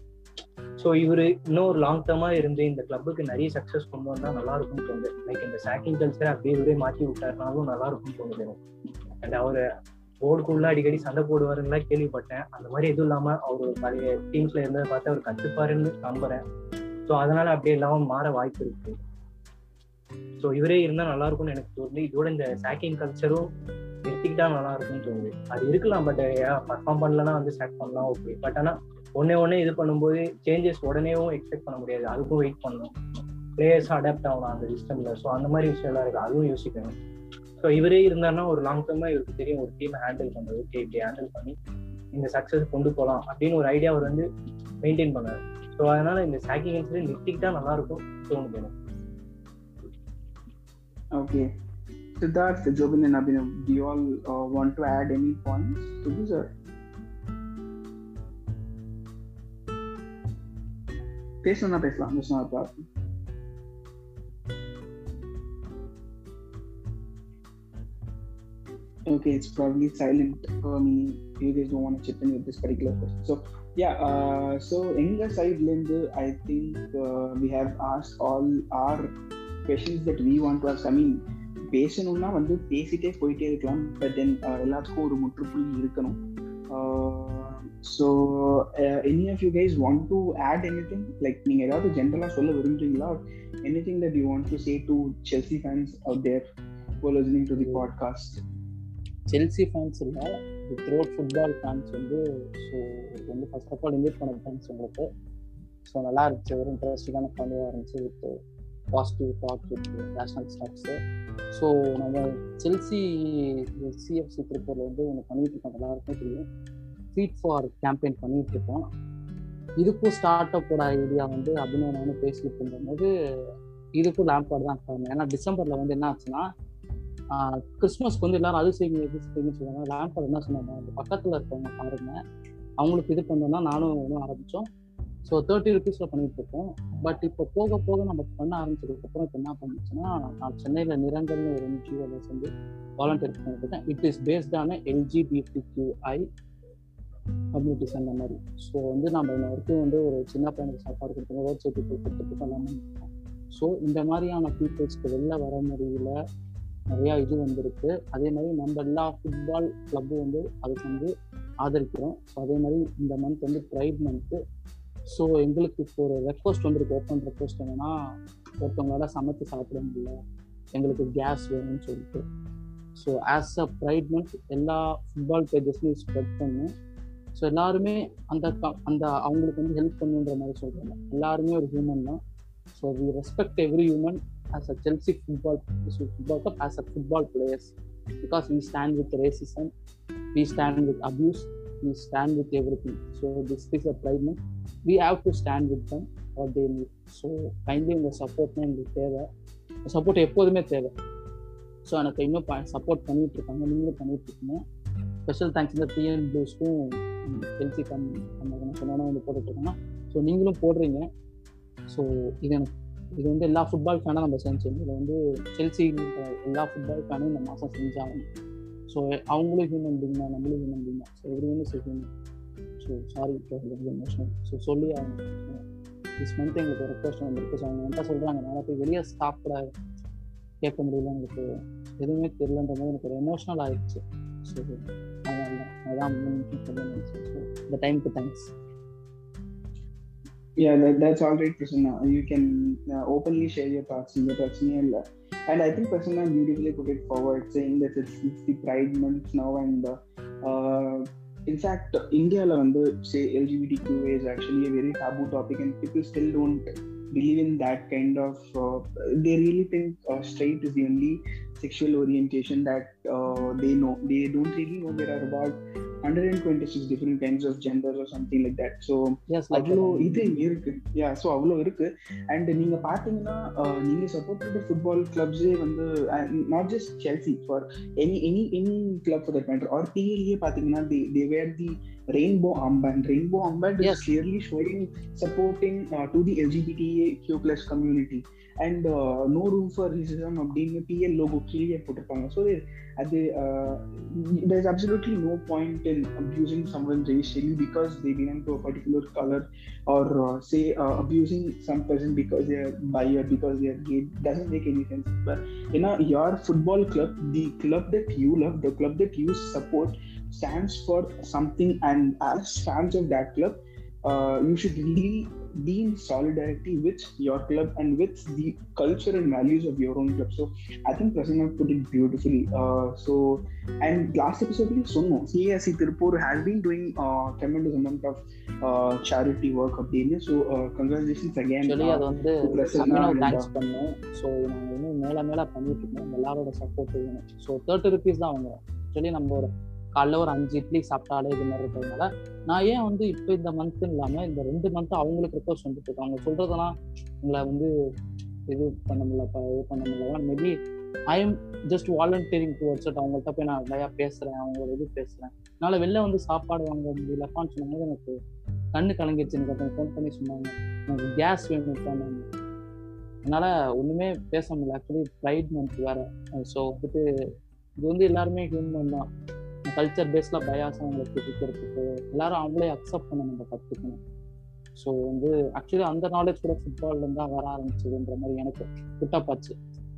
ஸோ இவர் இன்னும் ஒரு லாங் டேர்மாக இருந்து இந்த கிளப்புக்கு நிறைய சக்ஸஸ் கொண்டு வந்தால் நல்லா இருக்கும்னு தோணுது. லைக் இந்த சாக்கிங் கல்ச்சரை அப்படியே இவரே மாற்றி விட்டாருனாலும் நல்லா இருக்கும்னு தோணுது அண்ட் அவர் போர்டுக்குள்ள அடிக்கடி சண்டை போடுவாருங்களா கேள்விப்பட்டேன். அந்த மாதிரி எதுவும் இல்லாம அவர் பழைய டீம்ஸ்ல இருந்ததை பார்த்து அவர் கத்துப்பாருன்னு நம்புறேன். ஸோ அதனால அப்படியே இல்லாம மாற வாய்ப்பு இருக்கு. ஸோ இவரே இருந்தா நல்லா இருக்கும்னு எனக்கு தோணுது. இதோட இந்த சாக்கிங் கல்ச்சரும் நிறுத்திக்கிட்டா நல்லா இருக்கும்னு தோணுது. அது இருக்கலாம் பட் பர்ஃபார்ம் பண்ணலன்னா வந்து ஸ்டார்ட் பண்ணலாம் ஓகே பட் ஆனா ஒன்னே ஒன்னே இது பண்ணும்போது சேஞ்சஸ் உடனேவும் எக்ஸ்பெக்ட் பண்ண முடியாது. அதுக்கும் வெயிட் பண்ணணும். பிளேயர்ஸ் அடாப்ட் ஆகணும் அந்த சிஸ்டம்ல ஸோ அந்த மாதிரி விஷயம்லாம் இருக்கு. அதுவும் யோசிக்கணும் ஸோ இவரே இருந்தாருன்னா ஒரு லாங் டேர்மாக இவருக்கு தெரியும் ஒரு டீம் ஹேண்டில் பண்றது ஓகே இப்படி ஹேண்டில் பண்ணி இந்த சக்ஸஸ் கொண்டு போகலாம் அப்படின்னு ஒரு ஐடியா அவர் வந்து மெயின்டைன் பண்ணாரு ஸோ அதனால இந்த சாக்கிங் இன்சிடென்ட் நிறுத்திக்கிட்டா நல்லா இருக்கும் தோணுது okay Okay. Siddharth, Jobin, and Abhinav, do you all uh, want to add any points to this? Or? பேசலாம் பேசலாம் that's Okay, it's probably silent. I mean, you guys don't want to chip in with this particular question. So, yeah, uh, so எங்க சைட்லேருந்து I think we have ask all our questions that we want to I mean பேசணும்னா வந்து பேசிட்டே போயிட்டே இருக்கலாம் பட் தென் எல்லாத்துக்கும் ஒரு முற்றுப்புள்ளி இருக்கணும் so any of you guys want to add anything like நீங்கள் ஏதாவது ஜென்ரலாக சொல்ல விரும்புறீங்களா anything that you want to say to Chelsea fans out there for listening to the podcast. Chelsea fans இல்லை த்ரோட் ஃபுட்பால் ஃபேன்ஸ் வந்து ஸோ வந்து ஃபர்ஸ்ட் ஆஃப் ஆல் இன்வைட் பண்ண ஃபேன்ஸ் உங்களுக்கு. ஸோ நல்லா இருந்துச்சு ஒரு இன்ட்ரெஸ்டிங்கான ஃபேமிலியாக இருந்துச்சு with positive thought with rational stocks so நம்ம செல்சி சிஎஃப்சி திருப்பூரில் வந்து ஒன்று பண்ணிட்டு இருக்கோம் எல்லாருக்கும் தெரியும். ஃபீட் ஃபார் கேம்பெயின் பண்ணிட்டு இருக்கோம். இதுக்கும் ஸ்டார்ட் அப்போட ஐடியா வந்து அப்படின்னு நானும் பேசிட்டு இருந்தபோது இதுக்கும் லேம்பாடு தான் காரணம் ஏன்னா டிசம்பரில் வந்து என்ன ஆச்சுன்னா கிறிஸ்மஸ்க்கு வந்து எல்லாரும் அது செய்யுங்க இது செய்யுங்க சொல்லுவாங்க. லேம்பாடு என்ன சொன்னாங்க? அந்த பக்கத்தில் இருக்கவங்க பாருங்க. அவங்களுக்கு இது பண்ணோம்னா நானும் ஒன்றும் ஆரம்பித்தோம் ஸோ தேர்ட்டி ருபீஸில் பண்ணிட்டு இருக்கோம். பட் இப்போ போக போக நம்ம பண்ண ஆரம்பிச்சதுக்கப்புறம் இப்போ என்ன பண்ணுச்சுன்னா நான் சென்னையில் நிரங்கல்னு ஒரு என்ஜிஓவில் சேர்ந்து வாலண்டியர் பண்ணிட்டு இருக்கேன் இட் இஸ் பேஸ்டான எல்ஜிபிடிக்யூஐ கம்யூனிட்டிஸ் அந்த மாதிரி. ஸோ வந்து நம்ம இன்ன வரைக்கும் வந்து ஒரு சின்ன பையனுக்கு சாப்பாடு கொடுத்துருக்கோம் ரோட் சைட் கொடுத்துட்டு எல்லாமே ஸோ இந்த மாதிரியான பீப்புள்ஸ்க்கு வெளில வர முடியல. நிறையா இது வந்திருக்கு. அதே மாதிரி நம்ம எல்லா ஃபுட்பால் கிளப்பும் வந்து அதுக்கு வந்து ஆதரிக்கிறோம். ஸோ அதே மாதிரி இந்த மந்த் வந்து ப்ரைட் மந்த்து ஸோ எங்களுக்கு இப்போ ஒரு ரெக்வஸ்ட் வந்துருக்கு. ஓப்பன் ரெக்வஸ்ட் என்னன்னா ஒருத்தவங்களால சமைச்சு சாப்பிட முடியல. எங்களுக்கு கேஸ் வேணும்னு சொல்லிட்டு. So as a pride month எல்லா ஃபுட்பால் பேஜஸ்லையும் ஸ்ப்ரெட் பண்ணும் ஸோ எல்லாருமே அந்த க- அந்த அவங்களுக்கு வந்து ஹெல்ப் பண்ணுன்ற மாதிரி சொல்கிறாங்க எல்லாருமே ஒரு ஹியூமன் தான். So we respect every human as a Chelsea football football club, as a football players because we stand with racism, we stand with abuse, we stand with everything. So so is a a month. We have to stand with them or they need. So kindly உங்கள் சப்போர்ட்னா எங்களுக்கு தேவை. சப்போர்ட் எப்போதுமே தேவை. ஸோ எனக்கு இன்னும் சப்போர்ட் பண்ணிட்டு இருக்காங்க. நீங்களும் பண்ணிட்டு இருக்கீங்க. ஸ்பெஷல் தேங்க்ஸ் இந்த டிஎன் ப்ளூஸ்க்கும் செல்சி கம் நம்ம வந்து போட்டுட்டு இருக்கோம்னா. ஸோ நீங்களும் போடுறீங்க. ஸோ இது எனக்கு இது வந்து எல்லா ஃபுட்பால் ஃபேனாக நம்ம செஞ்சோம். இதில் வந்து செல்சி எல்லா ஃபுட்பால் ஃபேனும் இந்த மாதம் செஞ்சாகணும் ஸோ அவங்களும் ஹியூமன் பீங் தான் நம்மளும் ஹியூமன் பீங் தான். So everyone is human so sorry emotional so சொல்லி ஆகணும் திஸ் மந்த் எங்களுக்கு ஒரு ரெக்வஸ்ட் வந்துருக்கு. ஸோ அவங்க என்ன சொல்கிறாங்க நல்லா போய் வெளியே ஸ்டாப் கூட கேட்க முடியல எனக்கு எதுவுமே தெரியலன்ற மாதிரி எனக்கு ஒரு எமோஷனல் ஆயிடுச்சு. ஸோ அதான் அதான் சொல்ல ஸோ இந்த டைமுக்கு thanks Yeah, that, that's all right, Prasanna. You can uh, openly share your thoughts in the Prasanna. And I think Prasanna beautifully put it forward, saying that it's, it's the Pride Month now. And uh, uh, in fact, India, வந்து, say LGBTQ is actually a very taboo topic, and people still don't believe in that kind of. Uh, they really think uh, straight is the only sexual orientation that uh, they know. They don't really know there are about 126 different kinds of genders or something like that. So அவ்வளோ இது இருக்கு யா ஸோ அவ்வளோ இருக்கு அண்ட் நீங்க பாத்தீங்கன்னா அஹ், நீங்க சப்போர்ட் பண்ற ஃபுட்பால் கிளப்ஸே வந்து not just Chelsea for any any any club for that matter or PLA பாத்தீங்கன்னா the they where the rainbow armband rainbow armband Yes. Is clearly showing supporting to the LGBTA Q plus community and no room for racism அப்படின்னு பிஎல் லோகோ கீழே போட்டிருப்பாங்க ஸோ அது there's absolutely no point in abusing someone racially because they belong to a particular color or uh, say uh, abusing some person because they are bi or because they are gay. Doesn't make any sense. But you know your football club the club that you love the club that you support stands for something and as fans of that club uh, you should really be in solidarity with your club and with the culture and values of your own club so I think Prasanna put it beautifully. Uh, so, and last episode we saw CASC Tirupur has been doing uh, tremendous amount of uh, charity work of the So, uh, congratulations again. Actually அது Uh, வந்து to Prasanna Abhinav and, thanks uh, பண்ணோம் ஸோ நாங்கள் இன்னும் மேலே மேலே பண்ணிட்டு இருக்கோம் எல்லாரோட சப்போர்ட் வேணும் ஸோ தேர்ட்டி ருபீஸ் தான் வாங்குறோம் ஆக்சுவலி நம்ம ஒரு காலைல ஒரு அஞ்சு இட்லி சாப்பிட்டாலே இது மாதிரி இருக்கிறதுனால நான் ஏன் வந்து இப்போ இந்த மந்த் இல்லாமல் இந்த ரெண்டு மந்த் அவங்களுக்கு ரிக்வஸ்ட் வந்துட்டு இருக்கோம் அவங்க சொல்றதெல்லாம் உங்களை வந்து இது பண்ண முடியல இது பண்ண முடியல. Maybe I am just volunteering towards it அவங்கள்ட்ட போய் நான் நிறையா பேசுகிறேன் அவங்களோட இது பேசுகிறேன் என்னால் வெளில வந்து சாப்பாடு வாங்க முடியலப்பான்னு சொன்னபோது எனக்கு கண்ணு கலங்கிடுச்சு எனக்கு அப்புறம் ஃபோன் பண்ணி சொன்னாங்க. எனக்கு கேஸ் வேணும் சொன்னாங்க. என்னால் ஒன்றுமே பேச முடியல. ஆக்சுவலி ப்ரைட் மந்த் வேறு. ஸோ வந்துட்டு இது வந்து எல்லாருமே ஹியூமன் தான். கல்ச்சர் பேஸில் பயாஸ் அவங்களுக்கு பிடிக்கிறதுக்கு எல்லாரும் அவங்களே அக்செப்ட் பண்ண நம்ம கற்றுக்கணும் ஸோ வந்து ஆக்சுவலி அந்த நாலேஜ் கூட ஃபுட்பால்லேருந்து தான் வர ஆரம்பிச்சதுன்ற மாதிரி எனக்கு குட்டப்பாச்சு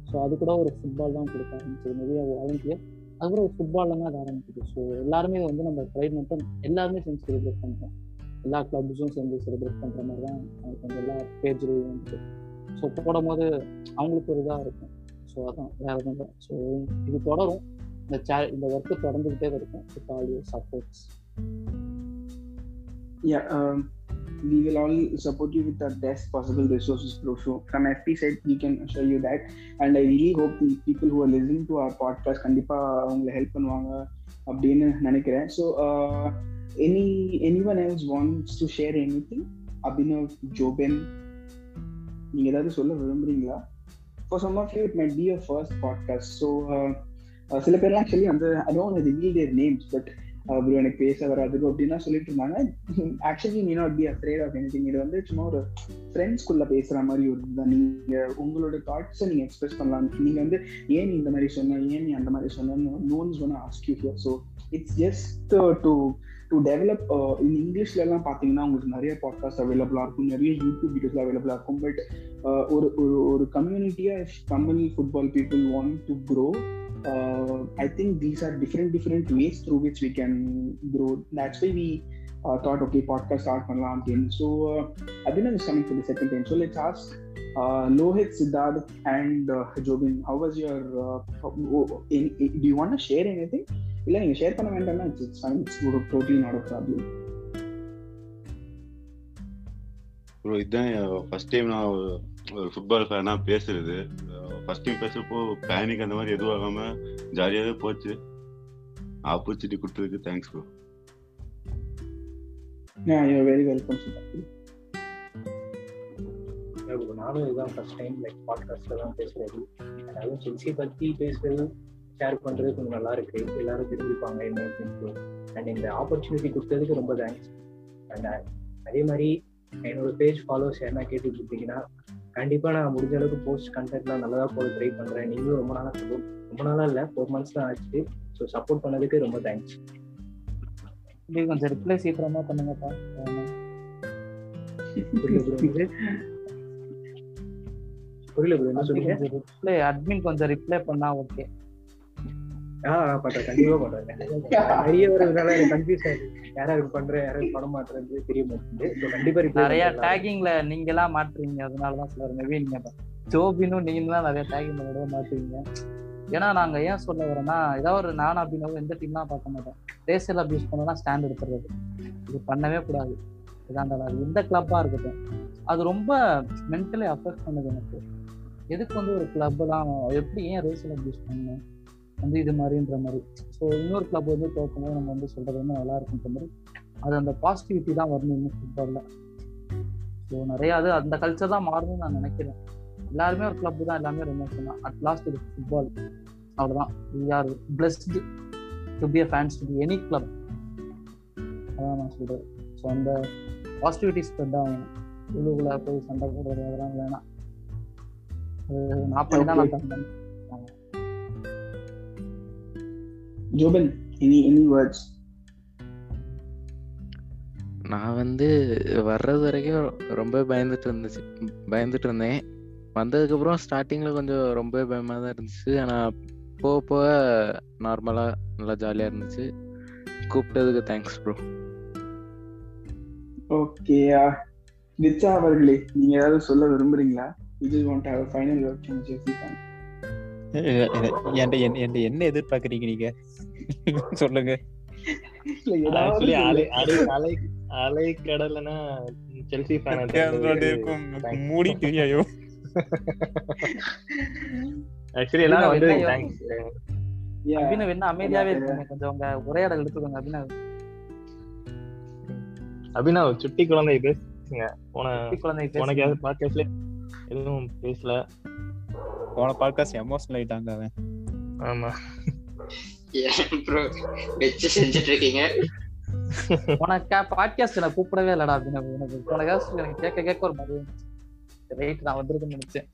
ஸோ அது கூட ஒரு ஃபுட்பால் தான் கொடுக்க ஆரம்பிச்சது. நிறைய வாலண்டியர் அது கூட ஒரு ஃபுட்பாலில் தான் அது ஆரம்பிச்சது ஸோ எல்லாருமே வந்து நம்ம ப்ரைட் மட்டும் எல்லாருமே சேர்ந்து செலிப்ரேட் பண்ணுறோம் எல்லா கிளப்ஸும் சேர்ந்து செலிப்ரேட் பண்ணுற மாதிரி தான் எனக்கு வந்து எல்லா பேஜ்லையும் வந்து ஸோ போடும் போது அவங்களுக்கு ஒரு இதாக இருக்கும். ஸோ அதான் வேற எதுவும் ஸோ இது தொடரும். இந்த சே இந்த ஒர்க்கு தொடர்ந்துக்கிட்டே இருக்கும். With all your supports yeah, um, we will all support you with our best possible resources, bro. So from FP side, we can assure you that. And I really hope the people who are listening to our podcast கண்டிப்பா அவங்களை ஹெல்ப் பண்ணுவாங்க அப்படின்னு நினைக்கிறேன். So any anyone else wants to share anything அப்படின்னு ஜோபென் நீங்கள் ஏதாவது சொல்ல விரும்புறீங்களா? For some of you it might be a first podcast so சில பேர்லாம் ஆக்சுவலி வந்து I don't reveal their names but bro எனக்கு பேச வராது அப்படின்னா சொல்லிட்டு இருந்தாங்க. Actually me not be afraid of anything இது வந்து சும்மா ஒரு ஃப்ரெண்ட்ஸ்குள்ள பேசுற மாதிரி ஒரு இதுதான். நீங்க உங்களோட தாட்ஸை நீங்க எக்ஸ்பிரஸ் பண்ணலாம். நீங்க வந்து ஏன் நீ இந்த மாதிரி சொன்ன ஏன் நீ அந்த மாதிரி சொன்னு நோன்ஸ் ஒன்று ask you here so it's just to to develop இந்த இங்கிலீஷ்ல எல்லாம் பாத்தீங்கன்னா உங்களுக்கு நிறைய பாட்காஸ்ட் அவைலபிளா இருக்கும். நிறைய யூடியூப் வீடியோஸ் அவைலபிளா இருக்கும். பட் uh, ஒரு ஒரு ஒரு கம்யூனிட்டியா Tamil football people want to grow uh, I think these are different different ways through which we can grow. That's why we uh, thought, okay, podcast start பண்ணலாம் அப்படின்னு so Abhinav is coming for the second time so lets ask uh, Lohit, Siddharth, and uh, Jobin, how was your? Uh, oh, in, in, do you want to share anything? இல்லை நீங்கள் ஷேர் பண்ண வேண்டாம்னா it's fine it's totally not a problem bro இதுதான் ஃபர்ஸ்ட் டைம் நான் ஒரு ஃபுட்பால் ஃபேனாக பேசுறது ஃபர்ஸ்ட் டைம் பேசுறப்போ பேனிக் அந்த மாதிரி எதுவும் ஆகாம ஜாலியாவே போச்சு. ஆப்பர்ச்சுனிட்டி கொடுத்ததுக்கு தேங்க்ஸ் ப்ரோ Siddharth. bro, நானும் இதுதான் ஃபர்ஸ்ட் டைம் லைக் பாட்காஸ்ட்ல தான் பேசுறது. அதுவும் செல்சி பத்தி பேசுறது ஷேர் பண்றது கொஞ்சம் நல்லா இருக்கு. எல்லாரும் தெரிஞ்சுப்பாங்க என்ன அண்ட் இந்த ஆப்பர்ச்சுனிட்டி கொடுத்ததுக்கு ரொம்ப தேங்க்ஸ் அண்ட் அதே மாதிரி என்னோட பேஜ் ஃபாலோவர்ஸ் என்ன கேட்டுட்டு இருந்தீங்கன்னா கண்டிப்பா நான் முடிஞ்ச அளவுக்கு போஸ்ட் கண்டென்ட்லாம் நல்லதா போட ட்ரை பண்றேன். நீங்களும் ரொம்ப நாளா support- ரொம்ப நாளா இல்ல ஃபோர் மந்த்ஸ் தான் ஆச்சு. ஸோ சப்போர்ட் பண்ணதுக்கு ரொம்ப தேங்க்ஸ் கொஞ்சம் ரிப்ளை சீக்கிரமா பண்ணுங்கப்பா. புரியல. புரியல என்ன சொன்னீங்க ரிப்ளை அட்மின் கொஞ்சம் ரிப்ளை பண்ணா ஓகே ஆ பண்றேன் கண்டிப்பா பண்றேன் நிறைய எனக்கு கன்ஃபியூஸ் ஆகுது யாராவது பண்றேன் யாராவது பண்ண மாட்டேறது தெரிய மாட்டேங்குது. கண்டிப்பா நிறைய பண்றேன். டேகிங்ல நீங்க எல்லாம் மாட்டுறீங்க அதனாலதான் சொல்றேன் மேபி நீங்க ஜோபினும் நீங்க தான் நிறைய டேகிங் விட மாட்டுவீங்க ஏன்னா நாங்க ஏன் சொல்ல வரோம்னா ஏதாவது ஒரு நான் அப்படின்னு எந்த டீம்லாம் பார்க்க மாட்டோம் ரேசியல் அபியூஸ் பண்ணா ஸ்டாண்ட் எடுத்துறது. இது பண்ணவே கூடாது. இதான் அது எந்த கிளப்பா இருக்கட்டும். அது ரொம்ப மென்டலி அஃபெக்ட் பண்ணுது எனக்கு. எதுக்கு வந்து ஒரு கிளப்லாம் எப்படி ஏன் ரேசியல் அபியூஸ் பண்ணணும்? வந்து இது மாதிரின்ற மாதிரி. ஸோ இன்னொரு கிளப் வந்து தோக்கும்போது நம்ம வந்து சொல்றது வந்து நல்லா இருக்குன்ற மாதிரி. அது அந்த பாசிட்டிவிட்டி தான் வரணும் இன்னும் ஃபுட்பாலில் ஸோ நிறைய அது அந்த கல்ச்சர் தான் மாறணும்னு நான் நினைக்கிறேன். எல்லாருமே ஒரு கிளப் தான் எல்லாமே ரொம்ப தான். அட் லாஸ்ட் இது ஃபுட்பால் அவ்வளோதான் we are blessed to be a fans to be any club அதான் நான் சொல்கிறேன் ஸோ அந்த பாசிட்டிவிட்டி ஸ்ப்ரெட் ஆகும் உள்ளுக்குள்ள போய் சண்டை போடுறது அதெல்லாம் வேணாம். அது நான் பண்ணி தான் நான் தந்தேன் Jobin, any any words? நான் வந்து வர்றது வரைக்கும் ரொம்ப பயந்துட்டு இருந்துச்சு. பயந்துட்டு இருந்தேன். வந்ததுக்கப்புறம் ஸ்டார்டிங்கில் கொஞ்சம் ரொம்ப பயமாக தான் இருந்துச்சு. ஆனால் போக போக நார்மலாக நல்லா ஜாலியாக இருந்துச்சு. கூப்பிட்டதுக்கு தேங்க்ஸ் ப்ரோ ஓகே வித்யா அவர்களே நீங்க ஏதாவது சொல்ல விரும்புறீங்களா? இது want have final work from என்கிட்ட என்ன எதிர்பார்க்கறீங்க நீங்க? [LAUGHS] சொல்லுங்க. ஏதாவது அலை அலை அலை அலை கடலைனா செல்சி ஃபேன் இருக்கும். மூடிட்டு ஐயோ ஆக்சுவலி வந்து என்ன தேங்க்ஸ் Yeah. அபினவ் என்ன அமைதியாவே இருக்காங்க கொஞ்சம் உங்க உரையாடல் எடுத்துக்கோங்க அபினவ் அபினவ் சுட்டி குழந்தை பேசுங்க. போன குழந்தை உனக்கு பாட்காஸ்ட்ல எதுவும் பேசல? போன பாட்காஸ்ட் எமோஷனல் ஆயிட்டாங்க அவன். ஆமா. வச்சு செஞ்சுட்டு இருக்கீங்க உனக்கு பாட்காஸ்ட் நான் கூப்பிடவே இல்லடா போன எனக்கு கேட்க கேட்க ஒரு மாதிரி ரைட் நான் வந்திருக்குன்னு நினைச்சேன்.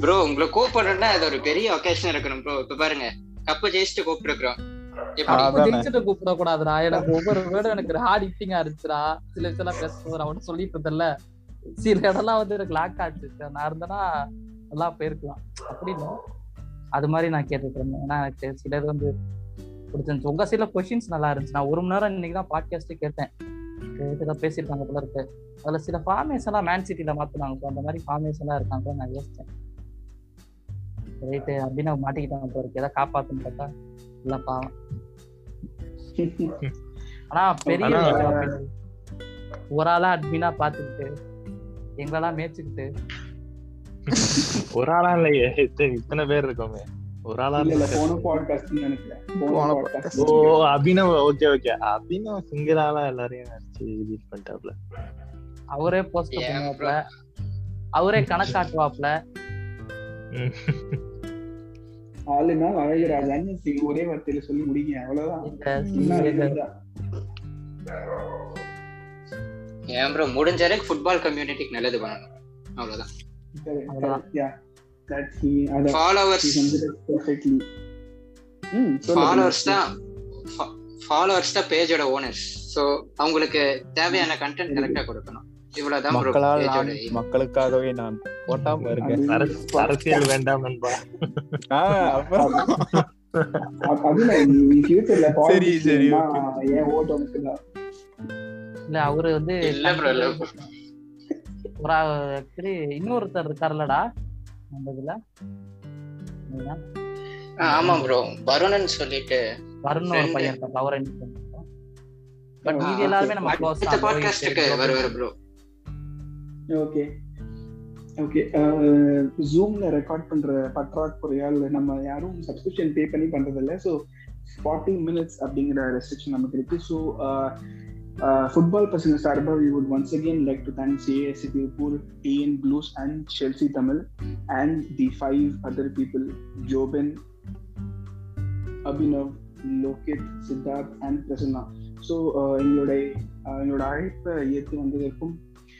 ப்ரோ உங்களை கூப்பிடணும்னா அது ஒரு பெரிய ஒகேஷன் இருக்கணும் ப்ரோ இப்ப பாருங்க கப்பு ஜெயிச்சுட்டு கூப்பிட்டுருக்கோம். ஜெயிச்சுட்டு கூப்பிட கூடாதுடா எனக்கு ஒவ்வொரு வேர்டும் எனக்கு ஹார்ட் ஹிட்டிங்கா இருந்துச்சுடா. சில விஷயம் நான் ஒன்றும் சொல்லிட்டு இருந்தேன்ல. சில இடம்லாம் வந்து எனக்கு லாக் ஆச்சு. நான் இருந்தேன்னா நல்லா போயிருக்கலாம். அப்படி இல்லை. அது மாதிரி நான் கேட்டுட்டு இருந்தேன். ஏன்னா எனக்கு சில இது வந்து பிடிச்சிருந்துச்சு. உங்க சைட்ல கொஸ்டின்ஸ் நல்லா இருந்துச்சு. நான் ஒரு மணி நேரம் இன்னைக்கு தான் பாட்காஸ்ட் கேட்டேன். கேட்டுதான் பேசியிருக்காங்க போல இருக்கு. அதுல சில ஃபார்மேஸ் எல்லாம் மேன் சிட்டில மாத்துனாங்க. அந்த மாதிரி ஃபார்மேஸ் எல்லாம் இருக்காங்க நான் யோசிச்சேன். ரைட்டு அப்படின்னு மாட்டிக்கிட்டாங்க போல இருக்கு. ஏதாவது காப்பாத்துன்னு பார்த்தா இல்ல பாவம். ஆனா பெரிய. ஒரு ஆளா அட்மினா பாத்துக்கிட்டு எங்களெல்லாம் மேய்ச்சிக்கிட்டு [LAUGHS] ஒரு ஆளா இல்லையே. இத்தனை இத்தனை பேர் இருக்கோமே. ஒரு ஆளா இல்ல போன பாட்காஸ்ட் நினைக்கிறேன். போன. பாட்காஸ்ட் ஓ Abhinav okay okay Abhinav single ஆளா எல்லாரையும் அடிச்சு இது பண்ணிட்டாப்ல. அவரே போஸ்ட் பண்ணுவாப்ல அவரே கணக்காட்டுவாப்ல. ஆளுனா அழகுராஜான்னு சி- ஒரே வார்த்தையில சொல்லி முடிங்க. அவ்வளவுதான். ஏன் ப்ரோ முடிஞ்ச வரைக்கும் ஃபுட்பால் கம்யூனிட்டிக்கு நல்லது பண்ணணும். அவ்வளவுதான். ஃபாலோவர்ஸ். ஃபாலோவர்ஸ் தான் ஃபாலோவர்ஸ் தான் பேஜோட ஓனர்ஸ் சோ அவங்களுக்கு தேவையான கண்டென்ட் கரெக்டா கொடுக்கணும். இவ்வளவுதான் ப்ரோ மக்களால் பேஜோட நான் மக்களுக்காகவே நான் போட்டாம இருக்கேன். அரசியல் வேண்டாம் நண்பா. சரி, சரி. இல்ல அவரு வந்து ஒரு ஆக்சுவலி இன்னொருத்தர் இருக்காருல்லடா அந்த இதுல? ஆமா ப்ரோ வருணன் சொல்லிட்டு வருண்னு ஒரு. பையன் என்ன பண்ணுறோம் பட் Okay. மீதி எல்லாருமே நம்ம க்ளோஸ் அடுத்த பாட்காஸ்டுக்கு வருவாரு ப்ரோ ஓகே ஓகே ஜூம்ல ரெக்கார்ட் பண்ற பற்றாக்குறையால் நம்ம யாரும் சப்ஸ்கிரிப்ஷன் பே பண்ணி பண்றது இல்ல ஸோ ஃபார்ட்டி மினிட்ஸ் அப்படிங்கிற ரெஸ்ட்ரிக்ஷன் நமக்கு இருக்கு. ஸோ ஃபுட்பால் பசங்க சார்பா we would once again like to thank CASC Tiruppur TN Blues and Chelsea Tamil and the five other people Jobin Abhinav Lohith Siddharth and Prasanna so எங்களோட uh, எங்களோட அழைப்பை ஏற்று வந்ததற்கும்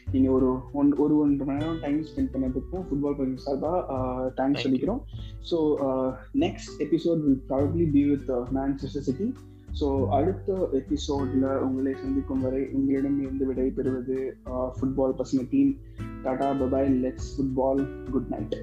நீங்க ஒரு ஒன் ஒரு ஒன்றரை மணி நேரம் டைம் ஸ்பெண்ட் பண்ணதுக்கும் ஃபுட்பால் பசங்க சார்பாக தேங்க்ஸ் சொல்லிக்கிறோம். So next episode will probably be with Manchester City so அடுத்த எபிசோட்ல உங்களை சந்திக்கும் வரை உங்களிடம் இருந்து விடை பெறுவது ஃபுட்பால் பசங்க team tata bye bye let's football good night